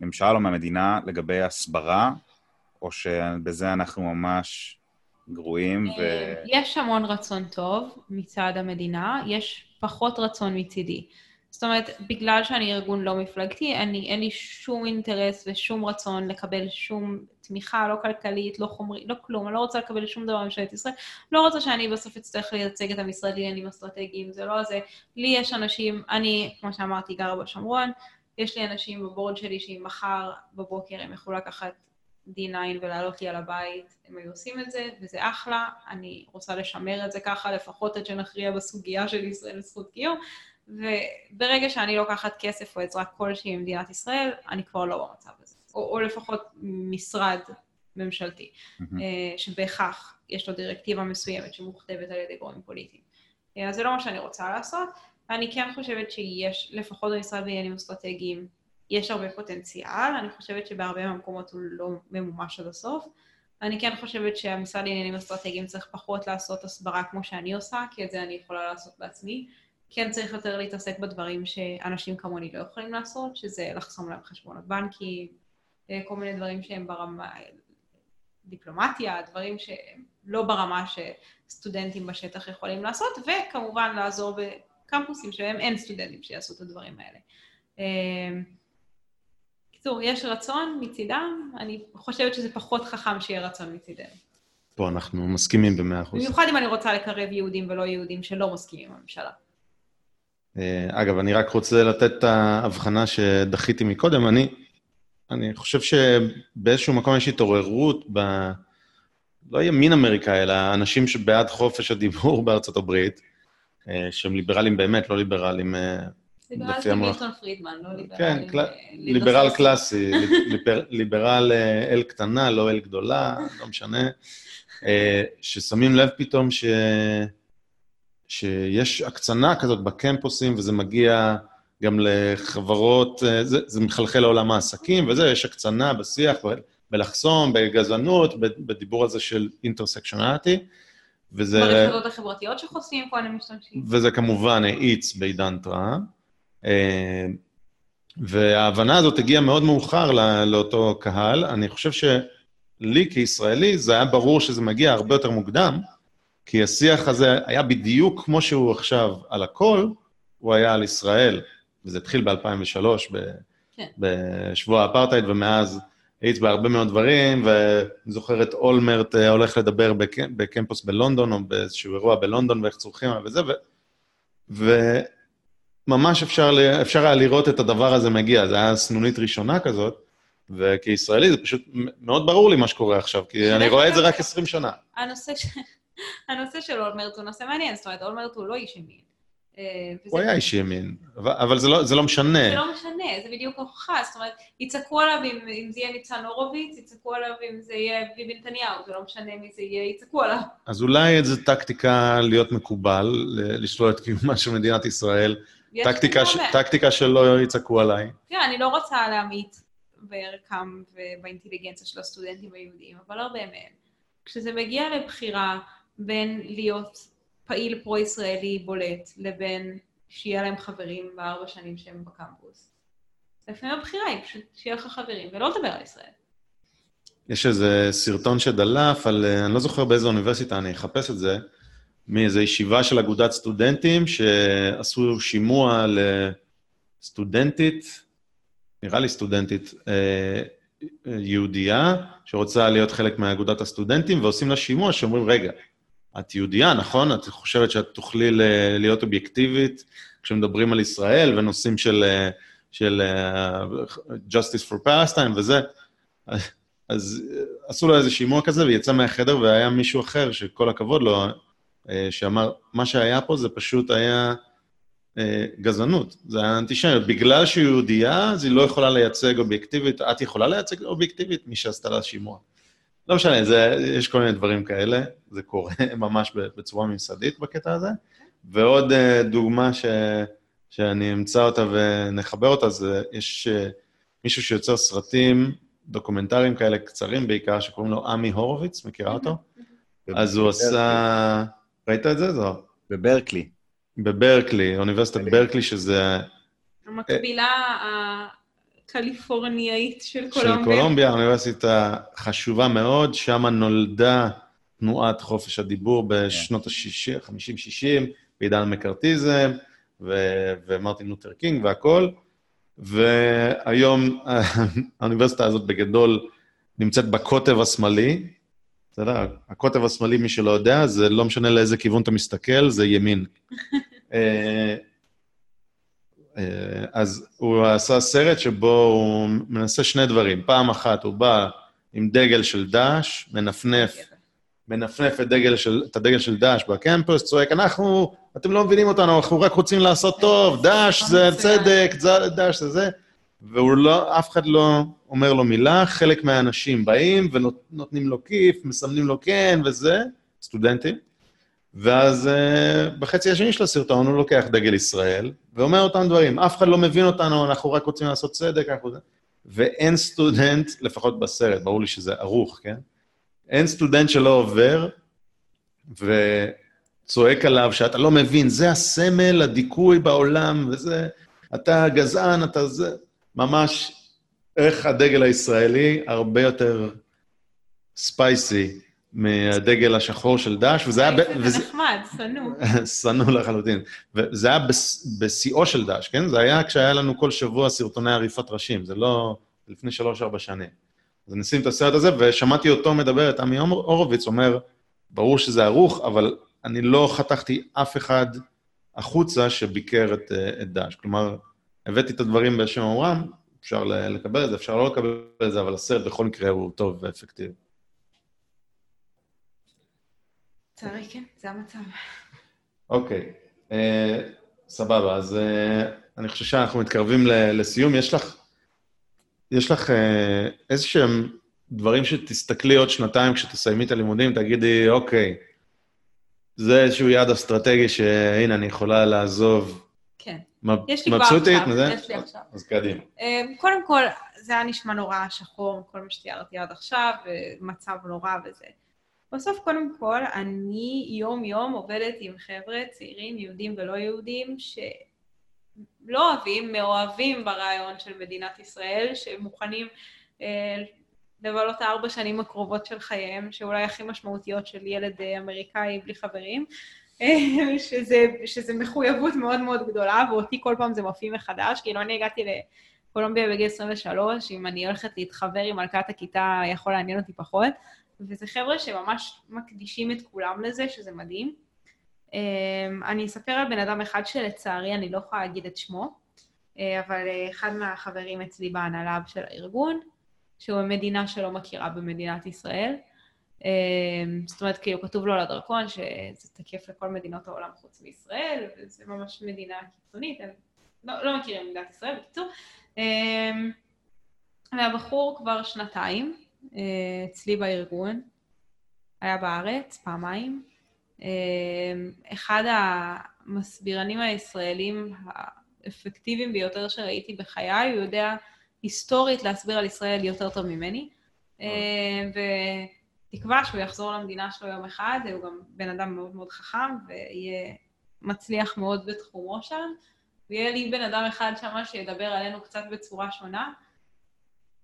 מהממשל או מהמדינה, לגבי הסברה, או שבזה אנחנו ממש גרועים ו... יש המון רצון טוב מצד המדינה, יש פחות רצון מצידי. זאת אומרת, בגלל שאני ארגון לא מפלגתי, אני, אין לי שום אינטרס ושום רצון לקבל שום תמיכה, לא כלכלית, לא חומרית, לא כלום, אני לא רוצה לקבל שום דבר מממשלת ישראל, לא רוצה שאני בסוף אצטרך לייצג את המשרד לעניינים אסטרטגיים, זה לא זה. לי יש אנשים, אני, כמו שאמרתי, גרה בשומרון, יש לי אנשים בבורד שלי שאם מחר בבוקר הם יכולו לקחת D9 ולעלות לי על הבית, הם היו עושים את זה, וזה אחלה, אני רוצה לשמר את זה ככה, לפחות עד שנכריע בסוגיה של ישראל לזכות קיום, וברגע שאני לוקחת כסף או עזרה כלשהי ממדינת ישראל, אני כבר לא במצב הזה. או, או לפחות משרד ממשלתי, mm-hmm. שבהכרח יש לו דירקטיבה מסוימת שמוכתבת על ידי גורמים פוליטיים. אז זה לא מה שאני רוצה לעשות. אני כן חושבת שיש, לפחות במשרד בעניינים אסטרטגיים, יש הרבה פוטנציאל, אני חושבת שבהרבה מהמקומות הוא לא ממומש עד הסוף. אני כן חושבת שהמשרד לעניינים אסטרטגיים צריך פחות לעשות הסברה כמו שאני עושה, כי את זה אני יכולה לעשות בעצמי. כן צריך יותר להתעסק בדברים שאנשים כמוני לא יכולים לעשות, שזה לחסום להם חשבונות בנקים, אה, כל מיני דברים שהם ברמה, דיפלומטיה, דברים שהם לא ברמה שסטודנטים בשטח יכולים לעשות, וכמובן לעזור בקמפוסים שבהם אין סטודנטים שיעשו את הדברים האלה. בקיצור, יש רצון מצידם, אני חושבת שזה פחות חכם שיהיה רצון מצידנו. פה אנחנו מסכימים במאה אחוז. במיוחד אם אני רוצה לקרב יהודים ולא יהודים שלא מסכימים עם הממשלה. אה, אגב, אני רק רוצה לתת את ההבחנה שדחיתי מקודם. אני, אני חושב שבאיזשהו מקום יש התעוררות ב... לא ימין אמריקאי, אלא אנשים שבעד חופש הדיבור בארצות הברית, שהם ליברלים באמת, לא ליברלים אה, ליברל זה מילטון פרידמן, לא ליברל... כן, ליברל קלאסי, (laughs) ליברל אל קטנה, לא אל גדולה, לא משנה, ששמים לב פתאום ש... שיש הקצנה כזאת בקמפוסים, וזה מגיע גם לחברות, אה, זה, זה מחלחל לעולם העסקים, וזה, יש הקצנה בשיח, בלחסום, בגזענות, בדיבור הזה של אינטרסקשונליטי, וזה... ברשתות החברתיות שחושפים פה אני משתמשים. וזה כמובן האיץ בעידן טראמפ. אה, וההבנה הזאת הגיעה מאוד מאוחר לאותו קהל. אני חושב שלי כישראלי, זה היה ברור שזה מגיע הרבה יותר מוקדם, כי השיח הזה היה בדיוק כמו שהוא עכשיו על הכל, הוא היה על ישראל, וזה התחיל ב-2003, ב- כן. בשבוע האפרטהייד, ומאז האיץ בהרבה מאוד דברים, ואני זוכר את אולמרט אה, הולך לדבר בק- בקמפוס בלונדון, או באיזשהו אירוע בלונדון, ואיך צורכים וזה, ו... וממש אפשר, אפשר היה לראות את הדבר הזה מגיע, זה היה סנונית ראשונה כזאת, וכישראלי זה פשוט מאוד ברור לי מה שקורה עכשיו, כי אני רואה את זה רק 20 שנה. הנושא ש... (laughs) הנושא של אולמרט הוא נושא מעניין, זאת אומרת, אולמרט הוא לא איש ימין. אה, הוא היה איש ימין, אבל זה לא, זה לא משנה. זה לא משנה, זה בדיוק הוכחה, זאת אומרת, יצעקו עליו אם, אם זה יהיה ניצן הורוביץ, יצעקו עליו אם זה יהיה ביבי נתניהו, זה לא משנה מי זה יהיה, יצעקו עליו. אז אולי איזו טקטיקה להיות מקובל, לשלול את קיומה של מדינת ישראל, טקטיקה, ש... טקטיקה שלא יצעקו עליי. תראה, אני לא רוצה להמעיט בערכם ובאינטליגנציה של הסטודנטים היהודים, אבל הרבה מהם. כשזה מגיע לבחירה בין להיות פעיל פרו-ישראלי בולט לבין שיהיה להם חברים בארבע שנים שהם בקמפוס. לפעמים הבחירה היא פשוט שיהיה לך חברים ולא לדבר על ישראל. יש איזה סרטון שדלף על, אני לא זוכר באיזה אוניברסיטה, אני אחפש את זה, מאיזו ישיבה של אגודת סטודנטים שעשו שימוע לסטודנטית, נראה לי סטודנטית, אה, יהודייה, שרוצה להיות חלק מאגודת הסטודנטים, ועושים לה שימוע שאומרים, רגע, את יהודייה, נכון? את חושבת שאת תוכלי להיות אובייקטיבית כשמדברים על ישראל ונושאים של, של uh, Justice for Palestine וזה. אז עשו לו איזה שימוע כזה ויצא מהחדר והיה מישהו אחר, שכל הכבוד לו, אה, שאמר, מה שהיה פה זה פשוט היה אה, גזענות, זה היה אנטישמיות. בגלל שהיא יהודייה, אז היא לא יכולה לייצג אובייקטיבית, את יכולה לייצג אובייקטיבית? מי שעשתה לה שימוע. לא משנה, זה, יש כל מיני דברים כאלה, זה קורה (laughs) ממש בצורה ממסדית בקטע הזה. ועוד אה, דוגמה ש, שאני אמצא אותה ונחבר אותה, זה יש אה, מישהו שיוצר סרטים דוקומנטריים כאלה קצרים בעיקר, שקוראים לו עמי הורוביץ, מכירה אותו? אז הוא עשה... ראית את זה, זוהר? בברקלי. בברקלי, אוניברסיטת ברקלי, שזה... המקבילה הקליפורניאית של קולומביה. של קולומביה, אוניברסיטה חשובה מאוד, שם נולדה תנועת חופש הדיבור בשנות ה-50, 60 בעידן המקארתיזם, ו- ומרטין לותר קינג והכול, והיום (laughs) האוניברסיטה הזאת בגדול נמצאת בקוטב השמאלי, בסדר? הקוטב השמאלי, מי שלא יודע, זה לא משנה לאיזה כיוון אתה מסתכל, זה ימין. (laughs) אה, אה, אז הוא עשה סרט שבו הוא מנסה שני דברים. פעם אחת הוא בא עם דגל של דאעש, מנפנף מנפנף את, דגל של, את הדגל של דאעש בקמפוס, צועק, אנחנו, אתם לא מבינים אותנו, אנחנו רק רוצים לעשות טוב, דאעש זה צדק, דאעש זה זה. והוא לא, אף אחד לא אומר לו מילה, חלק מהאנשים באים ונותנים לו כיף, מסמנים לו כן וזה, סטודנטים. ואז uh, בחצי השני של הסרטון הוא לוקח דגל ישראל, ואומר אותם דברים, אף אחד לא מבין אותנו, אנחנו רק רוצים לעשות צדק, אנחנו... ואין סטודנט, לפחות בסרט, ברור לי שזה ערוך, כן? אין סטודנט שלא עובר וצועק עליו שאתה לא מבין, זה הסמל, הדיכוי בעולם, וזה, אתה גזען, אתה זה... ממש איך הדגל הישראלי הרבה יותר ספייסי מהדגל השחור של דאעש, וזה היה... זה נחמד, שנוא. (laughs) שנוא לחלוטין. וזה היה בשיאו של דאעש, כן? זה היה כשהיה לנו כל שבוע סרטוני עריפת ראשים, זה לא לפני שלוש-ארבע שנים. אז אני אשים את הסרט הזה, ושמעתי אותו מדבר, את עמי הורוביץ, אומר, ברור שזה ערוך, אבל אני לא חתכתי אף אחד החוצה שביקר את, אה, את דאעש. כלומר, הבאתי את הדברים בשם אומרם, אפשר לקבל את זה, אפשר לא לקבל את זה, אבל הסרט בכל מקרה הוא טוב ואפקטיבי. לצערי כן, זה המצב. אוקיי, אה, סבבה, אז אה, אני חושב שאנחנו מתקרבים לסיום. יש לך, יש לך אה, איזה שהם דברים שתסתכלי עוד שנתיים כשתסיימי את הלימודים, תגידי, אוקיי, זה איזשהו יעד אסטרטגי שהנה, אני יכולה לעזוב. כן. יש לי כבר עכשיו, יש לי עכשיו. אז קדימה. קודם כל, זה היה נשמע נורא שחור, כל מה שתיארתי עד עכשיו, מצב נורא וזה. בסוף, קודם כל, אני יום-יום עובדת עם חבר'ה צעירים, יהודים ולא יהודים, שלא אוהבים, מאוהבים ברעיון של מדינת ישראל, שמוכנים אה, לבלות הארבע שנים הקרובות של חייהם, שאולי הכי משמעותיות של ילד אה, אמריקאי בלי חברים, אה, שזה, שזה מחויבות מאוד מאוד גדולה, ואותי כל פעם זה מופיע מחדש, כאילו אני הגעתי לקולומביה בגיל 23, אם אני הולכת להתחבר עם מלכת הכיתה, יכול לעניין אותי פחות. וזה חבר'ה שממש מקדישים את כולם לזה, שזה מדהים. אמ, אני אספר על בן אדם אחד שלצערי אני לא יכולה להגיד את שמו, אה, אבל אה, אחד מהחברים אצלי בהנהלה של הארגון, שהוא מדינה שלא מכירה במדינת ישראל. אמ, זאת אומרת, כאילו כתוב לו על הדרכון שזה תקף לכל מדינות העולם חוץ מישראל, וזה ממש מדינה קיצונית, הם לא, לא מכירים במדינת ישראל, בקיצור. אמ, והבחור כבר שנתיים, אצלי בארגון, היה בארץ פעמיים. אה, אחד המסבירנים הישראלים האפקטיביים ביותר שראיתי בחיי, הוא יודע היסטורית להסביר על ישראל יותר טוב ממני. אה, ותקווה שהוא יחזור למדינה שלו יום אחד, הוא גם בן אדם מאוד מאוד חכם, ויהיה מצליח מאוד בתחומו שם. ויהיה לי בן אדם אחד שם שידבר עלינו קצת בצורה שונה.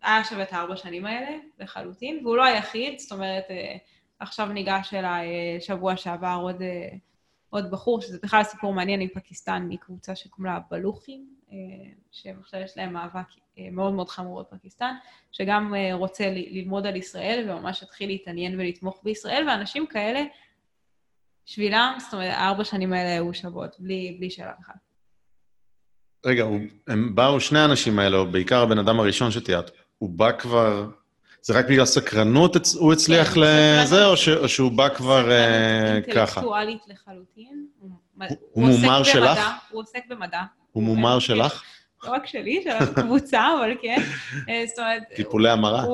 היה שווה את הארבע שנים האלה לחלוטין, והוא לא היחיד, זאת אומרת, אה, עכשיו ניגש אליי אה, שבוע שעבר עוד, אה, עוד בחור, שזה בכלל סיפור מעניין עם פקיסטן, מקבוצה שקוראים לה בלוחים, שעכשיו יש להם מאבק מאוד מאוד חמור בפקיסטן, שגם רוצה ללמוד על ישראל וממש התחיל להתעניין ולתמוך בישראל, ואנשים כאלה, בשבילם, זאת אומרת, הארבע שנים האלה היו שוות, בלי, בלי שאלה בכלל. רגע, הם באו שני האנשים האלו, בעיקר הבן אדם הראשון שתיארת, הוא בא כבר... זה רק בגלל סקרנות הוא הצליח כן, לזה, או, ש, או שהוא בא כבר uh, ככה? אינטלקטואלית לחלוטין. הוא, הוא מומר שלך? הוא עוסק במדע. הוא מומר שלך? לא רק שלי, של הקבוצה, (laughs) אבל כן. אה, זאת אומרת... טיפולי המרה?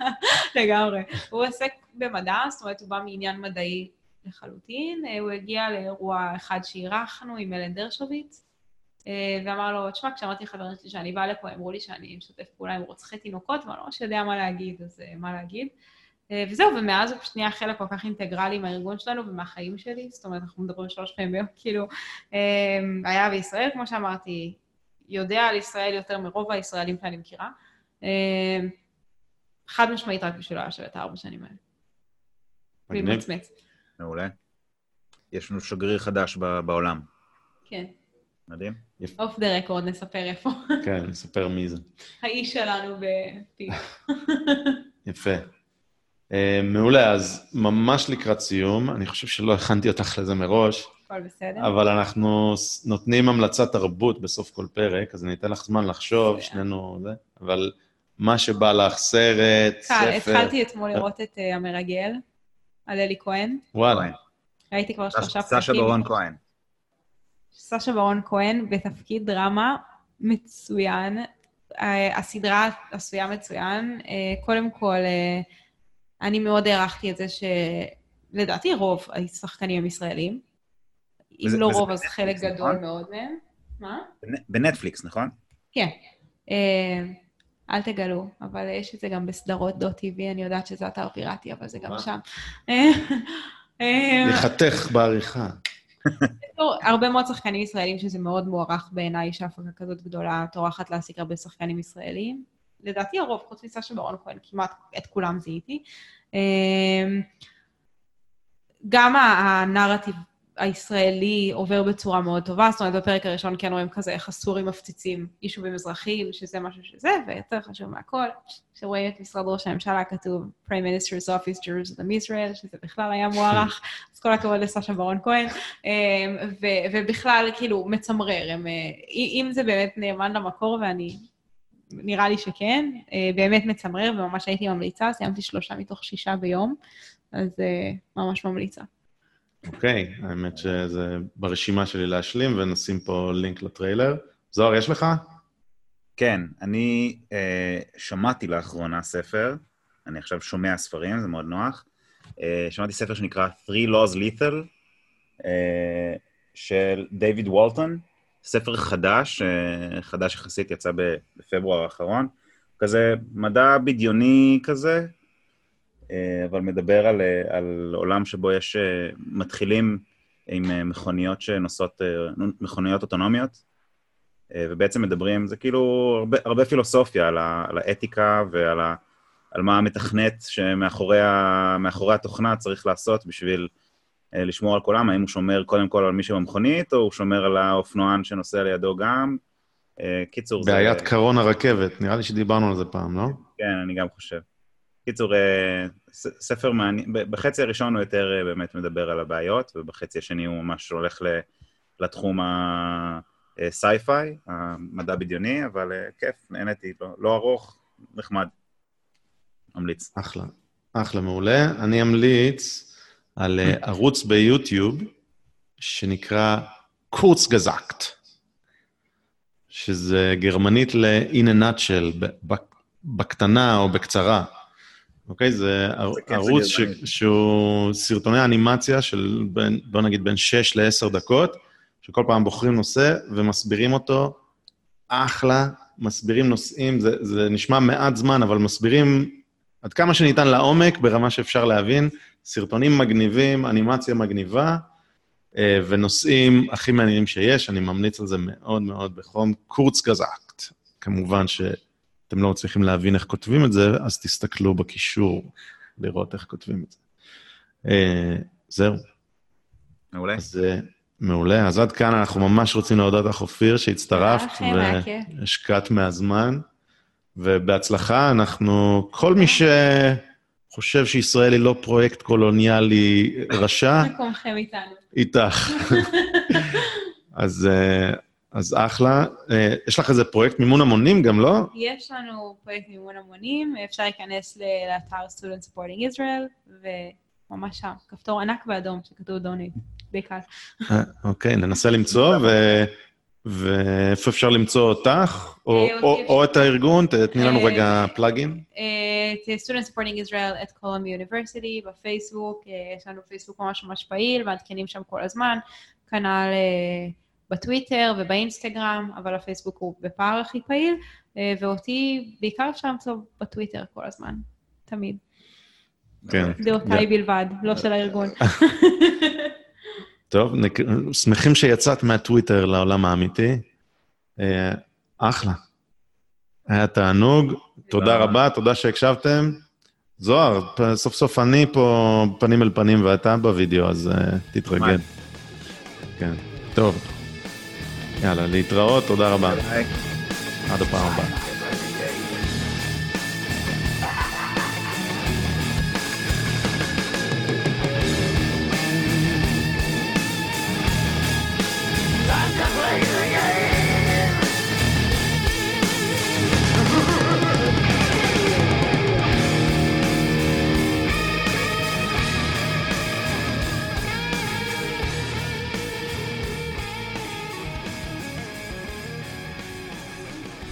(laughs) לגמרי. הוא עוסק במדע, זאת אומרת, הוא בא מעניין מדעי לחלוטין. אה, הוא הגיע לאירוע אחד שאירחנו עם אלן דרשוביץ. אה, ואמר לו, תשמע, כשאמרתי לחברים שלי שאני באה לפה, אמרו לי שאני משתף פעולה עם רוצחי תינוקות, ואני לא ממש יודע מה להגיד, אז אה, מה להגיד. אה, וזהו, ומאז הוא פשוט נהיה חלק כל כך אינטגרלי מהארגון שלנו ומהחיים שלי, זאת אומרת, אנחנו מדברים שלוש פעמים ביום, (laughs) כאילו, היה בישראל, כמו שאמרתי, יודע על ישראל יותר מרוב הישראלים שאני מכירה. חד משמעית רק בשבילו היה שווה את הארבע שנים האלה. מצמץ. מעולה. יש לנו שגריר חדש בעולם. כן. מדהים. אוף דה רקורד, נספר איפה. כן, נספר מי זה. האיש שלנו בפיק. יפה. Uh, מעולה, אז ממש לקראת סיום, אני חושב שלא הכנתי אותך לזה מראש. הכל בסדר. אבל אנחנו נותנים המלצת תרבות בסוף כל פרק, אז אני אתן לך זמן לחשוב, שנינו זה, אבל מה שבא לך, סרט, ספר... קל, התחלתי אתמול לראות את uh, המרגל. על אלי כהן. וואלה. ראיתי כבר שלושה פרקים. סשה ברון כהן. סשה ברון כהן בתפקיד דרמה מצוין. אה, הסדרה עשויה מצוין. אה, קודם כל, אה, אני מאוד הערכתי את זה שלדעתי רוב השחקנים הם ישראלים. אם לא רוב, אז חלק גדול נכון? מאוד מהם. מה? בנ- בנטפליקס, נכון? כן. אל תגלו, אבל יש את זה גם בסדרות דו טיווי, אני יודעת שזה אתר פיראטי, אבל זה גם? שם. אה, אה, יחתך בעריכה. הרבה מאוד שחקנים ישראלים שזה מאוד מוערך בעיניי שהפקה כזאת גדולה טורחת להעסיק הרבה שחקנים ישראלים. לדעתי הרוב, חוץ מסשה ברון כהן, כמעט את כולם זיהיתי. אמ, גם הנרטיב הישראלי עובר בצורה מאוד טובה, זאת אומרת, בפרק הראשון כן רואים כזה איך הסורים מפציצים יישובים אזרחיים, שזה משהו שזה, ויותר חשוב מהכל, כשרואים את משרד ראש הממשלה כתוב Prime Minister's Office Jerusalem Israel, שזה בכלל היה מוערך, (laughs) אז כל הכבוד לסשה ברון כהן. אמ, ו- ובכלל, כאילו, מצמרר. הם, אה, אם זה באמת נאמן למקור, ואני... נראה לי שכן, אה, באמת מצמרר, וממש הייתי ממליצה, סיימתי שלושה מתוך שישה ביום, אז אה, ממש ממליצה. אוקיי, האמת שזה ברשימה שלי להשלים, ונשים פה לינק לטריילר. זוהר, יש לך? כן, אני אה, שמעתי לאחרונה ספר, אני עכשיו שומע ספרים, זה מאוד נוח. אה, שמעתי ספר שנקרא Three Laws Lethal, אה, של דיוויד וולטון, ספר חדש, אה, חדש יחסית, יצא בפברואר האחרון. כזה מדע בדיוני כזה, אבל מדבר על, אה, על עולם שבו יש, אה, מתחילים עם אה, מכוניות שנוסעות, אה, מכוניות אוטונומיות, אה, ובעצם מדברים, זה כאילו הרבה, הרבה פילוסופיה על, ה, על האתיקה ועל ה, על מה המתכנת שמאחורי ה, התוכנה צריך לעשות בשביל אה, לשמור על כולם, האם הוא שומר קודם כל על מי שבמכונית, או הוא שומר על האופנוען שנוסע לידו גם. אה, קיצור, בעיית זה... קרון הרכבת, נראה לי שדיברנו על זה פעם, לא? כן, אני גם חושב. קיצור, אה, ספר מעניין, בחצי הראשון הוא יותר אה, באמת מדבר על הבעיות, ובחצי השני הוא ממש הולך לתחום הסייפיי, המדע בדיוני, אבל אה, כיף, נהניתי, לא, לא ארוך, נחמד. ממליץ. אחלה. אחלה, מעולה. אני אמליץ על אה, ערוץ ביוטיוב שנקרא קורצגזקט, שזה גרמנית ל-in a nutshell, בקטנה או בקצרה. אוקיי? זה זה ערוץ ש-. שהוא סרטוני אנימציה של, בין- בוא נגיד, בין 6 ל-10 דקות, שכל פעם בוחרים נושא ומסבירים אותו אחלה, מסבירים נושאים, זה, זה נשמע מעט זמן, אבל מסבירים עד כמה שניתן לעומק, ברמה שאפשר להבין, סרטונים מגניבים, אנימציה מגניבה, אה, ונושאים הכי מעניינים שיש, אני ממליץ על זה מאוד מאוד בחום. קורצגזקט, כמובן שאתם לא מצליחים להבין איך כותבים את זה, אז תסתכלו בקישור לראות איך כותבים את זה. אה, זהו, מעולה. אז אה, מעולה. אז עד כאן אנחנו ממש רוצים להודות לך, אופיר, שהצטרפת כיף. והשקעת מהזמן, ובהצלחה. אנחנו, כל מי שחושב שישראל היא לא פרויקט קולוניאלי רשע, (laughs) מקומכם איתנו. איתך. (laughs) אז, אה, אז אחלה. אה, יש לך איזה פרויקט מימון המונים גם, לא? יש לנו פרויקט מימון המונים, אפשר להיכנס לאתר Student Supporting Israel, וממש שם, כפתור ענק באדום שכתוב דונט, בעיקר. אה, אוקיי, ננסה למצוא, ו... ואיפה אפשר למצוא אותך, או, אה, או, אותי או את הארגון, תני לנו רגע פלאגין. Student Supporting Israel at Columbia University בפייסבוק, יש לנו פייסבוק ממש ממש פעיל, מעדכנים שם כל הזמן, כנ"ל בטוויטר ובאינסטגרם, אבל הפייסבוק הוא בפער הכי פעיל, אה, ואותי בעיקר אפשר למצוא בטוויטר כל הזמן, תמיד. כן. דעותיי בלבד, לא של הארגון. (laughs) טוב, נק... שמחים שיצאת מהטוויטר לעולם האמיתי. אה, אחלה. היה תענוג, תודה רבה, תודה שהקשבתם. זוהר, סוף סוף אני פה פנים אל פנים ואתה בווידאו, אז uh, תתרגל. כן, טוב. יאללה, להתראות, תודה רבה. ביי. עד הפעם הבאה.